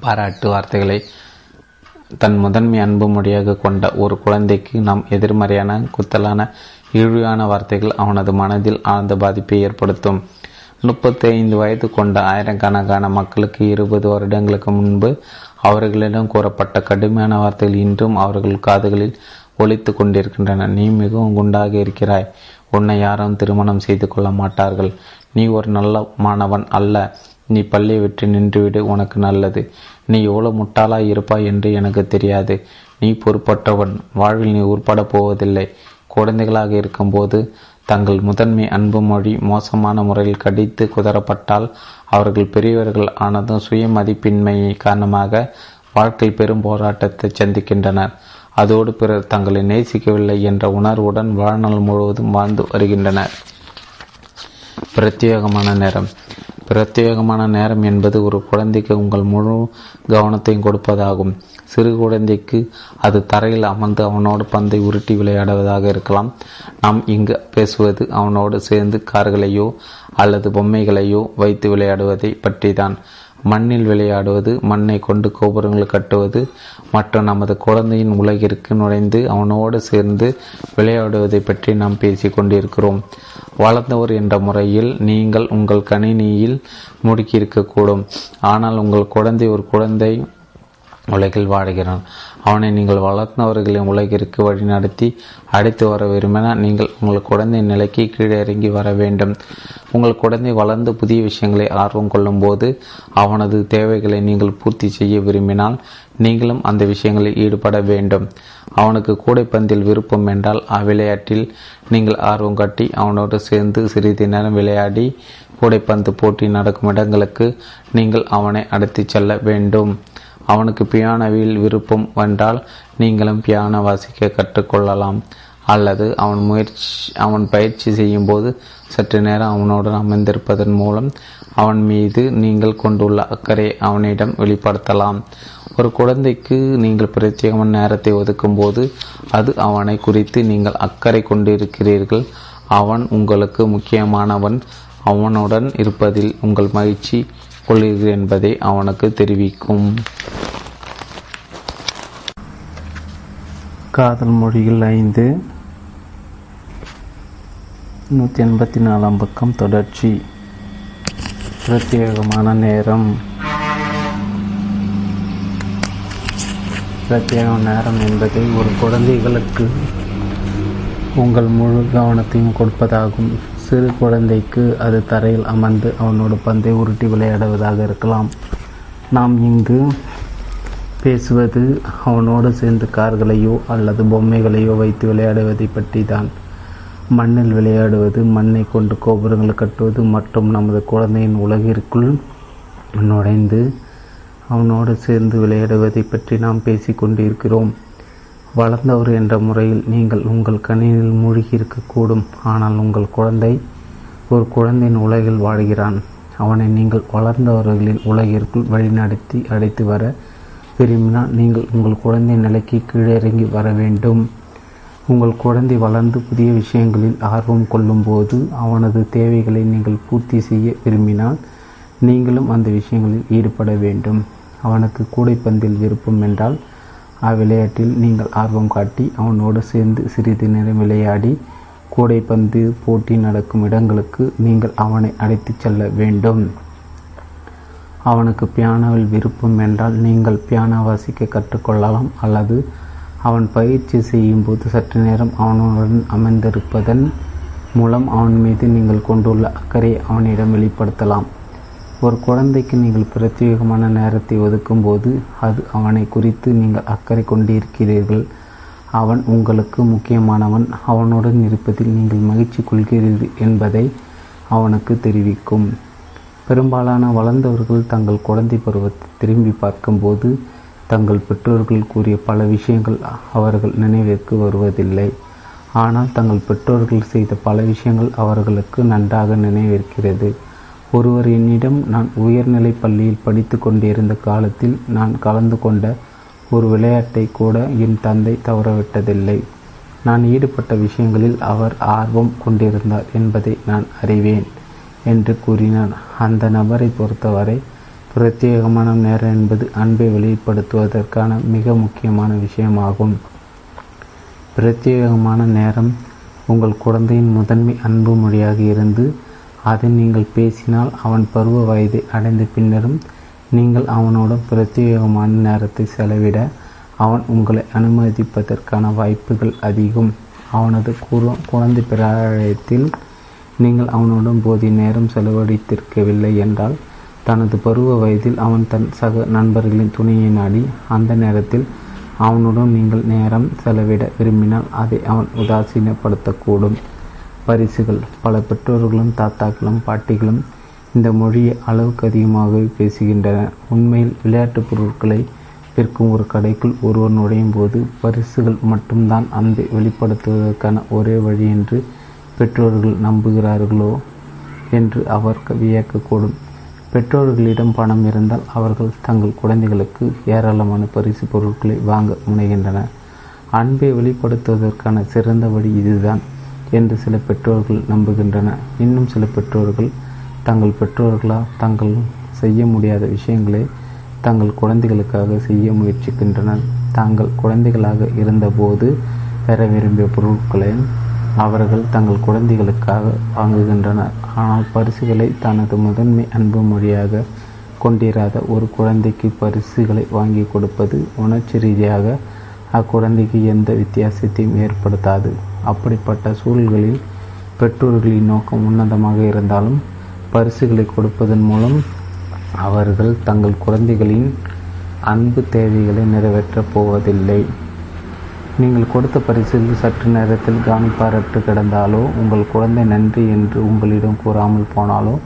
பாராட்டு வார்த்தைகளை தன் முதன்மை அன்பு மொழியாக கொண்ட ஒரு குழந்தைக்கு நாம் எதிர்மறையான குத்தலான இழிவான வார்த்தைகள் அவனது மனதில் ஆழ்ந்த பாதிப்பை ஏற்படுத்தும். முப்பத்தி ஐந்து வயது கொண்ட ஆயிரக்கணக்கான மக்களுக்கு இருபது வருடங்களுக்கு முன்பு அவர்களிடம் கூறப்பட்ட கடுமையான வார்த்தைகள் இன்றும் அவர்கள் காதுகளில் ஒழித்து கொண்டிருக்கின்றன. நீ மிகவும் குண்டாக இருக்கிறாய். உன்னை யாரும் திருமணம் செய்து கொள்ள மாட்டார்கள். நீ ஒரு நல்ல மாணவன் அல்ல. நீ பள்ளியை விட்டு நின்றுவிடு உனக்கு நல்லது. நீ எவ்வளவு முட்டாளாய் இருப்பாய் என்று எனக்கு தெரியாது. நீ பொறுப்பற்றவன். வாழ்வில் நீ உட்பட போவதில்லை. குழந்தைகளாக இருக்கும்போது தங்கள் முதன்மை அன்பு மொழி மோசமான முறையில் கடித்து குதரப்பட்டால் அவர்கள் பெரியவர்கள் ஆனதும் சுய மதிப்பின்மை காரணமாக வாழ்க்கை பெரும் போராட்டத்தை சந்திக்கின்றனர். அதோடு பிறர் தங்களை நேசிக்கவில்லை என்ற உணர்வுடன் வாழ்நாள் முழுவதும் வாழ்ந்து வருகின்றனர். பிரத்யேகமான நேரம். பிரத்யேகமான நேரம் என்பது ஒரு குழந்தைக்கு உங்கள் முழு கவனத்தையும் கொடுப்பதாகும். சிறு குழந்தைக்கு அது தரையில் அமர்ந்து அவனோடு பந்தை உருட்டி விளையாடுவதாக இருக்கலாம். நாம் இங்கு பேசுவது அவனோடு சேர்ந்து கார்களையோ அல்லது பொம்மைகளையோ வைத்து விளையாடுவதை பற்றி தான் மண்ணில் விளையாடுவது மண்ணை கொண்டு கோபுரங்கள் கட்டுவது மற்றும் நமது குழந்தையின் உலகிற்கு நுழைந்து அவனோடு சேர்ந்து விளையாடுவதை பற்றி நாம் பேசிக் கொண்டிருக்கிறோம். வளர்ந்தவர் என்ற முறையில் நீங்கள் உங்கள் கணினியில் முடுக்கியிருக்கக்கூடும். ஆனால் உங்கள் குழந்தை ஒரு குழந்தை உலகில் வாடுகிறான் அவனை நீங்கள் வளர்ந்தவர்களின் உலகிற்கு வழிநடத்தி அழைத்து வர விரும்பினால் நீங்கள் உங்கள் குழந்தை நிலைக்கு கீழே இறங்கி வர வேண்டும். உங்கள் குழந்தை வளர்ந்து புதிய விஷயங்களை ஆர்வம் கொள்ளும் போது அவனது தேவைகளை நீங்கள் பூர்த்தி செய்ய விரும்பினால் நீங்களும் அந்த விஷயங்களில் ஈடுபட வேண்டும். அவனுக்கு கூடைப்பந்தில் விருப்பம் என்றால் அவ்விளையாட்டில் நீங்கள் ஆர்வம் காட்டி அவனோடு சேர்ந்து சிறிது நேரம் விளையாடி கூடைப்பந்து போட்டி நடக்கும் இடங்களுக்கு நீங்கள் அவனை அழைத்து செல்ல வேண்டும். அவனுக்கு பியானோவில் விருப்பம் வென்றால் நீங்களும் பியானோ வாசிக்க கற்றுக்கொள்ளலாம். அல்லது அவன் முயற்சி அவன் பயிற்சி செய்யும் போது சற்று நேரம் அவனுடன் அமைந்திருப்பதன் மூலம் அவன் மீது நீங்கள் கொண்டுள்ள அக்கறை அவனிடம் வெளிப்படுத்தலாம். ஒரு குழந்தைக்கு நீங்கள் பிரத்யேகமான நேரத்தை ஒதுக்கும் போது அது அவனை குறித்து நீங்கள் அக்கறை கொண்டிருக்கிறீர்கள். அவன் உங்களுக்கு முக்கியமானவன். அவனுடன் இருப்பதில் உங்கள் மகிழ்ச்சி கொள்கிறீர்கள் என்பதை அவனுக்கு தெரிவிக்கும். காதல் மொழிகள் ஐந்து. நூற்றி எண்பத்தி நாலாம் பக்கம் தொடர்ச்சி. பிரத்யேகமான நேரம். பிரத்யேக நேரம் என்பது ஒரு குழந்தைகளுக்கு உங்கள் முழு கவனத்தையும் கொடுப்பதாகும். சிறு குழந்தைக்கு அது தரையில் அமர்ந்து அவனோட பந்தை உருட்டி விளையாடுவதாக இருக்கலாம். நாம் இங்கு பேசுவது அவனோடு சேர்ந்து கார்களையோ அல்லது பொம்மைகளையோ வைத்து விளையாடுவதை பற்றி தான் மண்ணில் விளையாடுவது மண்ணை கொண்டு கோபுரங்கள் கட்டுவது மற்றும் நமது குழந்தையின் உலகிற்குள் நுழைந்து அவனோடு சேர்ந்து விளையாடுவதை பற்றி நாம் பேசிக்கொண்டிருக்கிறோம். வளர்ந்தவர் என்ற முறையில் நீங்கள் உங்கள் கணினியில் மூழ்கி இருக்கக்கூடும். ஆனால் உங்கள் குழந்தை ஒரு குழந்தையின் உலகில் வாழ்கிறான். அவனை நீங்கள் வளர்ந்தவர்களின் உலகிற்குள் வழிநடத்தி அழைத்து வர விரும்பினால் நீங்கள் உங்கள் குழந்தை நிலைக்கு கீழே இறங்கி வர வேண்டும். உங்கள் குழந்தை வளர்ந்து புதிய விஷயங்களில் ஆர்வம் கொள்ளும்போது அவனது தேவைகளை நீங்கள் பூர்த்தி செய்ய விரும்பினால் நீங்களும் அந்த விஷயங்களில் ஈடுபட வேண்டும். அவனுக்கு கூடைப்பந்தில் விருப்பம் என்றால் அவ்விளையாட்டில் நீங்கள் ஆர்வம் காட்டி அவனோடு சேர்ந்து சிறிது நேரம் விளையாடி கூடைப்பந்து போட்டி நடக்கும் இடங்களுக்கு நீங்கள் அவனை அழைத்துச் செல்ல வேண்டும். அவனுக்கு பியானோவில் விருப்பம் என்றால் நீங்கள் பியானோ வாசிக்க கற்றுக்கொள்ளலாம் அல்லது அவன் பயிற்சி செய்யும் போது சற்று நேரம் அவனுடன் அமர்ந்திருப்பதன் மூலம் அவன் மீது நீங்கள் கொண்டுள்ள அக்கறை அவனிடம் வெளிப்படுத்தலாம். ஒரு குழந்தைக்கு நீங்கள் பிரத்யேகமான நேரத்தை ஒதுக்கும் போது அது அவனை குறித்து நீங்கள் அக்கறை கொண்டிருக்கிறீர்கள். அவன் உங்களுக்கு முக்கியமானவன். அவனுடன் இருப்பதில் நீங்கள் மகிழ்ச்சி கொள்கிறீர்கள் என்பதை அவனுக்கு தெரிவிக்கும். பெரும்பாலான வளர்ந்தவர்கள் தங்கள் குழந்தை பருவத்தை திரும்பி பார்க்கும்போது தங்கள் பெற்றோர்கள் கூறிய பல விஷயங்கள் அவர்கள் நினைவிற்கு வருவதில்லை. ஆனால் தங்கள் பெற்றோர்கள் செய்த பல விஷயங்கள் அவர்களுக்கு நன்றாக நினைவிருக்கிறது. ஒருவர் என்னிடம் நான் உயர்நிலை பள்ளியில் படித்து கொண்டிருந்த காலத்தில் நான் கலந்து கொண்ட ஒரு விளையாட்டை கூட என் தந்தை தவறவிட்டதில்லை. நான் ஈடுபட்ட விஷயங்களில் அவர் ஆர்வம் கொண்டிருந்தார் என்பதை நான் அறிவேன் என்று கூறினார் அந்த நபரை பொறுத்தவரை பிரத்யேகமான நேரம் என்பது அன்பை வெளிப்படுத்துவதற்கான மிக முக்கியமான விஷயமாகும். பிரத்யேகமான நேரம் உங்கள் குழந்தையின் முதன்மை அன்பு மொழியாக இருந்து அதை நீங்கள் பேசினால் அவன் பருவ வயதை அடைந்த பின்னரும் நீங்கள் அவனோடு பிரத்யேகமான நேரத்தை செலவிட அவன் உங்களை அனுமதிப்பதற்கான வாய்ப்புகள் அதிகம். அவனது குழந்தை பிராயத்தில் நீங்கள் அவனுடன் போதிய நேரம் செலவழித்திருக்கவில்லை என்றால் தனது பருவ வயதில் அவன் தன் சக நண்பர்களின் துணையை நாடி அந்த நேரத்தில் அவனுடன் நீங்கள் நேரம் செலவிட விரும்பினால் அதை அவன் உதாசீனப்படுத்தக்கூடும். பரிசுகள். பல பெற்றோர்களும் தாத்தாக்களும் பாட்டிகளும் இந்த மொழியை அளவுக்கு அதிகமாக பேசுகின்றனர் உண்மையில் விளையாட்டுப் பொருட்களை விற்கும் ஒரு கடைக்குள் ஒருவர் நுழையும் போது பரிசுகள் மட்டும்தான் அன்பை வெளிப்படுத்துவதற்கான ஒரே வழி என்று பெற்றோர்கள் நம்புகிறார்களோ என்று அவர் வியக்கக்கூடும். பெற்றோர்களிடம் பணம் இருந்தால் அவர்கள் தங்கள் குழந்தைகளுக்கு ஏராளமான பரிசு பொருட்களை வாங்க முனைகின்றனர். அன்பை வெளிப்படுத்துவதற்கான சிறந்த வழி இதுதான். என்று சில பெற்றோர்கள் நம்புகின்றனர் இன்னும் சில பெற்றோர்கள் தங்கள் பெற்றோர்களால் தங்கள் செய்ய முடியாத விஷயங்களை தங்கள் குழந்தைகளுக்காக செய்ய முயற்சிக்கின்றனர். தாங்கள் குழந்தைகளாக இருந்தபோது பெற விரும்பிய பொருட்களை அவர்கள் தங்கள் குழந்தைகளுக்காக வாங்குகின்றனர். ஆனால் பரிசுகளை தனது முதன்மை அன்பு மொழியாக கொண்டிராத ஒரு குழந்தைக்கு பரிசுகளை வாங்கி கொடுப்பது உணர்ச்சி ரீதியாக அக்குழந்தைக்கு எந்த வித்தியாசத்தையும் ஏற்படுத்தாது. அப்படிப்பட்ட சூழல்களில் பெற்றோர்களின் நோக்கம் உன்னதமாக இருந்தாலும் பரிசுகளை கொடுப்பதன் மூலம் அவர்கள் தங்கள் குழந்தைகளின் அன்பு தேவைகளை நிறைவேற்றப் போவதில்லை. நீங்கள் கொடுத்த பரிசில் சற்று நேரத்தில் கவனிப்பாரற்று கிடந்தாலோ உங்கள் குழந்தை நன்றி என்று உங்களிடம் கூறாமல் போனாலோ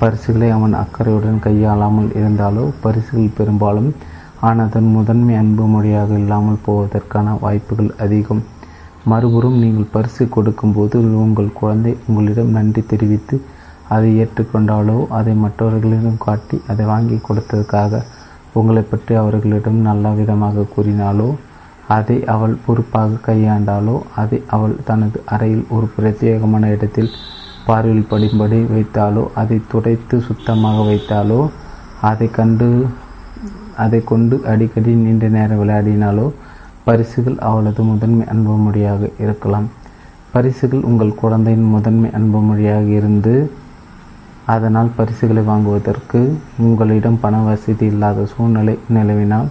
பரிசுகளை அவன் அக்கறையுடன் கையாளாமல் இருந்தாலோ பரிசுகள் பெரும்பாலும் ஆனதன் முதன்மை அன்பு மொழியாக இல்லாமல் போவதற்கான வாய்ப்புகள் அதிகம். மறுபுறம் நீங்கள் பரிசு கொடுக்கும்போது உங்கள் குழந்தை உங்களிடம் நன்றி தெரிவித்து அதை ஏற்றுக்கொண்டாலோ அதை மற்றவர்களிடம் காட்டி அதை வாங்கி கொடுத்ததுக்காக உங்களை பற்றி அவர்களிடம் நல்ல விதமாக கூறினாலோ அதை அவள் பொறுப்பாக கையாண்டாலோ அதை அவள் தனது அறையில் ஒரு பிரத்யேகமான இடத்தில் பார்வையில் படிம்படி வைத்தாலோ அதை துடைத்து சுத்தமாக வைத்தாலோ அதை கண்டு அதை கொண்டு அடிக்கடி நீண்ட நேரம் விளையாடினாலோ பரிசுகள் அவளது முதன்மை அன்பு மொழியாக இருக்கலாம். பரிசுகள் உங்கள் குழந்தையின் முதன்மை அன்பு மொழியாக இருந்து அதனால் பரிசுகளை வாங்குவதற்கு உங்களிடம் பண வசதி இல்லாத சூழ்நிலை நிலவினால்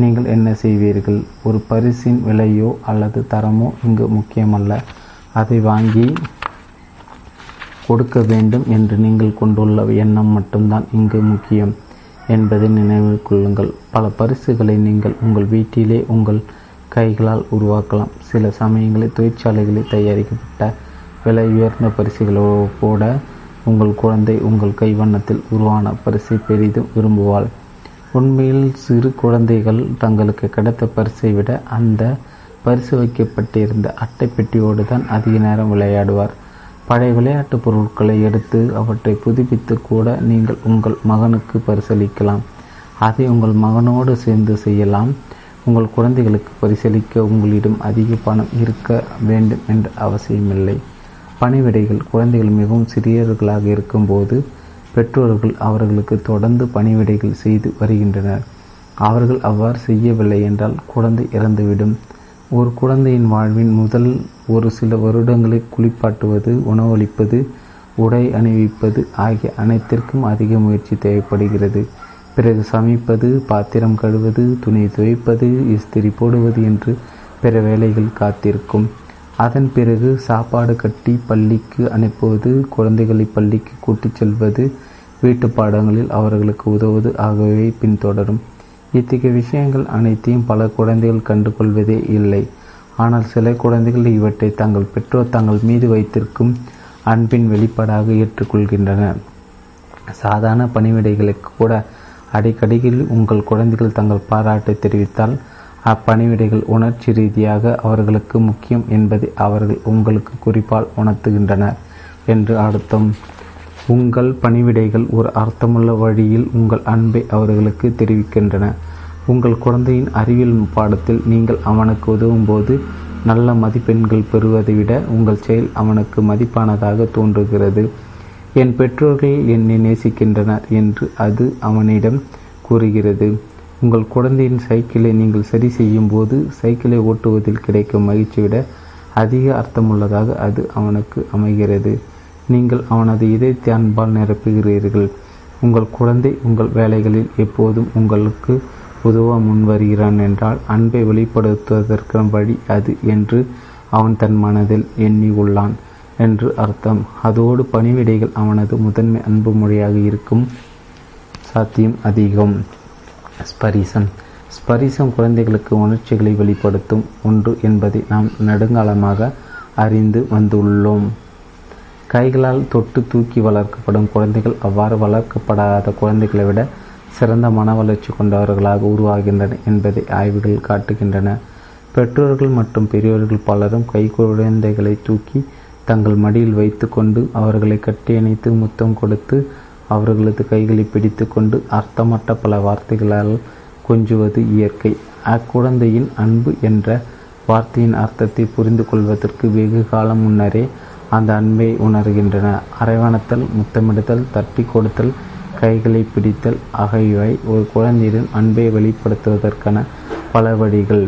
நீங்கள் என்ன செய்வீர்கள்? ஒரு பரிசின் விலையோ அல்லது தரமோ இங்கு முக்கியமல்ல. அதை வாங்கி கொடுக்க வேண்டும் என்று நீங்கள் கொண்டுள்ள எண்ணம் மட்டும்தான் இங்கு முக்கியம் என்பதை நினைவில் கொள்ளுங்கள். பல பரிசுகளை நீங்கள் உங்கள் வீட்டிலே உங்கள் கைகளால் உருவாக்கலாம். சில சமயங்களில் தொழிற்சாலைகளில் தயாரிக்கப்பட்ட விலை உயர்ந்த பரிசுகளோ கூட உங்கள் குழந்தை உங்கள் கைவண்ணத்தில் உருவான பரிசை பெரிதும் விரும்புவாள். உண்மையில் சிறு குழந்தைகள் தங்களுக்கு கிடைத்த பரிசை விட அந்த பரிசு வைக்கப்பட்டிருந்த அட்டை பெட்டியோடு தான் அதிக நேரம் விளையாடுவார். பழைய விளையாட்டுப் பொருட்களை எடுத்து அவற்றை புதுப்பித்து கூட நீங்கள் உங்கள் மகனுக்கு பரிசளிக்கலாம். அதை உங்கள் மகனோடு சேர்ந்து செய்யலாம். உங்கள் குழந்தைகளுக்கு பரிசளிக்க உங்களிடம் அதிக பணம் இருக்க வேண்டும் என்ற அவசியமில்லை. பணிவிடைகள் குழந்தைகள் மிகவும் சிறியவர்களாக இருக்கும்போது பெற்றோர்கள் அவர்களுக்கு தொடர்ந்து பணிவிடைகள் செய்து வருகின்றனர். அவர்கள் அவ்வாறு செய்யவில்லை என்றால் குழந்தை இறந்துவிடும். ஒரு குழந்தையின் வாழ்வின் முதல் ஒரு சில வருடங்களை குளிப்பாட்டுவது உணவளிப்பது உடை அணிவிப்பது ஆகிய அனைத்திற்கும் அதிக முயற்சி தேவைப்படுகிறது. பிறகு சமைப்பது பாத்திரம் கழுவது துணி துவைப்பது இஸ்திரி போடுவது என்று பிற வேலைகள் காத்திருக்கும். அதன் பிறகு சாப்பாடு கட்டி பள்ளிக்கு அனுப்புவது குழந்தைகளை பள்ளிக்கு கூட்டிச் செல்வது வீட்டு பாடங்களில் அவர்களுக்கு உதவுவது ஆகியவை பின்தொடரும். இத்தகைய விஷயங்கள் அனைத்தையும் பல குழந்தைகள் கண்டுகொள்வதே இல்லை. ஆனால் சில குழந்தைகள் இவற்றை தங்கள் பெற்றோர் தங்கள் மீது வைத்திருக்கும் அன்பின் வெளிப்பாடாக ஏற்றுக்கொள்கின்றன. சாதாரண பணிவிடைகளுக்கு கூட அடிக்கடியில் உங்கள் குழந்தைகள் தங்கள் பாராட்டை தெரிவித்தால் அப்பணிவிடைகள் உணர்ச்சி ரீதியாக அவர்களுக்கு முக்கியம் என்பதை அவர்கள் உங்களுக்கு குறிப்பால் உணர்த்துகின்றனர் என்று அர்த்தம். உங்கள் பணிவிடைகள் ஒரு அர்த்தமுள்ள வழியில் உங்கள் அன்பை அவர்களுக்கு தெரிவிக்கின்றன. உங்கள் குழந்தையின் அறிவியல் பாடத்தில் நீங்கள் அவனுக்கு உதவும் போது நல்ல மதிப்பெண்கள் பெறுவதை விட உங்கள் செயல் அவனுக்கு மதிப்பானதாக தோன்றுகிறது. என் பெற்றோர்கள் என்னை நேசிக்கின்றனர் என்று அது அவனிடம் கூறுகிறது. உங்கள் குழந்தையின் சைக்கிளை நீங்கள் சரி செய்யும் போது சைக்கிளை ஓட்டுவதில் கிடைக்கும் மகிழ்ச்சி விட அதிக அர்த்தமுள்ளதாக அது அவனுக்கு அமைகிறது. நீங்கள் அவனது இதயத்தை அன்பால் நிரப்புகிறீர்கள். உங்கள் குழந்தை உங்கள் வேலைகளில் எப்போதும் உங்களுக்கு உதவ முன்வருகிறான் என்றால் அன்பை வெளிப்படுத்துவதற்கான வழி அது என்று அவன் தன் மனதில் எண்ணி உள்ளான் என்று அர்த்தம். அதோடு பணிவிடைகள் அவனது முதன்மை அன்பு மொழியாக இருக்கும். சாத்தியம் அதிகம். ஸ்பரிசம். ஸ்பரிசம் குழந்தைகளுக்கு உணர்ச்சிகளை வெளிப்படுத்தும் ஒன்று என்பதை நாம் நெடுங்காலமாக அறிந்து வந்துள்ளோம். கைகளால் தொட்டு தூக்கி வளர்க்கப்படும் குழந்தைகள் அவ்வாறு வளர்க்கப்படாத குழந்தைகளை விட சிறந்த மன வளர்ச்சி கொண்டவர்களாக உருவாகின்றன என்பதை ஆய்வுகள் காட்டுகின்றன. பெற்றோர்கள் மற்றும் பெரியோர்கள் பலரும் கை குழந்தைகளை தூக்கி தங்கள் மடியில் வைத்து கொண்டு அவர்களை கட்டியணைத்து முத்தம் கொடுத்து அவர்களது கைகளை பிடித்து கொண்டு அர்த்தமற்ற பல வார்த்தைகளால் கொஞ்சுவது இயற்கை. அக்குழந்தையின் அன்பு என்ற வார்த்தையின் அர்த்தத்தை புரிந்து கொள்வதற்கு வெகு காலம் முன்னரே அந்த அன்பை உணர்கின்றன. அரவணைத்தல் முத்தமிடுதல் தட்டி கொடுத்தல் கைகளை பிடித்தல் ஆகியவை ஒரு குழந்தையின் அன்பை வெளிப்படுத்துவதற்கான பல வழிகள்.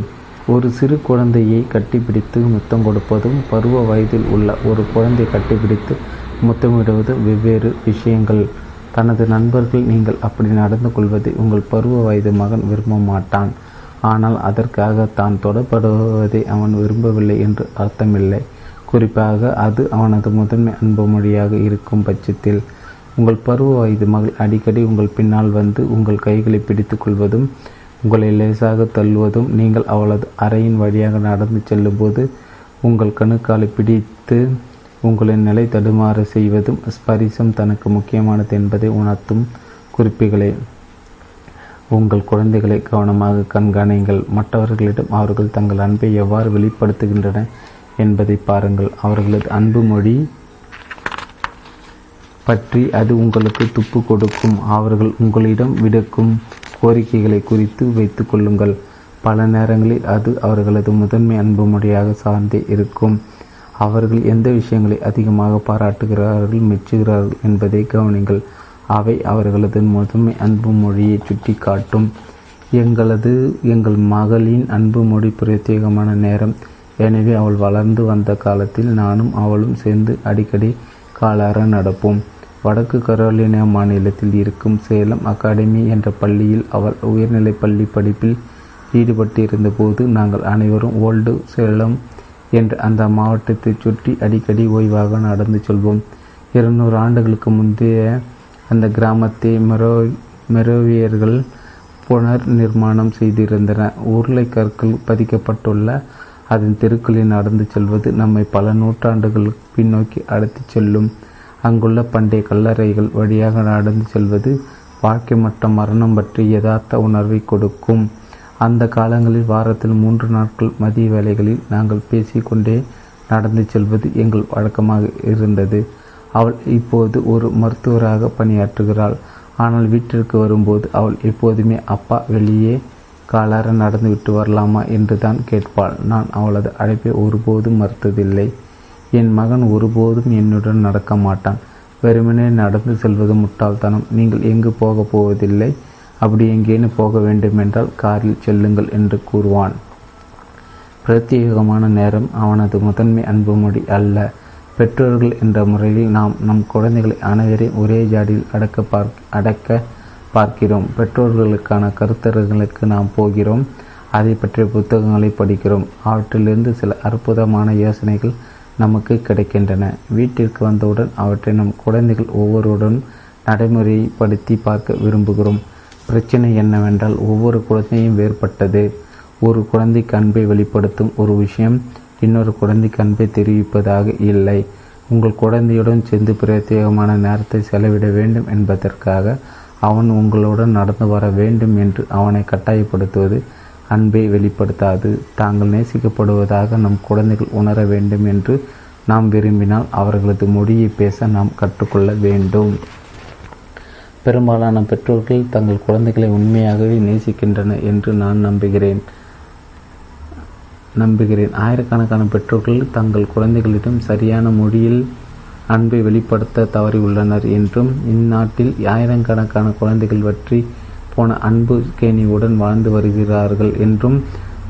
ஒரு சிறு குழந்தையை கட்டிப்பிடித்து முத்தம் கொடுப்பதும் பருவ வயதில் உள்ள ஒரு குழந்தை கட்டிப்பிடித்து முத்தமிடுவதும் வெவ்வேறு விஷயங்கள். தனது நண்பர்கள் நீங்கள் அப்படி நடந்து கொள்வதை உங்கள் பருவ வயது மகன் விரும்ப மாட்டான். ஆனால் அதற்காக தான் தொடப்படுவதை அவன் விரும்பவில்லை என்று அர்த்தமில்லை. குறிப்பாக அது அவனது முதன்மை அன்பு மொழியாக இருக்கும் பட்சத்தில் உங்கள் பருவ வயது மகள் அடிக்கடி உங்கள் பின்னால் வந்து உங்கள் கைகளை பிடித்து கொள்வதும் உங்களை லேசாக தள்ளுவதும் நீங்கள் அவளது அறையின் வழியாக நடந்து செல்லும்போது உங்கள் கணுக்காலை பிடித்து உங்களை நிலை தடுமாற செய்வதும் ஸ்பரிசம் தனக்கு முக்கியமானது என்பதை உணர்த்தும் குறிப்புகளே. உங்கள் குழந்தைகளை கவனமாக கண்காணிங்கள் மற்றவர்களிடம் அவர்கள் தங்கள் அன்பை எவ்வாறு வெளிப்படுத்துகின்றன என்பதை பாருங்கள். அவர்களது அன்பு மொழி பற்றி அது உங்களுக்கு துப்பு கொடுக்கும். அவர்கள் உங்களிடம் விடுக்கும். கோரிக்கைகளை குறித்து வைத்து கொள்ளுங்கள். பல நேரங்களில் அது அவர்களது முதன்மை அன்பு மொழியாக சார்ந்தே இருக்கும். அவர்கள் எந்த விஷயங்களை அதிகமாக பாராட்டுகிறார்கள் மெச்சுகிறார்கள் என்பதை கவனிங்கள். அவை அவர்களது முதன்மை அன்பு மொழியை சுட்டி காட்டும் எங்களது எங்கள் மகளின் அன்பு மொழி பிரத்யேகமான நேரம். எனவே அவள் வளர்ந்து வந்த காலத்தில் நானும் அவளும் சேர்ந்து அடிக்கடி காலார நடப்போம். வடக்கு கரோலினா மாநிலத்தில் இருக்கும் சேலம் அகாடமி என்ற பள்ளியில் அவள் உயர்நிலை பள்ளி படிப்பில் ஈடுபட்டிருந்தபோது நாங்கள் அனைவரும் ஓல்டு சேலம் என்ற அந்த மாவட்டத்தை சுற்றி அடிக்கடி ஓய்வாக நடந்து செல்வோம். இருநூறு ஆண்டுகளுக்கு முந்தைய அந்த கிராமத்தை மெரோ மெரோவியர்கள் புனர் நிர்மாணம் செய்திருந்தன. உருளை கற்கள் பதிக்கப்பட்டுள்ள அதன் தெருக்களில் நடந்து செல்வது நம்மை பல நூற்றாண்டுகள் பின்னோக்கி அழைத்துச் செல்லும். அங்குள்ள பண்டைய கல்லறைகள் வழியாக நடந்து செல்வது வாழ்க்கை மற்றும் மரணம் பற்றி யதார்த்த உணர்வை கொடுக்கும். அந்த காலங்களில் வாரத்தில் மூன்று நாட்கள் மதிய வேலைகளில் நாங்கள் பேசிக்கொண்டே நடந்து செல்வது எங்கள் வழக்கமாக இருந்தது. அவள் இப்போது ஒரு மருத்துவராக பணியாற்றுகிறாள். ஆனால் வீட்டிற்கு வரும்போது அவள் எப்போதுமே அப்பா வெளியே காலார நடந்து விட்டு வரலாமா? என்று தான் கேட்பாள். நான் அவளது அழைப்பை ஒருபோதும் மறுத்ததில்லை. என் மகன் ஒருபோதும் என்னுடன் நடக்க மாட்டான். வெறுமனே நடந்து செல்வது முட்டாள்தனம். நீங்கள் எங்கு போகப் போவதில்லை. அப்படி எங்கேனும் போக வேண்டுமென்றால் காரில் செல்லுங்கள் என்று கூறுவான். பிரத்யேகமான நேரம் அவனது முதன்மை அன்பு மொழி அல்ல. பெற்றோர்கள் என்ற முறையில் நாம் நம் குழந்தைகளை அனைவரையும் ஒரே ஜாடியில் அடக்க பார்க் அடக்க பார்க்கிறோம். பெற்றோர்களுக்கான கருத்தர்களுக்கு நாம் போகிறோம். அதை பற்றிய புத்தகங்களை படிக்கிறோம். அவற்றிலிருந்து சில அற்புதமான யோசனைகள் நமக்கு கிடைக்கின்றன. வீட்டிற்கு வந்தவுடன் அவற்றை நம் குழந்தைகள் ஒவ்வொருடன் நடைமுறைப்படுத்தி பார்க்க விரும்புகிறோம். பிரச்சனை என்னவென்றால் ஒவ்வொரு குழந்தையும் வேறுபட்டது. ஒரு குழந்தைக்கு அன்பை வெளிப்படுத்தும் ஒரு விஷயம் இன்னொரு குழந்தைக்கு அன்பை தெரிவிப்பதாக இல்லை. உங்கள் குழந்தையுடன் சேர்ந்து பிரத்யேகமான நேரத்தை செலவிட வேண்டும் என்பதற்காக அவன் உங்களுடன் நடந்து வர வேண்டும் என்று அவனை கட்டாயப்படுத்துவது அன்பை வெளிப்படுத்தாது. தாங்கள் நேசிக்கப்படுவதாக நம் குழந்தைகள் உணர வேண்டும் என்று நாம் விரும்பினால் அவர்களது மொழியை பேச நாம் கற்றுக்கொள்ள வேண்டும். பெரும்பாலான பெற்றோர்கள் தங்கள் குழந்தைகளை உண்மையாகவே நேசிக்கின்றனர் என்று நான் நம்புகிறேன். நம்புகிறேன். ஆயிரக்கணக்கான பெற்றோர்கள் தங்கள் குழந்தைகளிடம் சரியான மொழியில் அன்பை வெளிப்படுத்த தவறியுள்ளனர் என்றும் இந்நாட்டில் ஆயிரக்கணக்கான குழந்தைகள் பற்றி போன அன்பு கேணியுடன் வாழ்ந்து வருகிறார்கள் என்றும்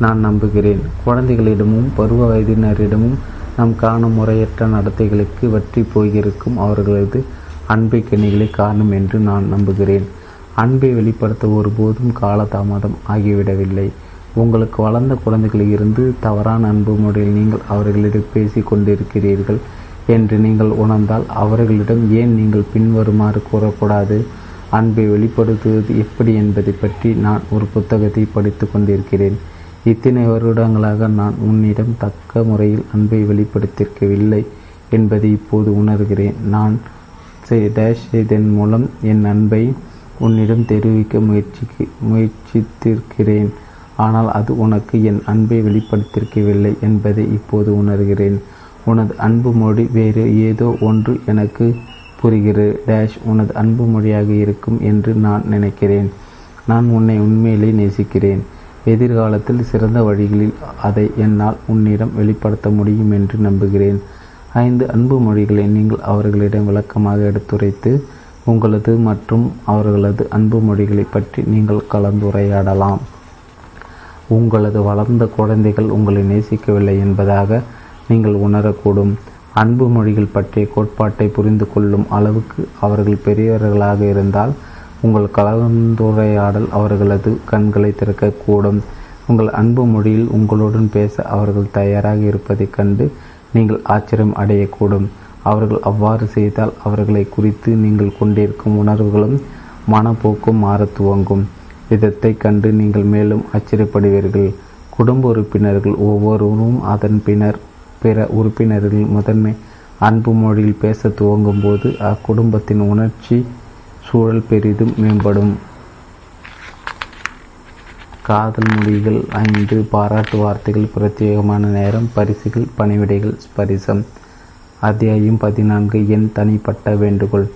நான் நம்புகிறேன். குழந்தைகளிடமும் பருவ வயதினரிடமும் நாம் காணும் முறையற்ற நடத்தைகளுக்கு வற்றி போயிருக்கும் அவர்களது அன்பை கணிகளே காரணம் என்று நான் நம்புகிறேன். அன்பை வெளிப்படுத்த ஒருபோதும் காலதாமதம் ஆகிவிடவில்லை. உங்களுக்கு வளர்ந்த குழந்தைகளில் இருந்து தவறான அன்பு முறையில் நீங்கள் அவர்களிடம் பேசி கொண்டிருக்கிறீர்கள் என்று நீங்கள் உணர்ந்தால் அவர்களிடம் ஏன் நீங்கள் பின்வருமாறு கூறக்கூடாது? அன்பை வெளிப்படுத்துவது எப்படி என்பதை பற்றி நான் ஒரு புத்தகத்தை படித்து கொண்டிருக்கிறேன். இத்தனை வருடங்களாக நான் உன்னிடம் தக்க முறையில் அன்பை வெளிப்படுத்தியிருக்கவில்லை என்பதை இப்போது உணர்கிறேன். நான் டேஷ் இதன் மூலம் என் அன்பை உன்னிடம் தெரிவிக்க முயற்சிக்கு முயற்சித்திருக்கிறேன். ஆனால் அது உனக்கு என் அன்பை வெளிப்படுத்தியிருக்கவில்லை என்பதை இப்போது உணர்கிறேன். உனது அன்பு மொழி வேறு ஏதோ ஒன்று எனக்கு புரிகிற டேஷ் உனது அன்பு மொழியாக இருக்கும் என்று நான் நினைக்கிறேன். நான் உன்னை உண்மையிலே நேசிக்கிறேன். எதிர்காலத்தில் சிறந்த வழிகளில் அதை என்னால் உன்னிடம் வெளிப்படுத்த முடியும் என்று நம்புகிறேன். ஐந்து அன்பு மொழிகளை நீங்கள் அவர்களிடம் விளக்கமாக எடுத்துரைத்து உங்களது மற்றும் அவர்களது அன்பு மொழிகளை பற்றி நீங்கள் கலந்துரையாடலாம். உங்களது வளர்ந்த குழந்தைகள் உங்களை நேசிக்கவில்லை என்பதாக நீங்கள் உணரக்கூடும். அன்பு மொழிகள் பற்றிய கோட்பாட்டை புரிந்து கொள்ளும் அளவுக்கு அவர்கள் பெரியவர்களாக இருந்தால் உங்கள் கலந்துரையாடல் அவர்களது கண்களை திறக்கக்கூடும். உங்கள் அன்பு மொழியில் உங்களுடன் பேச அவர்கள் தயாராக இருப்பதைக் கண்டு நீங்கள் ஆச்சரியம் அடையக்கூடும். அவர்கள் அவ்வாறு செய்தால் அவர்களை குறித்து நீங்கள் கொண்டிருக்கும் உணர்வுகளும் மனப்போக்கும் மாற துவங்கும். விதத்தை கண்டு நீங்கள் மேலும் ஆச்சரியப்படுவீர்கள். குடும்ப உறுப்பினர்கள் ஒவ்வொருவரும் அதன் பின்னர் பிற உறுப்பினர்கள் முதன்மை அன்பு மொழியில் பேச துவங்கும் போது அக்குடும்பத்தின் உணர்ச்சி சூழல் பெரிதும் மேம்படும். காதல் மொழிகள் ஐந்து பாராட்டு வார்த்தைகள் பிரத்யேகமான நேரம் பரிசுகள் பணிவிடைகள் ஸ்பரிசம். அத்தியாயம் பதினான்கு என் தனிப்பட்ட வேண்டுகோள்.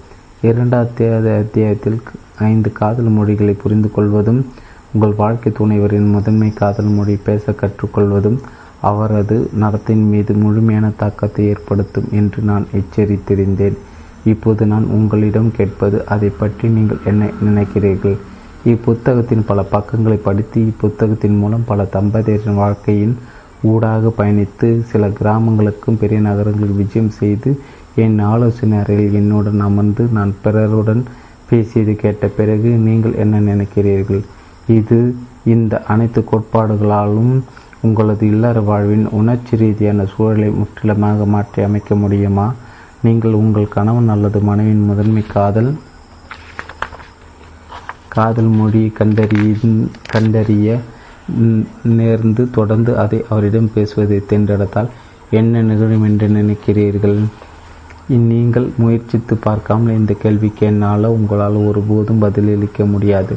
இரண்டாவது அத்தியாயத்தில் ஐந்து காதல் மொழிகளை புரிந்து கொள்வதும் உங்கள் வாழ்க்கை துணைவரின் முதன்மை காதல் மொழி பேச கற்றுக்கொள்வதும் அவரது நடத்தின் மீது முழுமையான தாக்கத்தை ஏற்படுத்தும் என்று நான் எச்சரித்திருந்தேன். இப்போது நான் உங்களிடம் கேட்பது அதை பற்றி நீங்கள் என்ன நினைக்கிறீர்கள்? இப்புத்தகத்தின் பல பக்கங்களை படித்து இப்புத்தகத்தின் மூலம் பல தம்பதியரின் வாழ்க்கையின் ஊடாக பயணித்து சில கிராமங்களுக்கும் பெரிய நகரங்களுக்கு விஜயம் செய்து என் ஆலோசனை அறையில் என்னுடன் அமர்ந்து நான் பிறருடன் பேசியது கேட்ட பிறகு நீங்கள் என்ன நினைக்கிறீர்கள்? இது இந்த அனைத்து கோட்பாடுகளாலும் உங்களது இல்லற வாழ்வின் உணர்ச்சி ரீதியான சூழலை முற்றிலுமாக மாற்றி அமைக்க முடியுமா? நீங்கள் உங்கள் கணவன் அல்லது மனைவின் முதன்மை காதல் காதல் மொழியை கண்டறிய கண்டறிய நேர்ந்து தொடர்ந்து அதை அவரிடம் பேசுவதை தென்றெடுத்தால் என்ன நிகழும் என்று நினைக்கிறீர்கள்? நீங்கள் முயற்சித்து பார்க்காமல் இந்த கேள்விக்கு என்னால் உங்களால் ஒருபோதும் பதிலளிக்க முடியாது.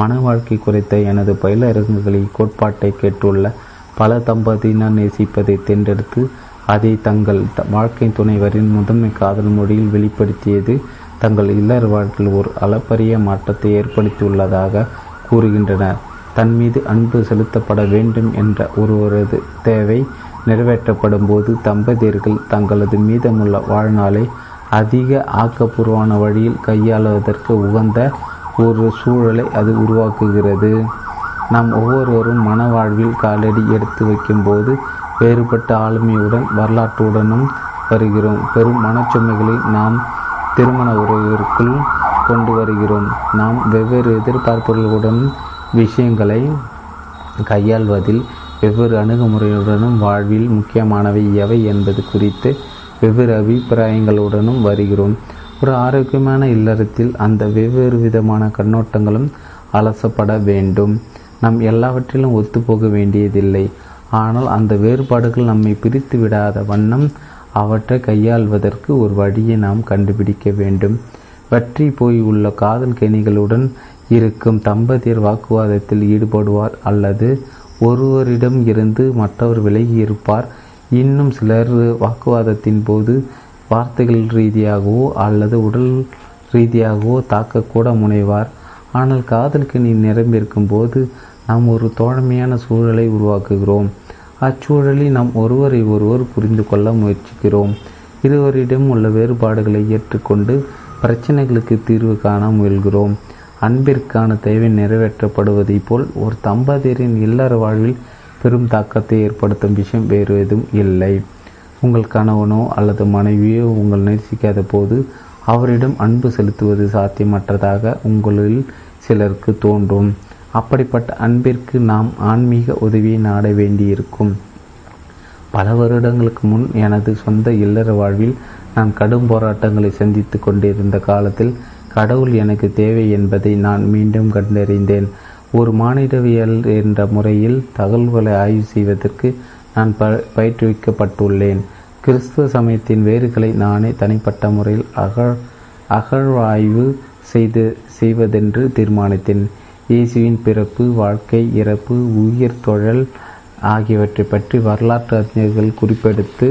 மன வாழ்க்கை குறித்த எனது பயிலரங்குகளில் கோட்பாட்டை கேட்டுள்ள பல தம்பதியினர் நேசிப்பதை தேர்ந்தெடுத்து அதை தங்கள் வாழ்க்கை துணைவரின் முதன்மை காதல் மொழியில் வெளிப்படுத்தியது தங்கள் இல்லற வாழ்க்கையில் ஒரு அளப்பரிய மாற்றத்தை ஏற்படுத்தியுள்ளதாக கூறுகின்றனர். தன் மீது அன்பு செலுத்தப்பட வேண்டும் என்ற ஒருவரது தேவை நிறைவேற்றப்படும் போது தம்பதியர்கள் தங்களது மீதமுள்ள வாழ்நாளை அதிக ஆக்கப்பூர்வமான வழியில் கையாளுவதற்கு உகந்த ஒரு சூழலை அது உருவாக்குகிறது. நாம் ஒவ்வொருவரும் மன வாழ்வில் காலடி எடுத்து வைக்கும்போது வேறுபட்ட ஆளுமையுடன் வரலாற்றுடனும் வருகிறோம். பெரும் மனச்சுமைகளை நாம் திருமண உறவிற்குள் கொண்டு வருகிறோம். நாம் வெவ்வேறு எதிர்பார்ப்புகளுடன் விஷயங்களை கையாள்வதில் வெவ்வேறு அணுகுமுறையுடனும் வாழ்வில் முக்கியமானவை எவை என்பது குறித்து வெவ்வேறு அபிப்பிராயங்களுடனும் வருகிறோம். ஒரு ஆரோக்கியமான இல்லறத்தில் அந்த வெவ்வேறு விதமான கண்ணோட்டங்களும் அலசப்பட வேண்டும். நாம் எல்லாவற்றிலும் ஒத்துப்போக வேண்டியதில்லை. ஆனால் அந்த வேறுபாடுகள் நம்மை பிரித்து விடாத வண்ணம் அவற்றை கையாள்வதற்கு ஒரு வழியை நாம் கண்டுபிடிக்க வேண்டும். வற்றி போய் உள்ள காதல் கெணிகளுடன் இருக்கும் தம்பதியர் வாக்குவாதத்தில் ஈடுபடுவார் அல்லது ஒருவரிடம் இருந்து மற்றவர் விலகி இருப்பார். இன்னும் சிலர் வாக்குவாதத்தின் போது வார்த்தைகள் ரீதியாகவோ அல்லது உடல் ரீதியாகவோ தாக்கக்கூட முனைவார். ஆனால் காதல் நீ நிரம்பியிருக்கும் போது நாம் ஒரு தோழமையான சூழலை உருவாக்குகிறோம். அச்சூழலில் நாம் ஒருவரை ஒருவர் புரிந்து கொள்ள முயற்சிக்கிறோம். இருவரிடம் உள்ள வேறுபாடுகளை ஏற்றுக்கொண்டு பிரச்சனைகளுக்கு தீர்வு காண முயல்கிறோம். அன்பிற்கான தேவை நிறைவேற்றப்படுவதை போல் ஒரு தம்பதியரின் இல்லற வாழ்வில் பெரும் தாக்கத்தை ஏற்படுத்தும் விஷயம் வேறு எதுவும் இல்லை. உங்கள் கணவனோ அல்லது மனைவியோ உங்கள் நேசிக்காத போது அவரிடம் அன்பு செலுத்துவது சாத்தியமற்றதாக உங்களில் சிலருக்கு தோன்றும். அப்படிப்பட்ட அன்பிற்கு நாம் ஆன்மீக உதவியை நாட வேண்டியிருக்கும். பல வருடங்களுக்கு முன் எனது சொந்த இல்லற வாழ்வில் நான் கடும் போராட்டங்களை சந்தித்து கொண்டிருந்த காலத்தில் கடவுள் எனக்கு தேவை என்பதை நான் மீண்டும் கண்டறிந்தேன். ஒரு மானிடவியல் என்ற முறையில் தகவல்களை ஆய்வு செய்வதற்கு நான் ப பயிற்றுவிக்கப்பட்டுள்ளேன். கிறிஸ்துவ சமயத்தின் வேர்களை நானே தனிப்பட்ட முறையில் அகழ் அகழ்வாய்வு செய்து செய்வதென்று தீர்மானித்தேன். இயேசுவின் பிறப்பு வாழ்க்கை இறப்பு உயிர் தொழல் ஆகியவற்றை பற்றி வரலாற்று அறிஞர்கள் குறிப்பெடுத்து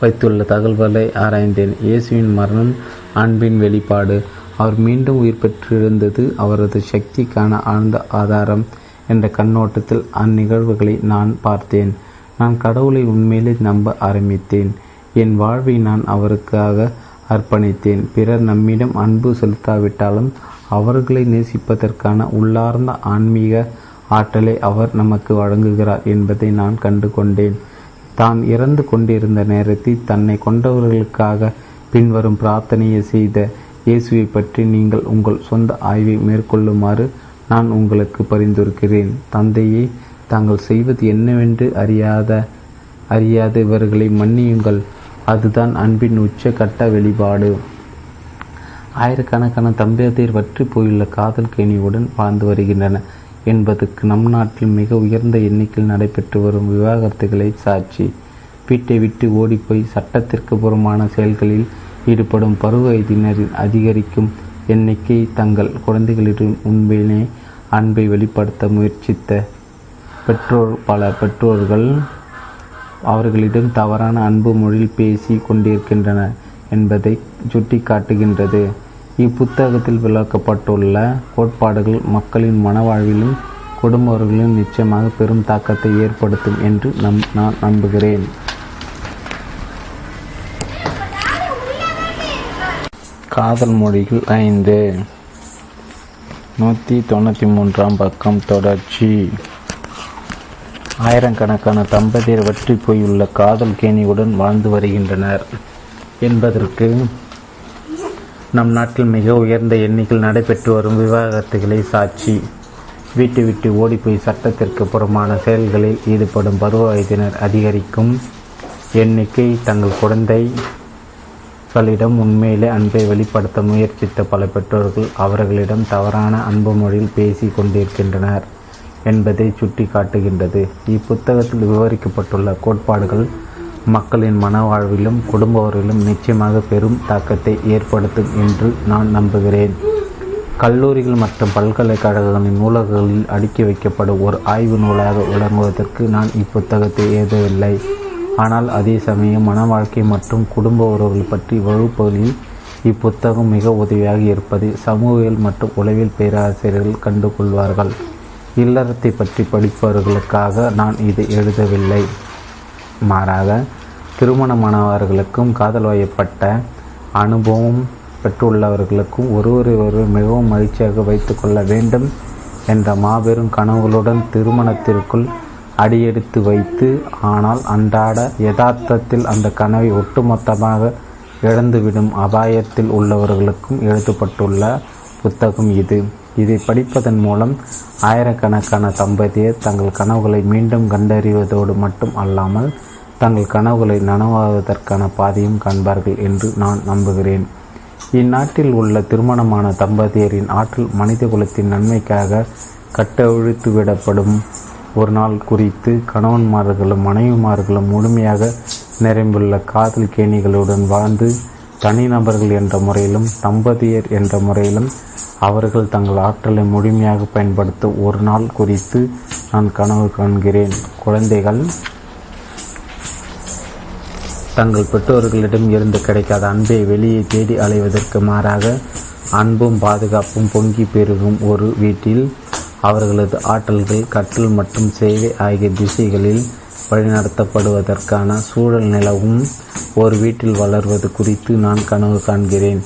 வைத்துள்ள தகவல்களை ஆராய்ந்தேன். இயேசுவின் மரணம் அன்பின் வெளிப்பாடு அவர் மீண்டும் உயிர் பெற்றிருந்தது அவரது சக்திக்கான ஆழ்ந்த ஆதாரம் என்ற கண்ணோட்டத்தில் அந்நிகழ்வுகளை நான் பார்த்தேன். நான் கடவுளை உண்மையிலே நம்ப ஆரம்பித்தேன். என் வாழ்வை நான் அவருக்காக அர்ப்பணித்தேன். பிறர் நம்மிடம் அன்பு செலுத்தாவிட்டாலும் அவர்களை நேசிப்பதற்கான உள்ளார்ந்த ஆன்மீக ஆற்றலை அவர் நமக்கு வழங்குகிறார் என்பதை நான் கண்டு கொண்டேன் தான் இறந்து கொண்டிருந்த நேரத்தில் தன்னை கொண்டவர்களுக்காக பின்வரும் பிரார்த்தனையை செய்த இயேசுவை பற்றி நீங்கள் உங்கள் சொந்த ஆய்வை மேற்கொள்ளுமாறு நான் உங்களுக்கு பரிந்துரைக்கிறேன். தந்தையை தாங்கள் செய்வது என்னவென்று அறியாத அறியாத இவர்களை மன்னியுங்கள். அதுதான் அன்பின் உச்ச கட்ட வெளிப்பாடு. ஆயிரக்கணக்கான தம்பதியர் வற்றி போயுள்ள காதல் கேணியுடன் வாழ்ந்து வருகின்றன. என்பதுக்கு நம் நாட்டில் மிக உயர்ந்த எண்ணிக்கையில் நடைபெற்று வரும் விவாகரத்துகளை சாட்சி. வீட்டை விட்டு ஓடிப்போய் சட்டத்திற்கு புறமான செயல்களில் ஈடுபடும் பருவ வயதினரின் அதிகரிக்கும் எண்ணிக்கை தங்கள் குழந்தைகளிடம் உண்மையிலே அன்பை வெளிப்படுத்த முயற்சித்த பெற்றோர் பல பெற்றோர்கள் அவர்களிடம் தவறான அன்பு மொழியில் பேசி கொண்டிருக்கின்றனர் என்பதை சுட்டிக்காட்டுகின்றது. இப்புத்தகத்தில் விளக்கப்பட்டுள்ள கோட்பாடுகள் மக்களின் மனவாழ்விலும் குடும்பங்களிலும் நிச்சயமாக பெரும் தாக்கத்தை ஏற்படுத்தும் என்று நம் நான் நம்புகிறேன். காதல் மொழிகள் ஐந்து. நூற்றி தொண்ணூற்றி மூன்றாம் பக்கம் தொடர்ச்சி. ஆயிரக்கணக்கான தம்பதியர் வற்றி போயுள்ள காதல் கேணியுடன் வாழ்ந்து வருகின்றனர். என்பதற்கு நம் நாட்டில் மிக உயர்ந்த எண்ணிக்கையில் நடைபெற்று வரும் விவாகரத்துகளை சாட்சி. வீட்டு விட்டு ஓடிப்போய் சட்டத்திற்கு புறமான செயல்களில் ஈடுபடும் பருவ வயதினர் அதிகரிக்கும் எண்ணிக்கை தங்கள் குழந்தைகளிடம் உண்மையிலே அன்பை வெளிப்படுத்த முயற்சித்த பல பெற்றோர்கள் அவர்களிடம் தவறான அன்பு மொழியில் பேசி கொண்டிருக்கின்றனர் என்பதை சுட்டி காட்டுகின்றது இப்புத்தகத்தில் விவரிக்கப்பட்டுள்ள கோட்பாடுகள் மக்களின் மனவாழ்விலும் குடும்பவர்களிலும் நிச்சயமாக பெரும் தாக்கத்தை ஏற்படுத்தும் என்று நான் நம்புகிறேன். கல்லூரிகள் மற்றும் பல்கலைக்கழகங்களின் நூலகங்களில் அடுக்கி வைக்கப்படும் ஒரு ஆய்வு நூலாக விளங்குவதற்கு நான் இப்புத்தகத்தை எழுதவில்லை. ஆனால் அதே சமயம் மன வாழ்க்கை மற்றும் குடும்ப உறவுகள் பற்றி வகுப்புகளில் இப்புத்தகம் மிக உதவியாக இருப்பது சமூகவியல் மற்றும் உளவியல் பேராசிரியர்கள் கண்டுகொள்வார்கள். இல்லறத்தை பற்றி படிப்பவர்களுக்காக நான் இதை எழுதவில்லை. மாறாக திருமணமானவர்களுக்கும் காதல் வயப்பட்ட அனுபவம் பெற்றுள்ளவர்களுக்கும் ஒருவரை ஒருவர் மிகவும் மகிழ்ச்சியாக வைத்து கொள்ள வேண்டும் என்ற மாபெரும் கனவுகளுடன் திருமணத்திற்குள் அடியெடுத்து வைத்து ஆனால் அன்றாட யதார்த்தத்தில் அந்த கனவை ஒட்டுமொத்தமாக இழந்துவிடும் அபாயத்தில் உள்ளவர்களுக்கும் எழுதப்பட்டுள்ள புத்தகம் இது. இதை படிப்பதன் மூலம் ஆயிரக்கணக்கான தம்பதியர் தங்கள் கனவுகளை மீண்டும் கண்டறிவதோடு மட்டும் அல்லாமல் தங்கள் கனவுகளை நனவாவதற்கான பாதையும் காண்பார்கள் என்று நான் நம்புகிறேன். இந்நாட்டில் உள்ள திருமணமான தம்பதியரின் ஆற்றல் மனித குலத்தின் நன்மைக்காக கட்டவிழ்த்து விடப்படும் ஒரு நாள் குறித்து கணவன்மார்களும் மனைவிமார்களும் முழுமையாக நிரம்பியுள்ள காதல் கேணிகளுடன் வாழ்ந்து தனிநபர்கள் என்ற முறையிலும் தம்பதியர் என்ற முறையிலும் அவர்கள் தங்கள் ஆற்றலை முழுமையாக பயன்படுத்த ஒரு நாள் குறித்து நான் கனவு காண்கிறேன். குழந்தைகள் தங்கள் பெற்றோர்களிடம் இருந்து கிடைக்காத அன்பை வெளியே தேடி அலைவதற்கு மாறாக அன்பும் பாதுகாப்பும் பொங்கி பெருகும் ஒரு வீட்டில் அவர்களது ஆற்றல்கள் கற்றல் மற்றும் சேவை ஆகிய திசைகளில் வழிநடத்தப்படுவதற்கான சூழல் நிலவும் ஒரு வீட்டில் வளர்வது குறித்து நான் கனவு காண்கிறேன்.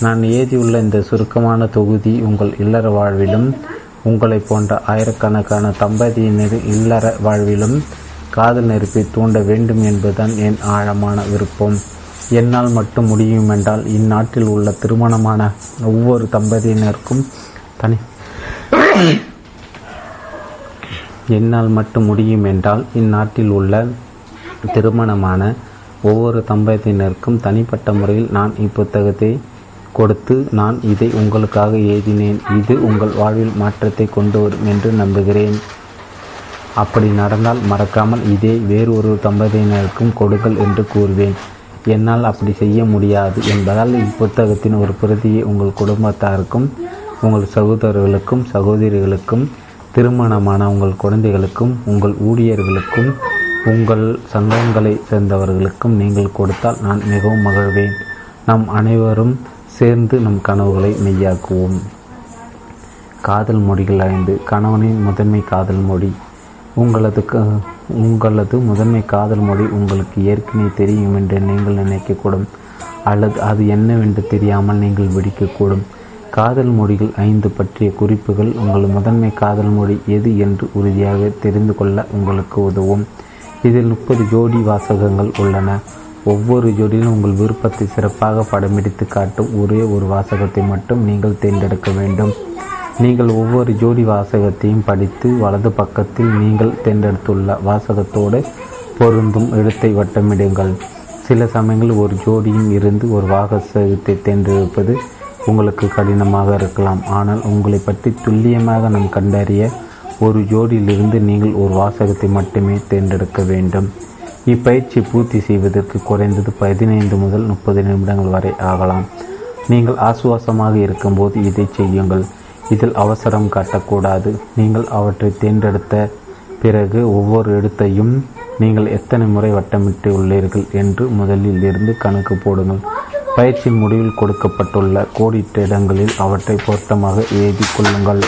நான் எழுதியுள்ள இந்த சுருக்கமான தொகுதி உங்கள் இல்லற வாழ்விலும் உங்களைப் போன்ற ஆயிரக்கணக்கான தம்பதியினர் இல்லற வாழ்விலும் காதல் நெருப்பை தூண்ட வேண்டும் என்பதுதான் என் ஆழமான விருப்பம். என்னால் மட்டும் முடியும் என்றால் இந்நாட்டில் உள்ள திருமணமான ஒவ்வொரு தம்பதியினருக்கும் தனி என்னால் மட்டும் முடியும் என்றால் இந்நாட்டில் உள்ள திருமணமான ஒவ்வொரு தம்பதியினருக்கும் தனிப்பட்ட முறையில் நான் இப்புத்தகத்தை கொடுத்து நான் இதை உங்களுக்காக எழுதினேன். இது உங்கள் வாழ்வில் மாற்றத்தை கொண்டு வரும் என்று நம்புகிறேன். அப்படி நடந்தால் மறக்காமல் இதை வேறு ஒரு தம்பதியினருக்கும் கொடுங்கள் என்று கூறுவேன். என்னால் அப்படி செய்ய முடியாது என்பதால் இப்புத்தகத்தின் ஒரு பிரதியை உங்கள் குடும்பத்தாருக்கும் உங்கள் சகோதரர்களுக்கும் சகோதரிகளுக்கும் திருமணமான உங்கள் குழந்தைகளுக்கும் உங்கள் ஊழியர்களுக்கும் உங்கள் சங்கங்களை சேர்ந்தவர்களுக்கும் நீங்கள் கொடுத்தால் நான் மிகவும் மகிழ்வேன். நாம் அனைவரும் சேர்ந்து நம் கனவுகளை மெய்யாக்குவோம். காதல் மொழிகள் ஐந்து. கணவனின் முதன்மை காதல் மொழி. உங்களது க உங்களது முதன்மை காதல் மொழி உங்களுக்கு ஏற்கனவே தெரியும் என்று நீங்கள் நினைக்கக்கூடும். அல்லது அது என்னவென்று தெரியாமல் நீங்கள் வெடிக்கக்கூடும். காதல் மொழிகள் ஐந்து பற்றிய குறிப்புகள் உங்கள் முதன்மை காதல் மொழி எது என்று உறுதியாக தெரிந்து கொள்ள உங்களுக்கு உதவும். இதில் முப்பது ஜோடி வாசகங்கள் உள்ளன. ஒவ்வொரு ஜோடியிலும் உங்கள் விருப்பத்தை சிறப்பாக படமெடுத்து காட்டும் ஒரே ஒரு வாசகத்தை மட்டும் நீங்கள் தேர்ந்தெடுக்க வேண்டும். நீங்கள் ஒவ்வொரு ஜோடி வாசகத்தையும் படித்து வலது பக்கத்தில் நீங்கள் தேர்ந்தெடுத்துள்ள வாசகத்தோடு பொருந்தும் எழுத்தை வட்டமிடுங்கள். சில சமயங்களில் ஒரு ஜோடியும் இருந்து ஒரு வாசகத்தை தேர்ந்தெடுப்பது உங்களுக்கு கடினமாக இருக்கலாம். ஆனால் உங்களை பற்றி துல்லியமாக நாம் கண்டறிய ஒரு ஜோடியிலிருந்து நீங்கள் ஒரு வாசகத்தை மட்டுமே தேர்ந்தெடுக்க வேண்டும். இப்பயிற்சி பூர்த்தி செய்வதற்கு குறைந்தது பதினைந்து முதல் முப்பது நிமிடங்கள் வரை ஆகலாம். நீங்கள் ஆசுவாசமாக இருக்கும்போது இதை செய்யுங்கள். இதில் அவசரம் காட்டக்கூடாது. நீங்கள் அவற்றை தேர்ந்தெடுத்த பிறகு ஒவ்வொரு இடத்தையும் நீங்கள் எத்தனை முறை வட்டமிட்டு உள்ளீர்கள் என்று முதலில் இருந்து கணக்கு போடுங்கள். பயிற்சியின் முடிவில் கொடுக்கப்பட்டுள்ள கோடிட்ட இடங்களில் அவற்றை பொருத்தமாக எழுதி கொள்ளுங்கள்.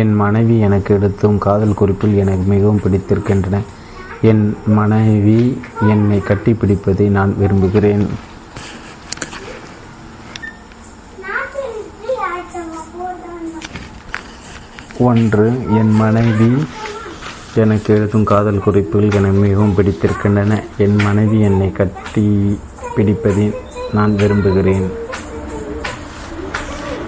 என் மனைவி எனக்கு எடுத்தும் காதல் குறிப்பில் எனக்கு மிகவும் பிடித்திருக்கின்றன. என் மனைவி என்னை கட்டிப்பிடிப்பதை நான் விரும்புகிறேன். ஒன்று என் மனைவி எனக்கு எழுதும் காதல் குறிப்புகள் என மிகவும் பிடித்திருக்கின்றன. என் மனைவி என்னை கட்டி பிடிப்பதை நான் விரும்புகிறேன்.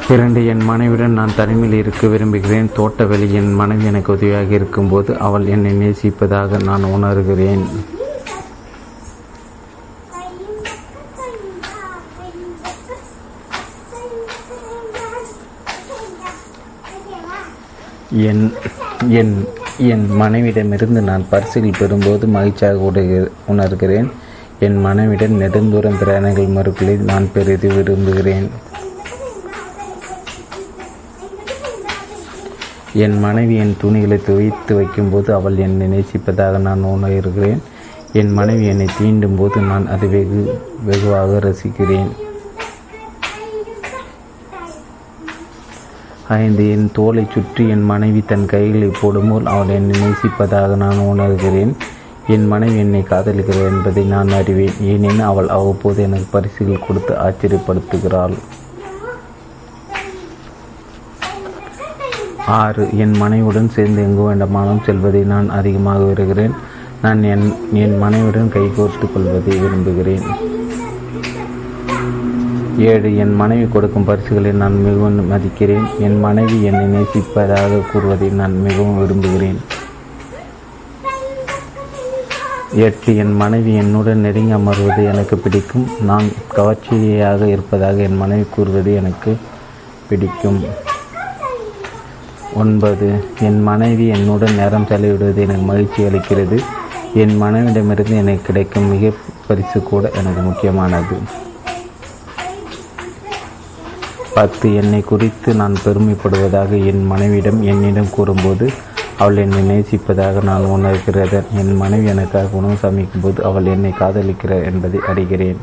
இரண்டு என் மனைவியுடன் நான் தனிமையில் இருக்க விரும்புகிறேன். தோட்ட வெளி என் மனைவி எனக்கு உதவியாக இருக்கும்போது அவள் என்னை நேசிப்பதாக நான் உணர்கிறேன். என் என் என் மனைவிடமிருந்து நான் பரிசுகள் பெறும்போது மகிழ்ச்சியாக உடைய உணர்கிறேன். என் மனைவிடன் நெடுந்தூரம் பிரயாணங்கள் மறுக்களை நான் பெரிது விரும்புகிறேன். என் மனைவி என் துணிகளை துவைத்து வைக்கும்போது அவள் என்னை நேசிப்பதாக நான் உணர்கிறேன். என் மனைவி என்னை தீண்டும் போது நான் அதை வெகு வெகுவாக ரசிக்கிறேன். ஐந்து என் தோலை சுற்றி என் மனைவி தன் கைகளை போடும்போல் அவள் என்னை நேசிப்பதாக நான் உணர்கிறேன். என் மனைவி என்னை காதலிக்கிறார் என்பதை நான் அறிவேன். ஏனெனில் அவள் அவ்வப்போது எனக்கு பரிசுகள் கொடுத்து ஆச்சரியப்படுத்துகிறாள். ஆறு என் மனைவியுடன் சேர்ந்து எங்கு வேண்டுமானாலும் செல்வதை நான் அதிகமாக விரும்புகிறேன் நான் என் என் மனைவியுடன் கைகோர்த்து கொள்வதை விரும்புகிறேன். ஏழு என் மனைவி கொடுக்கும் பரிசுகளை நான் மிகவும் மதிக்கிறேன். என் மனைவி என்னை நேசிப்பதாக கூறுவதை நான் மிகவும் விரும்புகிறேன். எட்டு என் மனைவி என்னுடன் நெருங்கி அமர்வது எனக்கு பிடிக்கும். நான் கவர்ச்சியாக இருப்பதாக என் மனைவி கூறுவது எனக்கு பிடிக்கும். ஒன்பது என் மனைவி என்னுடன் நேரம் செலவிடுவது எனக்கு மகிழ்ச்சி அளிக்கிறது. என் மனைவிடமிருந்து எனக்கு கிடைக்கும் மிக பரிசு கூட எனக்கு முக்கியமானது. பார்த்து என்னை குறித்து நான் பெருமைப்படுவதாக என் மனைவியிடம் என்னிடம் கூறும்போது அவள் என்னை நேசிப்பதாக நான் உணர்கிறேன். என் மனைவி எனக்காக உணவு சமைக்கும்போது அவள் என்னை காதலிக்கிறார் என்பதை அறிகிறேன்.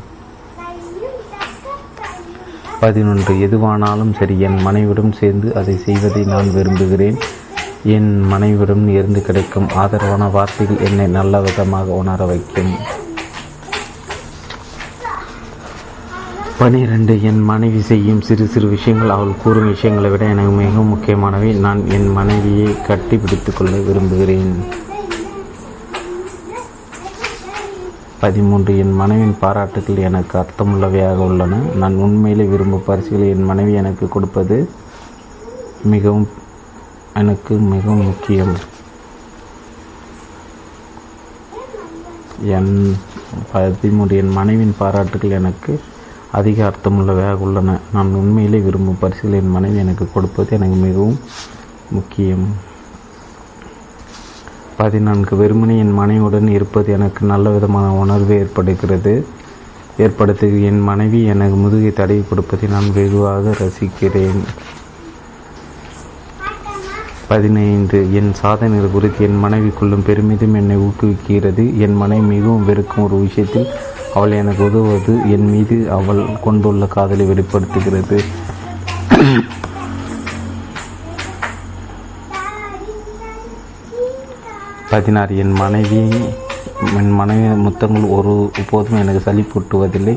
பதினொன்று. எதுவானாலும் சரி என் மனைவிடம் சேர்ந்து அதை செய்வதை நான் விரும்புகிறேன். என் மனைவிடம் இருந்து கிடைக்கும் ஆதரவான வார்த்தைகள் என்னை நல்ல விதமாக உணர வைக்கும். பனிரெண்டு என் மனைவி செய்யும் சிறு சிறு விஷயங்கள். அவள் கூறும் விஷயங்களை விட எனக்கு மிகவும் முக்கியமானவை. நான் என் மனைவியை கட்டி பிடித்து கொள்ள விரும்புகிறேன். பதிமூன்று என் மனைவியின் பாராட்டுகள் எனக்கு அர்த்தமுள்ளவையாக உள்ளன. நான் உண்மையிலே விரும்பும் பரிசுகளை என் மனைவி எனக்கு கொடுப்பது மிகவும் எனக்கு மிகவும் முக்கியம். என் பதிமூன்று என் மனைவியின் பாராட்டுகள் எனக்கு அதிக அர்த்தமுள்ளவையாக உள்ளன. நான் உண்மையிலே விரும்பும் பரிசுகளை என் மனைவி எனக்கு கொடுப்பது எனக்கு மிகவும் முக்கியம். பதினான்கு வெறுமனே என் மனைவியுடன் இருப்பது எனக்கு நல்ல விதமான உணர்வு ஏற்படுகிறது. ஏற்படுத்து என் மனைவி எனக்கு முதுகை தடவி கொடுப்பதை நான் வெகுவாக ரசிக்கிறேன். பதினைந்து என் சாதனைகள் குறித்து என் மனைவிக்குள்ளும் பெருமிதம் என்னை ஊக்குவிக்கிறது. என் மனைவி மிகவும் வெறுக்கும் ஒரு விஷயத்தில் அவள் எனக்கு உதவுவது என் மீது அவள் கொண்டுள்ள காதலை வெளிப்படுத்துகிறது. பதினாறு என் மனைவி என் மனைவி முத்தங்கள் ஒரு போதும் எனக்கு சலிப்பூட்டுவதில்லை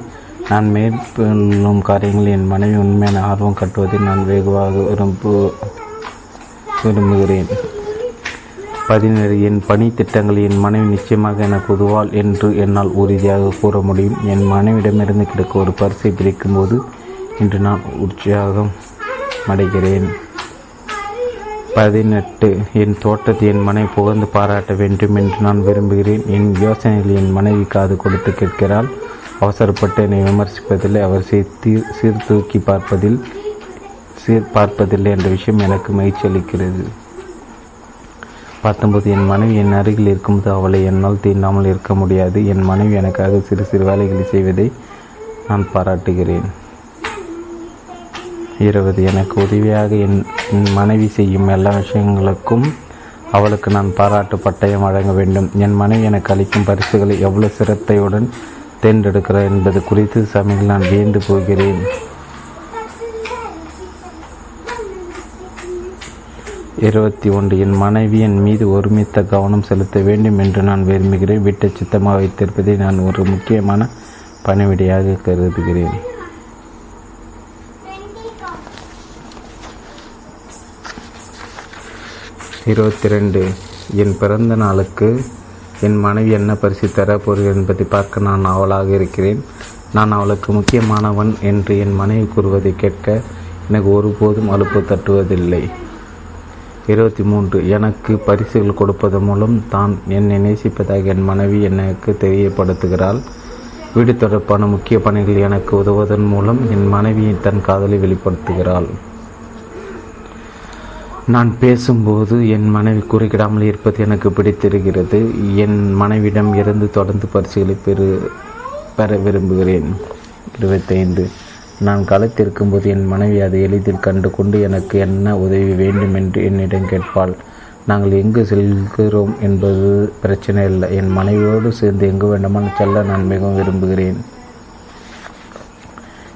நான் மேற்கொள்ளும் காரியங்கள் என் மனைவி உண்மையான ஆர்வம் கட்டுவதை நான் வெகுவாக விரும்பு விரும்புகிறேன். பதினேழு என் பணி திட்டங்கள் என் மனைவி நிச்சயமாக எனக்கு உதவாள் என்று என்னால் உறுதியாக கூற முடியும். என் மனைவிடமிருந்து கிடைக்க ஒரு பரிசை பிரிக்கும்போது இன்று நான் உற்சாகம் அடைகிறேன். பதினெட்டு என் தோட்டத்தை என் மனைவி புகழ்ந்து பாராட்ட வேண்டும் என்று நான் விரும்புகிறேன். என் யோசனைகள் என் மனைவி காது கொடுத்து கேட்கிறாள். அவசரப்பட்டு என்னை விமர்சிப்பதில்லை. அவர் சீர் சீர்தூக்கி பார்ப்பதில் சீர் பார்ப்பதில்லை என்ற விஷயம் எனக்கு மகிழ்ச்சி அளிக்கிறது பார்த்தபோது என் மனைவி என் அருகில் இருக்கும்போது அவளை என்னால் தீண்டாமல் இருக்க முடியாது. என் மனைவி எனக்காக சிறு சிறு வேலைகளை செய்வதை நான் பாராட்டுகிறேன். இருபது எனக்கு உதவியாக என் என் மனைவி செய்யும் எல்லா விஷயங்களுக்கும் அவளுக்கு நான் பாராட்டு பட்டயம் வழங்க வேண்டும். என் மனைவி எனக்கு அளிக்கும் பரிசுகளை எவ்வளவு சிரத்தையுடன் தேர்ந்தெடுக்கிறார் என்பது குறித்து சமையல் நான் வியந்து போகிறேன். இருபத்தி ஒன்று என் மனைவியின் மீது ஒருமித்த கவனம் செலுத்த வேண்டும் என்று நான் விரும்புகிறேன். வீட்டை சுத்தமாக வைத்திருப்பதை நான் ஒரு முக்கியமான பணிவிடையாக கருதுகிறேன். இருபத்தி ரெண்டு என் பிறந்த நாளுக்கு என் மனைவி என்ன பரிசு தரப்போகிறேன் என்பதை பார்க்க நான் அவளாக இருக்கிறேன். நான் அவளுக்கு முக்கியமானவன் என்று என் மனைவி கூறுவதை கேட்க எனக்கு ஒருபோதும் அலுப்பு தட்டுவதில்லை. இருபத்தி மூன்று எனக்கு பரிசுகள் கொடுப்பது மூலம் தான் என்னை நேசிப்பதாக என் மனைவி எனக்கு தெரியப்படுத்துகிறாள். வீடு தொடர்பான முக்கிய பணிகள் எனக்கு உதவுவதன் மூலம் என் மனைவி தன் காதலை வெளிப்படுத்துகிறாள். நான் பேசும்போது என் மனைவி குறுக்கிடாமல் இருப்பது எனக்கு பிடித்திருக்கிறது. என் மனைவிடம் இருந்து தொடர்ந்து பரிசுகளை பெறு பெற விரும்புகிறேன். இருபத்தைந்து நான் களத்திருக்கும்போது என் மனைவி அதை எளிதில் கண்டு கொண்டு எனக்கு என்ன உதவி வேண்டும் என்று என்னிடம் கேட்பாள். நாங்கள் எங்கு செல்கிறோம் என்பது பிரச்சனை இல்லை என் மனைவியோடு சேர்ந்து எங்கு வேண்டுமானால் செல்ல நான் மிகவும் விரும்புகிறேன்.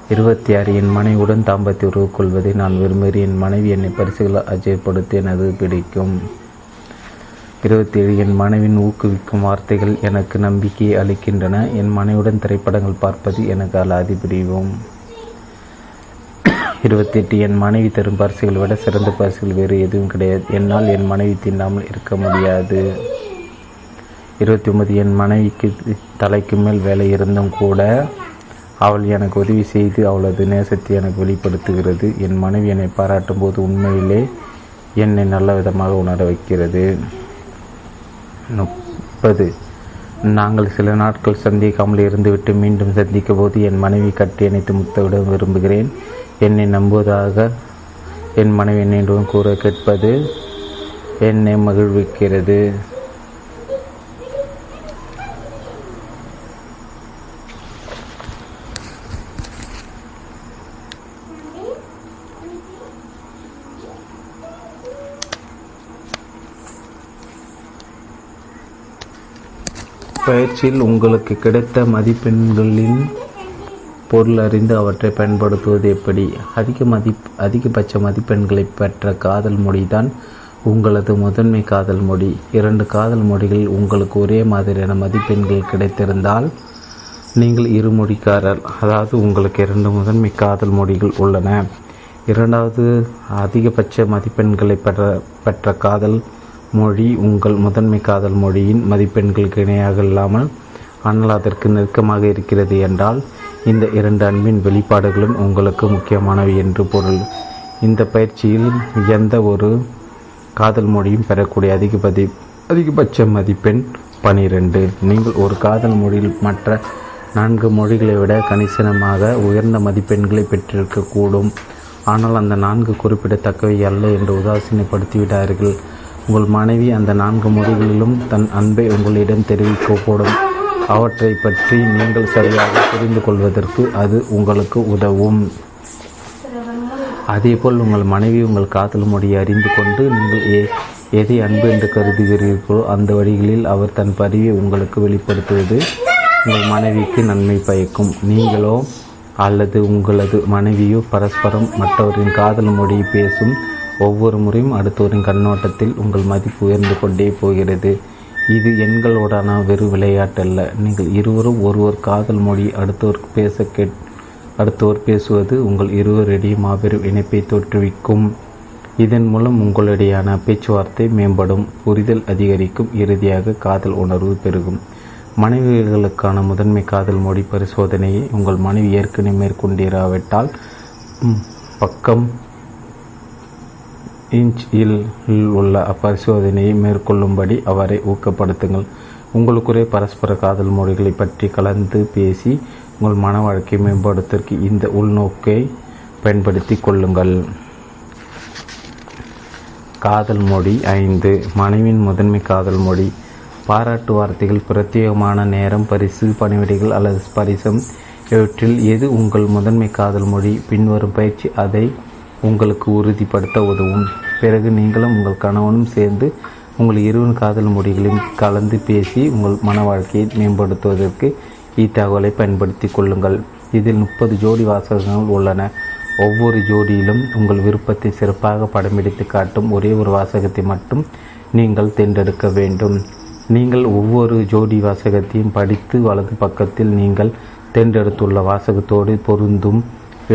இருபத்தி ஆறு என் மனைவியுடன் தாம்பத்திய உறவு கொள்வதை நான் விரும்புகிறேன். என் மனைவி என்னை பரிசுகளை அச்சயப்படுத்தி எனது பிடிக்கும். இருபத்தி ஏழு என் மனைவின் ஊக்குவிக்கும் வார்த்தைகள் எனக்கு நம்பிக்கையை அளிக்கின்றன. என் மனைவியுடன் திரைப்படங்கள் பார்ப்பது எனக்கு அலாதி பிடிவும் இருபத்தி எட்டு என் மனைவி தரும் பரிசுகளை விட சிறந்த பரிசுகள் வேறு எதுவும் கிடையாது. என்னால் என் மனைவி தின்னாமல் இருக்க முடியாது. இருபத்தி ஒன்பது என் மனைவிக்கு தலைக்கு மேல் வேலை இருந்தும் கூட அவள் எனக்கு உதவி செய்து அவளது நேசத்தை எனக்கு வெளிப்படுத்துகிறது. என் மனைவி என்னை பாராட்டும் போது உண்மையிலே என்னை நல்ல விதமாக உணர வைக்கிறது. முப்பது நாங்கள் சில நாட்கள் சந்திக்காமல் இருந்துவிட்டு மீண்டும் சந்திக்கும் போது என் மனைவி கட்டி அணைத்து முத்தவிட விரும்புகிறேன். என்னை நம்புவதாக என் மனைவி என்னிடம் கூற கேட்பது என்னை மகிழ்விக்கிறது. பயிற்சியில் உங்களுக்கு கிடைத்த மதிப்பெண்களின் பொருள் அறிந்து அவற்றை பயன்படுத்துவது எப்படி? அதிக மதிப் அதிகபட்ச மதிப்பெண்களை பெற்ற காதல் மொழிதான் உங்களது முதன்மை காதல் மொழி. இரண்டு காதல் மொழிகள் உங்களுக்கு ஒரே மாதிரியான மதிப்பெண்கள் கிடைத்திருந்தால் நீங்கள் இருமொழிக்காரர் அதாவது உங்களுக்கு இரண்டு முதன்மை காதல் மொழிகள் உள்ளன. இரண்டாவது அதிகபட்ச மதிப்பெண்களை பெற்ற பெற்ற காதல் மொழி உங்கள் முதன்மை காதல் மொழியின் மதிப்பெண்களுக்கு இணையாக இல்லாமல் ஆனால் அதற்கு நெருக்கமாக இருக்கிறது என்றால் இந்த இரண்டு அன்பின் வெளிப்பாடுகளும் உங்களுக்கு முக்கியமானவை என்று பொருள். இந்த பயிற்சியில் எந்த ஒரு காதல் மொழியும் பெறக்கூடிய அதிகபதி அதிகபட்ச மதிப்பெண் பனிரெண்டு. நீங்கள் ஒரு காதல் மொழியில் மற்ற நான்கு மொழிகளை விட கணிசனமாக உயர்ந்த மதிப்பெண்களை பெற்றிருக்கக்கூடும். ஆனால் அந்த நான்கு குறிப்பிடத்தக்கவை அல்ல என்று உதாசீனப்படுத்திவிட்டார்கள். உங்கள் மனைவி அந்த நான்கு மொழிகளிலும் தன் அன்பை உங்களிடம் தெரிவிக்கப்படும் அவற்றை பற்றி நீங்கள் சரியாக புரிந்து கொள்வதற்கு அது உங்களுக்கு உதவும். அதேபோல் உங்கள் மனைவி உங்கள் காதல் மொழியை அறிந்து கொண்டு நீங்கள் எ எதை அன்பு என்று கருதுகிறீர்களோ அந்த வழிகளில் அவர் தன் பதிவை உங்களுக்கு வெளிப்படுத்துவது உங்கள் மனைவிக்கு நன்மை பயக்கும். நீங்களோ அல்லது உங்களது மனைவியோ பரஸ்பரம் மற்றவரின் காதல் மொழியை பேசும் ஒவ்வொரு முறையும் அடுத்தவரின் கண்ணோட்டத்தில் உங்கள் மதிப்பு உயர்ந்து கொண்டே போகிறது. இது எண்களோடான வெறு விளையாட்டல்ல நீங்கள் இருவரும் ஒருவர் காதல் மொழி அடுத்தவர் பேச கேட் அடுத்தவர் பேசுவது உங்கள் இருவரிடையே மாபெரும் இணைப்பை தோற்றுவிக்கும். இதன் மூலம் உங்களுடையான பேச்சுவார்த்தை மேம்படும் புரிதல் அதிகரிக்கும் இறுதியாக காதல் உணர்வு பெருகும். மனைவிகளுக்கான முதன்மை காதல் மொழி பரிசோதனையை உங்கள் மனைவி ஏற்கனவே மேற்கொண்டிராவிட்டால் பக்கம் இன்ச் இல் உள்ள அப்பரிசோதனையை மேற்கொள்ளும்படி அவரை ஊக்கப்படுத்துங்கள். உங்களுக்குரிய பரஸ்பர காதல் மொழிகளை பற்றி கலந்து பேசி உங்கள் மன வாழ்க்கை மேம்படுத்துவதற்கு இந்த உள்நோக்கை பயன்படுத்தி கொள்ளுங்கள். காதல் மொழி ஐந்து. மனைவின் முதன்மை காதல் மொழி. பாராட்டு வார்த்தைகள் பிரத்யேகமான நேரம் பரிசு பணிவிடைகள் அல்லது ஸ்பரிசம் இவற்றில் எது உங்கள் முதன்மை காதல் மொழி? பின்வரும் பயிற்சி அதை உங்களுக்கு உறுதிப்படுத்த உதவும். பிறகு நீங்களும் உங்கள் கணவனும் சேர்ந்து உங்கள் இருவன் காதல் மொழிகளையும் கலந்து பேசி உங்கள் மன வாழ்க்கையை மேம்படுத்துவதற்கு இத்தகவலை பயன்படுத்தி கொள்ளுங்கள். இதில் முப்பது ஜோடி வாசகங்கள் உள்ளன. ஒவ்வொரு ஜோடியிலும் உங்கள் விருப்பத்தை சிறப்பாக படமெடுத்து காட்டும் ஒரே ஒரு வாசகத்தை மட்டும் நீங்கள் தேர்ந்தெடுக்க வேண்டும். நீங்கள் ஒவ்வொரு ஜோடி வாசகத்தையும் படித்து வலது பக்கத்தில் நீங்கள் தேர்ந்தெடுத்துள்ள வாசகத்தோடு பொருந்தும்.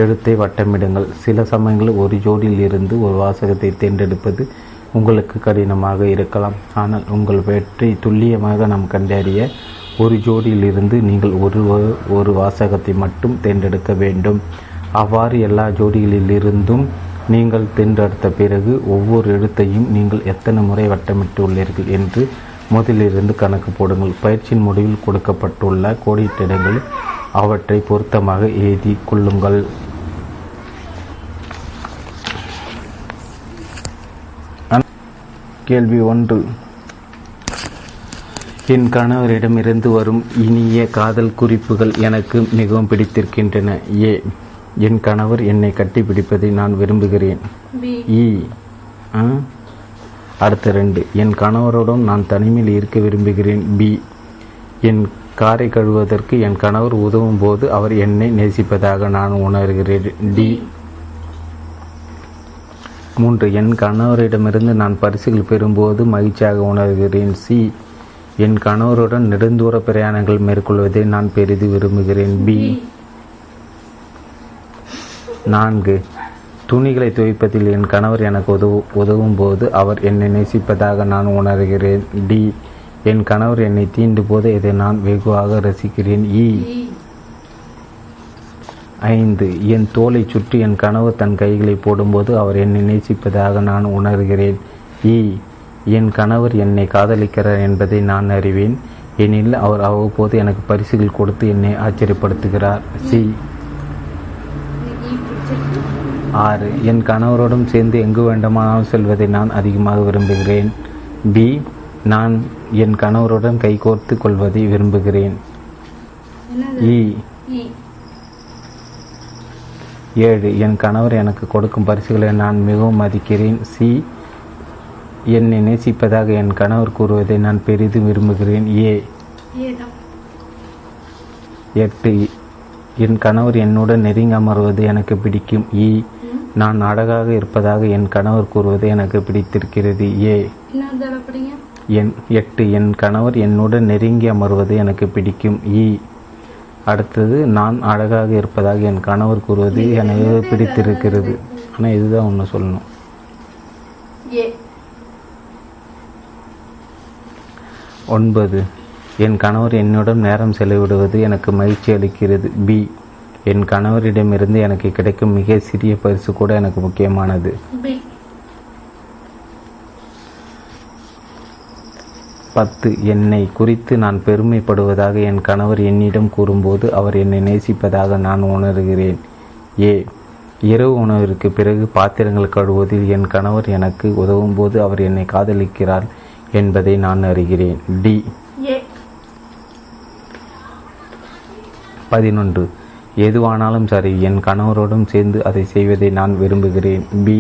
எழுத்தை வட்டமிடுங்கள். சில சமயங்களில் ஒரு ஜோடியில் இருந்து ஒரு வாசகத்தை தேர்ந்தெடுப்பது உங்களுக்கு கடினமாக இருக்கலாம். ஆனால் உங்கள் வெற்றி துல்லியமாக நாம் கண்டறிய ஒரு ஜோடியில் இருந்து நீங்கள் ஒரு ஒரு வாசகத்தை மட்டும் தேர்ந்தெடுக்க வேண்டும். அவ்வாறு எல்லா ஜோடிகளிலிருந்தும் நீங்கள் தேர்ந்தெடுத்த பிறகு ஒவ்வொரு எழுத்தையும் நீங்கள் எத்தனை முறை வட்டமிட்டுள்ளீர்கள் என்று முதலிலிருந்து கணக்கு போடுங்கள். பயிற்சியின் முடிவில் கொடுக்கப்பட்டுள்ள கோடிட்டிடங்களில் அவற்றை பொருத்தமாக எழுதி கொள்ளுங்கள். கேள்வி ஒன்று. என் கணவரிடமிருந்து வரும் இனிய காதல் குறிப்புகள் எனக்கு மிகவும் பிடித்திருக்கின்றன. ஏ என் கணவர் என்னை கட்டிப்பிடிப்பதை நான் விரும்புகிறேன். இ? அடுத்த ரெண்டு. என் கணவரோடும் நான் தனிமையில் இருக்க விரும்புகிறேன். பி என் காரை கழுவுவதற்கு என் கணவர் உதவும் போது அவர் என்னை நேசிப்பதாக நான் உணர்கிறேன். டி மூன்று என் கணவரிடமிருந்து நான் பரிசுகள் பெறும்போது மகிழ்ச்சியாக உணர்கிறேன். சி. என் கணவருடன் நெடுந்தூர பிரயாணங்கள் மேற்கொள்வதை நான் பெரிது விரும்புகிறேன். பி. நான்கு. துணிகளை துவைப்பதில் என் கணவர் எனக்கு உதவு உதவும் போது அவர் என்னை நேசிப்பதாக நான் உணர்கிறேன். டி. என் கணவர் என்னை தீண்டும் போது இதை நான் வெகுவாக ரசிக்கிறேன். இ. ஐந்து என் தோலை சுற்றி என் கணவர் தன் கைகளை போடும்போது அவர் என்னை நேசிப்பதாக நான் உணர்கிறேன். இ என் கணவர் என்னை காதலிக்கிறார் என்பதை நான் அறிவேன். எனில் அவர் அவ்வப்போது எனக்கு பரிசுகள் கொடுத்து என்னை ஆச்சரியப்படுத்துகிறார். சி. ஆறு என் கணவரோடும் சேர்ந்து எங்கு வேண்டுமானாலும் செல்வதை நான் அதிகமாக விரும்புகிறேன். பி நான் என் கணவருடன் கைகோர்த்து கொள்வதை விரும்புகிறேன். இ ஏழு என் கணவர் எனக்கு கொடுக்கும் பரிசுகளை நான் மிகவும் மதிக்கிறேன். சி என்னை நேசிப்பதாக என் கணவர் கூறுவதை நான் பெரிதும் விரும்புகிறேன். ஏ எட்டு என் கணவர் என்னுடன் நெருங்கி அமர்வது எனக்கு பிடிக்கும். இ நான் அழகாக இருப்பதாக என் கணவர் கூறுவது எனக்கு பிடித்திருக்கிறது. ஏ என் எட்டு என் கணவர் என்னுடன் நெருங்கி அமர்வது எனக்கு பிடிக்கும். இ அடுத்தது நான் அழகாக இருப்பதாக என் கணவர் கூறுவது எனக்கு பிடித்திருக்கிறது. ஆனால் இதுதான் ஒன்று சொல்லணும். ஒன்பது என் கணவர் என்னுடன் நேரம் செலவிடுவது எனக்கு மகிழ்ச்சி அளிக்கிறது. பி என் கணவரிடமிருந்து எனக்கு கிடைக்கும் மிக சிறிய பரிசு கூட எனக்கு முக்கியமானது. பத்து. என்னை குறித்து நான் பெருமைப்படுவதாக என் கணவர் என்னிடம் கூறும்போது அவர் என்னை நேசிப்பதாக நான் உணர்கிறேன். ஏ. இரவு உணவிற்கு பிறகு பாத்திரங்கள் கழுவுவதில் என் கணவர் எனக்கு உதவும் போது அவர் என்னை காதலிக்கிறார் என்பதை நான் அறிகிறேன். டி. பதினொன்று. எதுவானாலும் சரி என் கணவரோடும் சேர்ந்து அதை செய்வதை நான் விரும்புகிறேன். பி.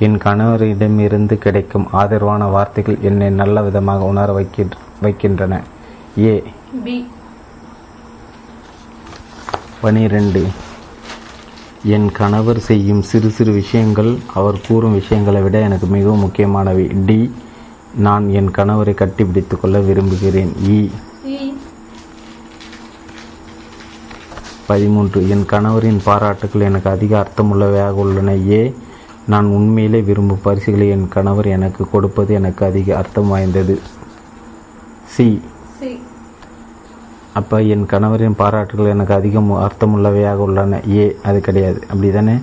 என் கணவரிடமிருந்து கிடைக்கும் ஆதரவான வார்த்தைகள் என்னை நல்ல விதமாக உணர வைக்கின்ற வைக்கின்றன. ஏ. பனிரெண்டு. என் கணவர் செய்யும் சிறு சிறு விஷயங்கள் அவர் கூறும் விஷயங்களை விட எனக்கு மிகவும் முக்கியமானவை. டி. நான் என் கணவரை கட்டிப்பிடித்துக் கொள்ள விரும்புகிறேன். இ. சி பதிமூன்று. என் கணவரின் பாராட்டுகள் எனக்கு அதிக அர்த்தமுள்ளவையாக உள்ளன. ஏ. நான் உண்மையிலே விரும்பும் பரிசுகளை என் கணவர் எனக்கு கொடுப்பது எனக்கு அதிக அர்த்தம் வாய்ந்தது. சி. அப்போ என் கணவரின் பாராட்டுகள் எனக்கு அதிகம் அர்த்தமுள்ளவையாக உள்ளன. ஏ. அது கிடையாது. அப்படிதானே?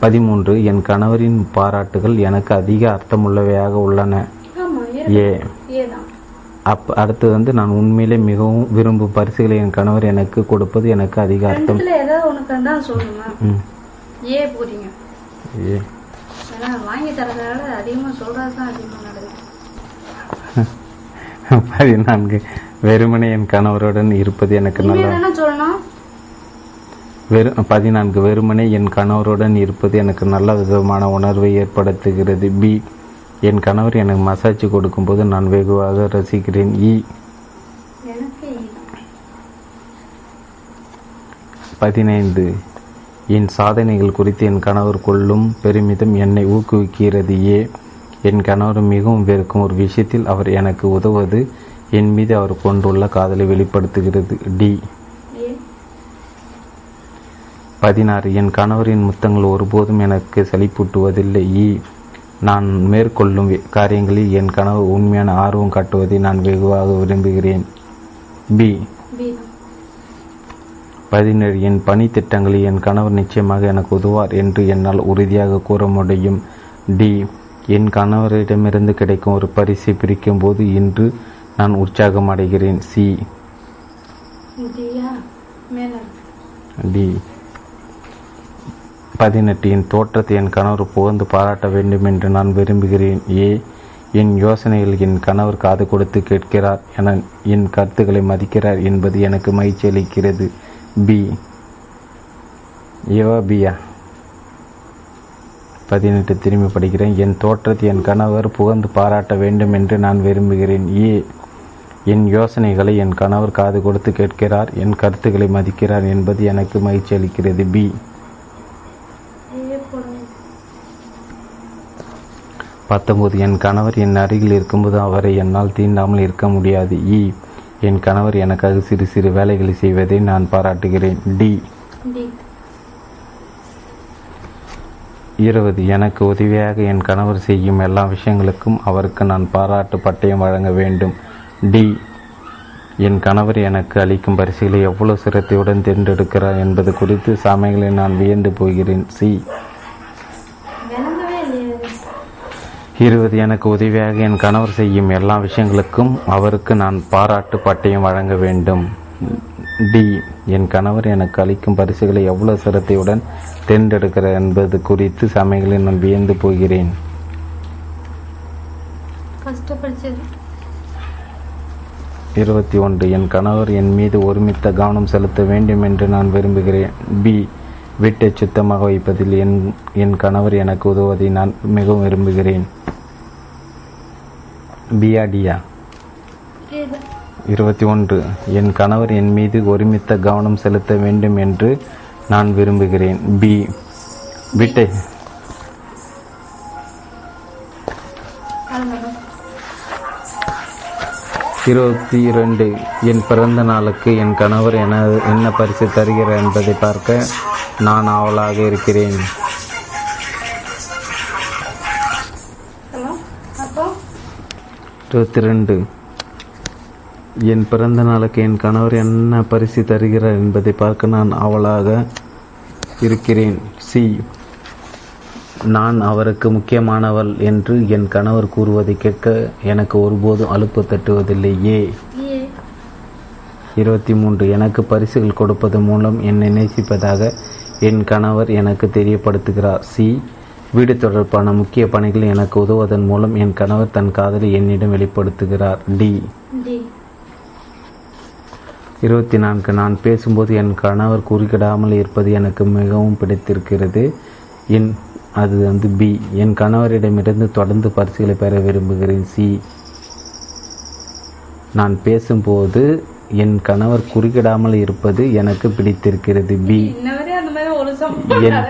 பதிமூன்று. என் கணவரின் பாராட்டுகள் எனக்கு அதிக அர்த்தமுள்ளவையாக உள்ளன. ஏ. அப் அடுத்தது வந்து நான் உண்மையிலே மிகவும் விரும்பும் பரிசுகளை என் கணவர் எனக்கு கொடுப்பது எனக்கு அதிக அர்த்தம். ஏ போறீங்க. ஏ. ஏன்னா வாங்கி தரதால அதிகமா சொல்றது தான் நடக்குது. பதினான்கு வெறுமனே என் கணவருடன் இருப்பது எனக்கு நல்ல சொல்லணும்? வெறு பதினான்கு வெறுமனே என் கணவருடன் இருப்பது எனக்கு நல்ல விதமான உணர்வை ஏற்படுத்துகிறது. பி என் கணவர் எனக்கு மசாஜ் கொடுக்கும்போது நான் வெகுவாக ரசிக்கிறேன். இ. பதினைந்து. என் சாதனைகள் குறித்து என் கணவர் கொள்ளும் பெருமிதம் என்னை ஊக்குவிக்கிறது ஏ. என் கணவர் மிகவும் வெறுக்கும் ஒரு விஷயத்தில் அவர் எனக்கு உதவுவது என் மீது அவர் கொண்டுள்ள காதலை வெளிப்படுத்துகிறது டி. பதினாறு. என் கணவரின் முத்தங்கள் ஒருபோதும் எனக்கு சளிப்பூட்டுவதில்லை இ. நான் மேற்கொள்ளும் காரியங்களில் என் கணவர் உண்மையான ஆர்வம் காட்டுவதை நான் வெகுவாக விரும்புகிறேன் பி. பதினேழு என் பணி திட்டங்களில் என் கணவர் நிச்சயமாக எனக்கு உதவார் என்று என்னால் உறுதியாக கூற முடியும். டி. என் கணவரிடமிருந்து கிடைக்கும் ஒரு பரிசை பிரிக்கும் போது இன்று நான் உற்சாகம் அடைகிறேன். சி. டி. பதினெட்டு என் தோற்றத்தை என் கணவர் புகழ்ந்து பாராட்ட வேண்டும் என்று நான் விரும்புகிறேன். ஏ. என் யோசனைகள் என் கணவர் காது கொடுத்து கேட்கிறார் என என் கருத்துக்களை மதிக்கிறார் என்பது எனக்கு மகிழ்ச்சி அளிக்கிறது. பி யோபியா பதினெட்டு திரும்பி படிக்கிறேன். என் தோற்றத்தை என் கணவர் புகழ்ந்து பாராட்ட வேண்டும் என்று நான் விரும்புகிறேன். ஏ. என் யோசனைகளை என் கணவர் காது கொடுத்து கேட்கிறார். என் கருத்துக்களை மதிக்கிறார் என்பது எனக்கு மகிழ்ச்சி அளிக்கிறது. பி பத்தொன்பது என் கணவர் என் அருகில் இருக்கும்போது அவரை என்னால் தீண்டாமல் இருக்க முடியாது. இ என் கணவர் எனக்காக சிறு சிறு வேலைகளை செய்வதை நான் பாராட்டுகிறேன். டி. இருபது. எனக்கு உதவியாக என் கணவர் செய்யும் எல்லா விஷயங்களுக்கும் அவருக்கு நான் பாராட்டு பட்டயம் வழங்க வேண்டும். டி. என் கணவர் எனக்கு அளிக்கும் பரிசுகளை எவ்வளவு சிரத்தையுடன் தேர்ந்தெடுக்கிறார் என்பது குறித்து சமயங்களை நான் வியந்து போகிறேன். சி விளங்கவே இல்லையே இருபது எனக்கு உதவியாக என் கணவர் செய்யும் எல்லா விஷயங்களுக்கும் அவருக்கு நான் பாராட்டு பட்டயம் வழங்க வேண்டும். டி. என் கணவர் எனக்கு அளிக்கும் பரிசுகளை எவ்வளவு சிரத்தையுடன் தேர்ந்தெடுக்கிறார் என்பது குறித்து சமயங்களில் நான் வியந்து போகிறேன். இருபத்தி ஒன்று. என் கணவர் என் மீது ஒருமித்த கவனம் செலுத்த வேண்டும் என்று நான் விரும்புகிறேன். பி. வீட்டை சுத்தமாக வைப்பதில் என் என் கணவர் எனக்கு உதவுவதை நான் மிகவும் விரும்புகிறேன். பியாடியா இருபத்தி ஒன்று. என் கணவர் என் மீது ஒருமித்த கவனம் செலுத்த வேண்டும் என்று நான் விரும்புகிறேன். பி. வீட்டை இருபத்தி இரண்டு என் பிறந்த நாளுக்கு என் கணவர் என என்ன பரிசு தருகிறார் என்பதை பார்க்க நான் ஆவலாக இருக்கிறேன். இருபத்தி ரெண்டு என் பிறந்த நாளுக்கு என் கணவர் என்ன பரிசு தருகிறார் என்பதை பார்க்க நான் ஆவலாக இருக்கிறேன். சி நான் அவருக்கு முக்கியமானவள் என்று என் கணவர் கூறுவதை கேட்க எனக்கு ஒருபோதும் அலுப்பு தட்டுவதில்லை ஏ ஏ இருபத்தி மூன்று எனக்கு பரிசுகள் கொடுப்பது மூலம் என்னை நேசிப்பதாக என் கணவர் எனக்கு தெரியப்படுத்துகிறார். சி. வீடு தொடர்பான முக்கிய பணிகள் எனக்கு உதவுவதன் மூலம் என் கணவர் தன் காதலை என்னிடம் வெளிப்படுத்துகிறார். டி. இருபத்தி நான்கு நான் பேசும்போது என் கணவர் குறுக்கிடாமல் இருப்பது எனக்கு மிகவும் பிடித்திருக்கிறது. என் அது வந்து பி என் கணவரிடமிருந்து தொடர்ந்து பரிசுகளை பெற விரும்புகிறேன். சி நான் பேசும்போது என் கணவர் குறுக்கிடாமல் இருப்பது எனக்கு பிடித்திருக்கிறது. பி என்-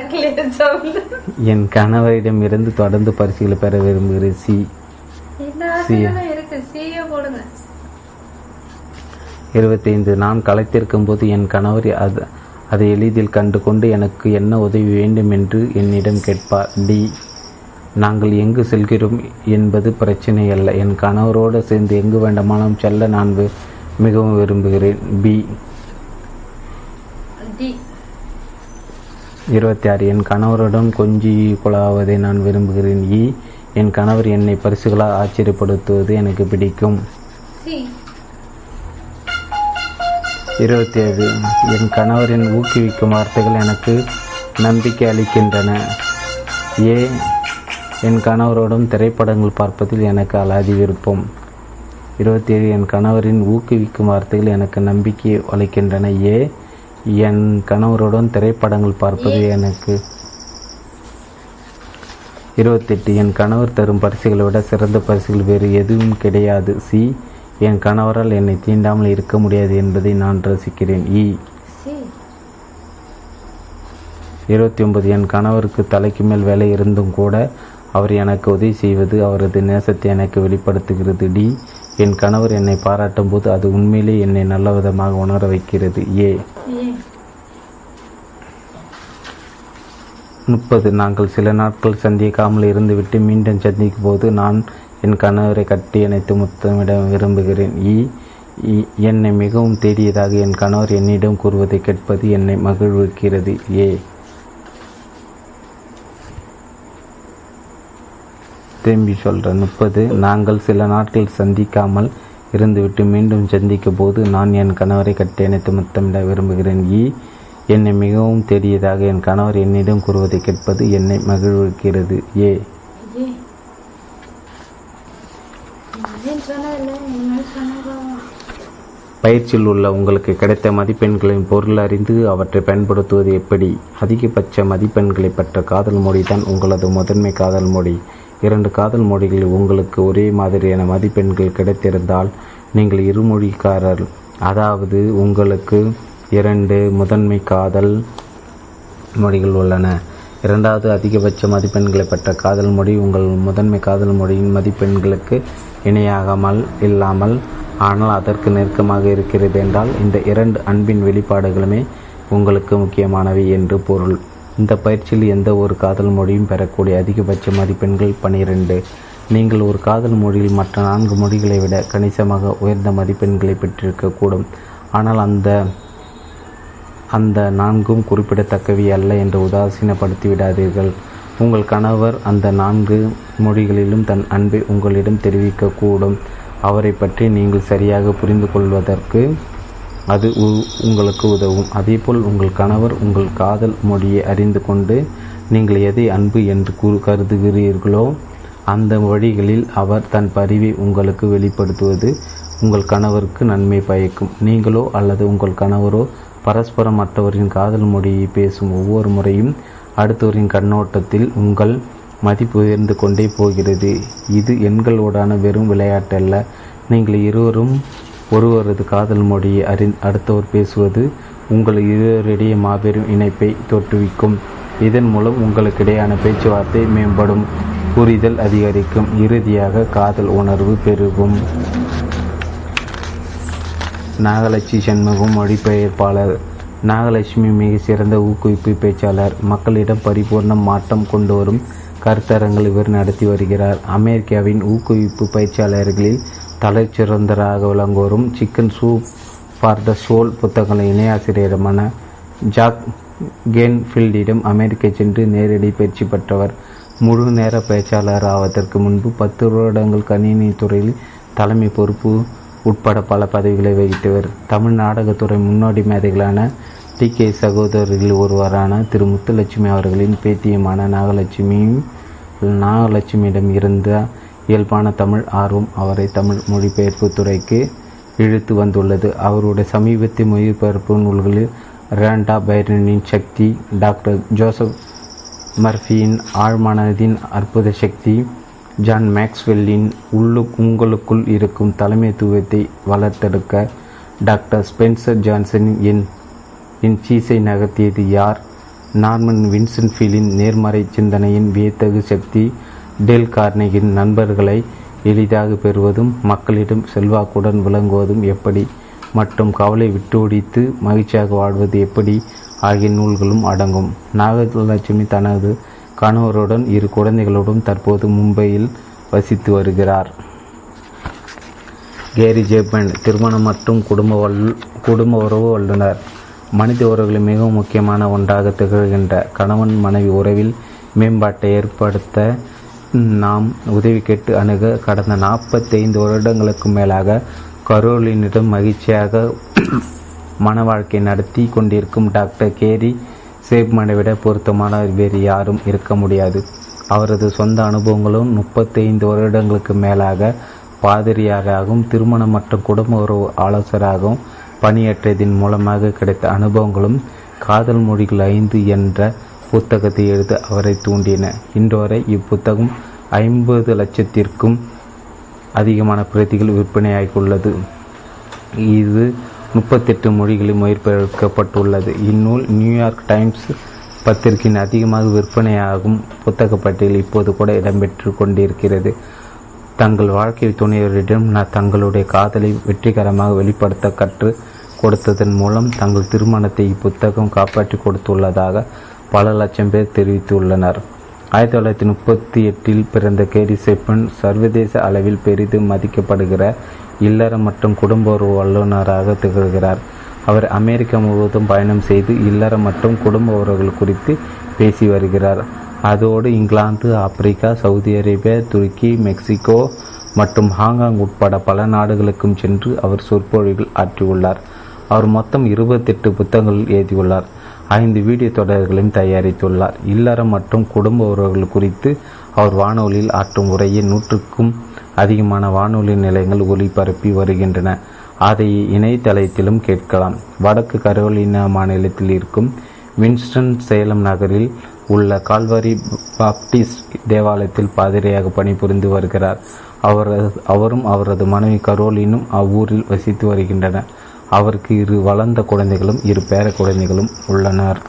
என் கணவரிடமிருந்து தொடர்ந்து பரிசுகளை பெற விரும்புகிறேன். சி இருபத்தைந்து. நான் களைத்திருக்கும் போது என் கணவர் அது அதை எளிதில் கண்டு கொண்டு எனக்கு என்ன உதவி வேண்டும் என்று என்னிடம் கேட்பார் டி. நாங்கள் எங்கு செல்கிறோம் என்பது பிரச்சனை அல்ல என் கணவரோடு சேர்ந்து எங்கு வேண்டுமானாலும் செல்ல நான் மிகவும் விரும்புகிறேன். பி. டி. இருபத்தி ஆறு என் கணவருடன் கொஞ்சி குழாவதை நான் விரும்புகிறேன். இ. என் கணவர் என்னை பரிசுகளால் ஆச்சரியப்படுத்துவது எனக்கு பிடிக்கும். சி. இருபத்தி ஏழு என் கணவரின் ஊக்குவிக்கும் வார்த்தைகள் எனக்கு நம்பிக்கை அளிக்கின்றன. ஏ என் கணவரோடும் திரைப்படங்கள் பார்ப்பதில் எனக்கு அலாதி விருப்பம். இருபத்தி ஏழு என் கணவரின் ஊக்குவிக்கும் வார்த்தைகள் எனக்கு நம்பிக்கை அளிக்கின்றன. ஏ என் கணவருடன் திரைப்படங்கள் பார்ப்பது எனக்கு இருபத்தெட்டு. என் கணவர் தரும் பரிசுகளை விட சிறந்த பரிசுகள் வேறு எதுவும் கிடையாது. சி என் கணவரால் என்னை தீண்டாமல் இருக்க முடியாது என்பதை நான் ரசிக்கிறேன். இ. இருபத்தி ஒன்பது என் கணவருக்கு தலைக்கு மேல் வேலை இருந்தும் கூட அவர் எனக்கு உதவி செய்வது அவரது நேசத்தை எனக்கு வெளிப்படுத்துகிறது. டி. என் கணவர் என்னை பாராட்டும் போது அது உண்மையிலே என்னை நல்ல விதமாக உணர வைக்கிறது. ஏ. முப்பது நாங்கள் சில நாட்கள் சந்திக்காமல் இருந்துவிட்டு மீண்டும் சந்திக்கும் போது நான் என் கணவரை கட்டி அணைத்து முத்தமிட விரும்புகிறேன். ஈ என்னை மிகவும் தேடியதாக என் கணவர் என்னிடம் கூறுவதை கேட்பது என்னை மகிழ்விக்கிறது. ஏ. திரும்பி சொல்கிறேன் முப்பது நாங்கள் சில நாட்கள் சந்திக்காமல் இருந்துவிட்டு மீண்டும் சந்திக்கும் போது நான் என் கணவரை கட்டி அணைத்து முத்தமிட விரும்புகிறேன். ஈ என்னை மிகவும் தேடியதாக என் கணவர் என்னிடம் கூறுவதை கேட்பது என்னை மகிழ்விக்கிறது. ஏ ஏ ஏன் சொன்னதில்லை இனிமேல் சொன்னதோ பயிற்சியில் உள்ள உங்களுக்கு கிடைத்த மதிப்பெண்களின் பொருள் அறிந்து அவற்றை பயன்படுத்துவது எப்படி? அதிகபட்ச மதிப்பெண்களை பெற்ற காதல் மொழி தான் உங்களது முதன்மை காதல் மொழி. இரண்டு காதல் மொழிகளில் உங்களுக்கு ஒரே மாதிரியான மதிப்பெண்கள் கிடைத்திருந்தால் நீங்கள் இருமொழிக்காரர் அதாவது உங்களுக்கு இரண்டு முதன்மை காதல் மொழிகள் உள்ளன. இரண்டாவது அதிகபட்ச மதிப்பெண்களை பெற்ற காதல் மொழி உங்கள் முதன்மை காதல் மொழியின் மதிப்பெண்களுக்கு இணையாகாமல் இல்லாமல் ஆனால் அதற்கு நெருக்கமாக இருக்கிறது என்றால் இந்த இரண்டு அன்பின் வெளிப்பாடுகளுமே உங்களுக்கு முக்கியமானவை என்று பொருள். இந்த பயிற்சியில் எந்த ஒரு காதல் மொழியும் பெறக்கூடிய அதிகபட்ச மதிப்பெண்கள் பனிரெண்டு. நீங்கள் ஒரு காதல் மொழியில் மற்ற நான்கு மொழிகளை விட கணிசமாக உயர்ந்த மதிப்பெண்களை பெற்றிருக்கக்கூடும். ஆனால் அந்த அந்த நான்கும் குறிப்பிடத்தக்கவை அல்ல என்று உதாசீனப்படுத்தி விடாதீர்கள் உங்கள் கணவர் அந்த நான்கு மொழிகளிலும் தன் அன்பை உங்களிடம் தெரிவிக்கக்கூடும். அவரை பற்றி நீங்கள் சரியாக புரிந்து கொள்வதற்கு அது உ- உங்களுக்கு உதவும். அதேபோல் உங்கள் கணவர் உங்கள் காதல் மொழியை அறிந்து கொண்டு நீங்கள் எதை அன்பு என்று கூறு கருதுகிறீர்களோ அந்த வழிகளில் அவர் தன் பரிவை உங்களுக்கு வெளிப்படுத்துவது உங்கள் கணவருக்கு நன்மை பயக்கும். நீங்களோ அல்லது உங்கள் கணவரோ பரஸ்பரம் மற்றவரின் காதல் மொழியை பேசும் ஒவ்வொரு முறையும் அடுத்தவரின் கண்ணோட்டத்தில் உங்கள் மதிப்பு உயர்ந்து கொண்டே போகிறது. இது எண்களோடான வெறும் விளையாட்டல்ல. நீங்கள் இருவரும் ஒருவரது காதல் மொழியை அறி அடுத்தவர் பேசுவது உங்கள் இருவரிடையே மாபெரும் இணைப்பை தோற்றுவிக்கும். இதன் மூலம் உங்களுக்கிடையான பேச்சுவார்த்தை மேம்படும். புரிதல் அதிகரிக்கும். இறுதியாக காதல் உணர்வு பெருகும். நாகலட்சுமி சண்முகம் மொழிபெயர்ப்பாளர். நாகலட்சுமி மிக சிறந்த ஊக்குவிப்பு பேச்சாளர். மக்களிடம் பரிபூர்ண மாற்றம் கொண்டு வரும் கருத்தரங்கள் இவர் நடத்தி வருகிறார். அமெரிக்காவின் ஊக்குவிப்பு பயிற்சியாளர்களில் தலைச்சிறந்தராக விளங்குவரும் chicken soup for the soul புத்தகங்களின் இணையாசிரியருமான ஜாக் கேன்ஃபீல்டிடம் அமெரிக்கா சென்று நேரடி பயிற்சி பெற்றவர். முழு நேர பேச்சாளர் ஆவதற்கு முன்பு பத்து வருடங்கள் கணினி துறையில் தலைமை பொறுப்பு உட்பட பல பதவிகளை வகித்தவர் தமிழ் நாடகத்துறை முன்னோடி மேதைகளான டி கே சகோதரர்களில் ஒருவரான திரு முத்துலட்சுமி அவர்களின் பேத்தியமான நாகலட்சுமியும் நாகலட்சுமியிடம் இருந்த இயல்பான தமிழ் ஆர்வம் அவரை தமிழ் மொழிபெயர்ப்பு துறைக்கு இழுத்து வந்துள்ளது. அவருடைய சமீபத்திய மொழிபெயர்ப்பு நூல்களில் ரேண்டா பைரனின் சக்தி டாக்டர் ஜோசப் மர்ஃபியின் ஆழ்மானதின் அற்புத சக்தி ஜான் மேக்ஸ்வெல்லின் உள்ளு உங்களுக்குள் இருக்கும் தலைமைத்துவத்தை வளர்த்தெடுக்க டாக்டர் ஸ்பென்சர் ஜான்சனின் என் என் சீசை நகர்த்தியது யார்? நார்மன் வின்சன்ஃபீலின் நேர்மறை சிந்தனையின் வியத்தகு சக்தி டேல் கார்னேகின் நண்பர்களை எளிதாக பெறுவதும் மக்களிடம் செல்வாக்குடன் விளங்குவதும் எப்படி? மற்றும் கவலை விட்டோடித்து மகிழ்ச்சியாக வாழ்வது எப்படி? ஆகிய நூல்களும் அடங்கும். நாகலட்சுமி தனது கணவருடன் இரு குழந்தைகளுடன் தற்போது மும்பையில் வசித்து வருகிறார். கேரி ஜேப்பன் திருமணம் மற்றும் குடும்ப வல் குடும்ப உறவு வல்லுநர். மனித உறவுகளில் மிகவும் முக்கியமான ஒன்றாக திகழ்கின்ற கணவன் மனைவி உறவில் மேம்பாட்டை ஏற்படுத்த நாம் உதவி கேட்டு அணுக கடந்த நாற்பத்தைந்து வருடங்களுக்கு மேலாக கரோலினிடம் மகிழ்ச்சியாக மன வாழ்க்கை நடத்தி கொண்டிருக்கும் டாக்டர் கேரி சேப்மனை விட பொருத்தமான வேறு யாரும் இருக்க முடியாது. அவரது சொந்த அனுபவங்களும் முப்பத்தைந்து வருடங்களுக்கு மேலாக பாதிரியாராகவும் திருமணம் மற்றும் குடும்ப உறவு ஆலோசகராகவும் பணியாற்றியதன் மூலமாக கிடைத்த அனுபவங்களும் காதல் மொழிகள் ஐந்து என்ற புத்தகத்தை எழுத அவரை தூண்டின. இன்றுவரை இப்புத்தகம் ஐம்பது லட்சத்திற்கும் அதிகமான பிரதிகள் விற்பனையாகியுள்ளது. இது முப்பத்தெட்டு மொழிகளில் மொழிபெயர்க்கப்பட்டுள்ளது. இந்நூல் நியூயார்க் டைம்ஸ் பத்திரிகையின் அதிகமாக விற்பனையாகும் புத்தக பட்டியல் இப்போது கூட இடம்பெற்று கொண்டிருக்கிறது. தங்கள் வாழ்க்கை துணையரிடம் தங்களுடைய காதலை வெற்றிகரமாக வெளிப்படுத்த கற்று கொடுத்ததன் மூலம் தங்கள் திருமணத்தை இப்புத்தகம் காப்பாற்றி கொடுத்துள்ளதாக பல லட்சம் பேர் தெரிவித்துள்ளனர். ஆயிரத்தி தொள்ளாயிரத்தி முப்பத்தி எட்டில் பிறந்த கேரி செப்பன் சர்வதேச அளவில் பெரிதும் மதிக்கப்படுகிற இல்லற மற்றும் குடும்ப உறவு வல்லுநராக திகழ்கிறார். அவர் அமெரிக்கா முழுவதும் பயணம் செய்து இல்லற மற்றும் குடும்ப உறவுகள் குறித்து பேசி வருகிறார். அதோடு இங்கிலாந்து ஆப்பிரிக்கா சவுதி அரேபியா துருக்கி மெக்சிகோ மற்றும் ஹாங்காங் உட்பட பல நாடுகளுக்கும் சென்று அவர் சொற்பொழிகள் ஆற்றியுள்ளார். அவர் மொத்தம் இருபத்தெட்டு புத்தகங்கள் எழுதியுள்ளார். ஐந்து வீடியோ தொடர்களையும் தயாரித்துள்ளார். இல்லறம் மற்றும் குடும்ப உறவுகள் குறித்து அவர் வானொலியில் ஆற்றும் உரையை நூற்றுக்கும் அதிகமான வானொலி நிலையங்கள் ஒளிபரப்பி வருகின்றன. அதை இணையதளத்திலும் கேட்கலாம். வடக்கு கரோலினா மாநிலத்தில் இருக்கும் வின்ஸ்டன் சேலம் நகரில் உள்ள கால்வரி பாப்டிஸ்ட் தேவாலயத்தில் பாதிரியாக பணிபுரிந்து வருகிறார். அவர் அவரும் அவரது மனைவி கரோலினும் அவ்வூரில் வசித்து வருகின்றனர். அவருக்கு இரு வளர்ந்த குழந்தைகளும் இரு பேர குழந்தைகளும் உள்ளனர்.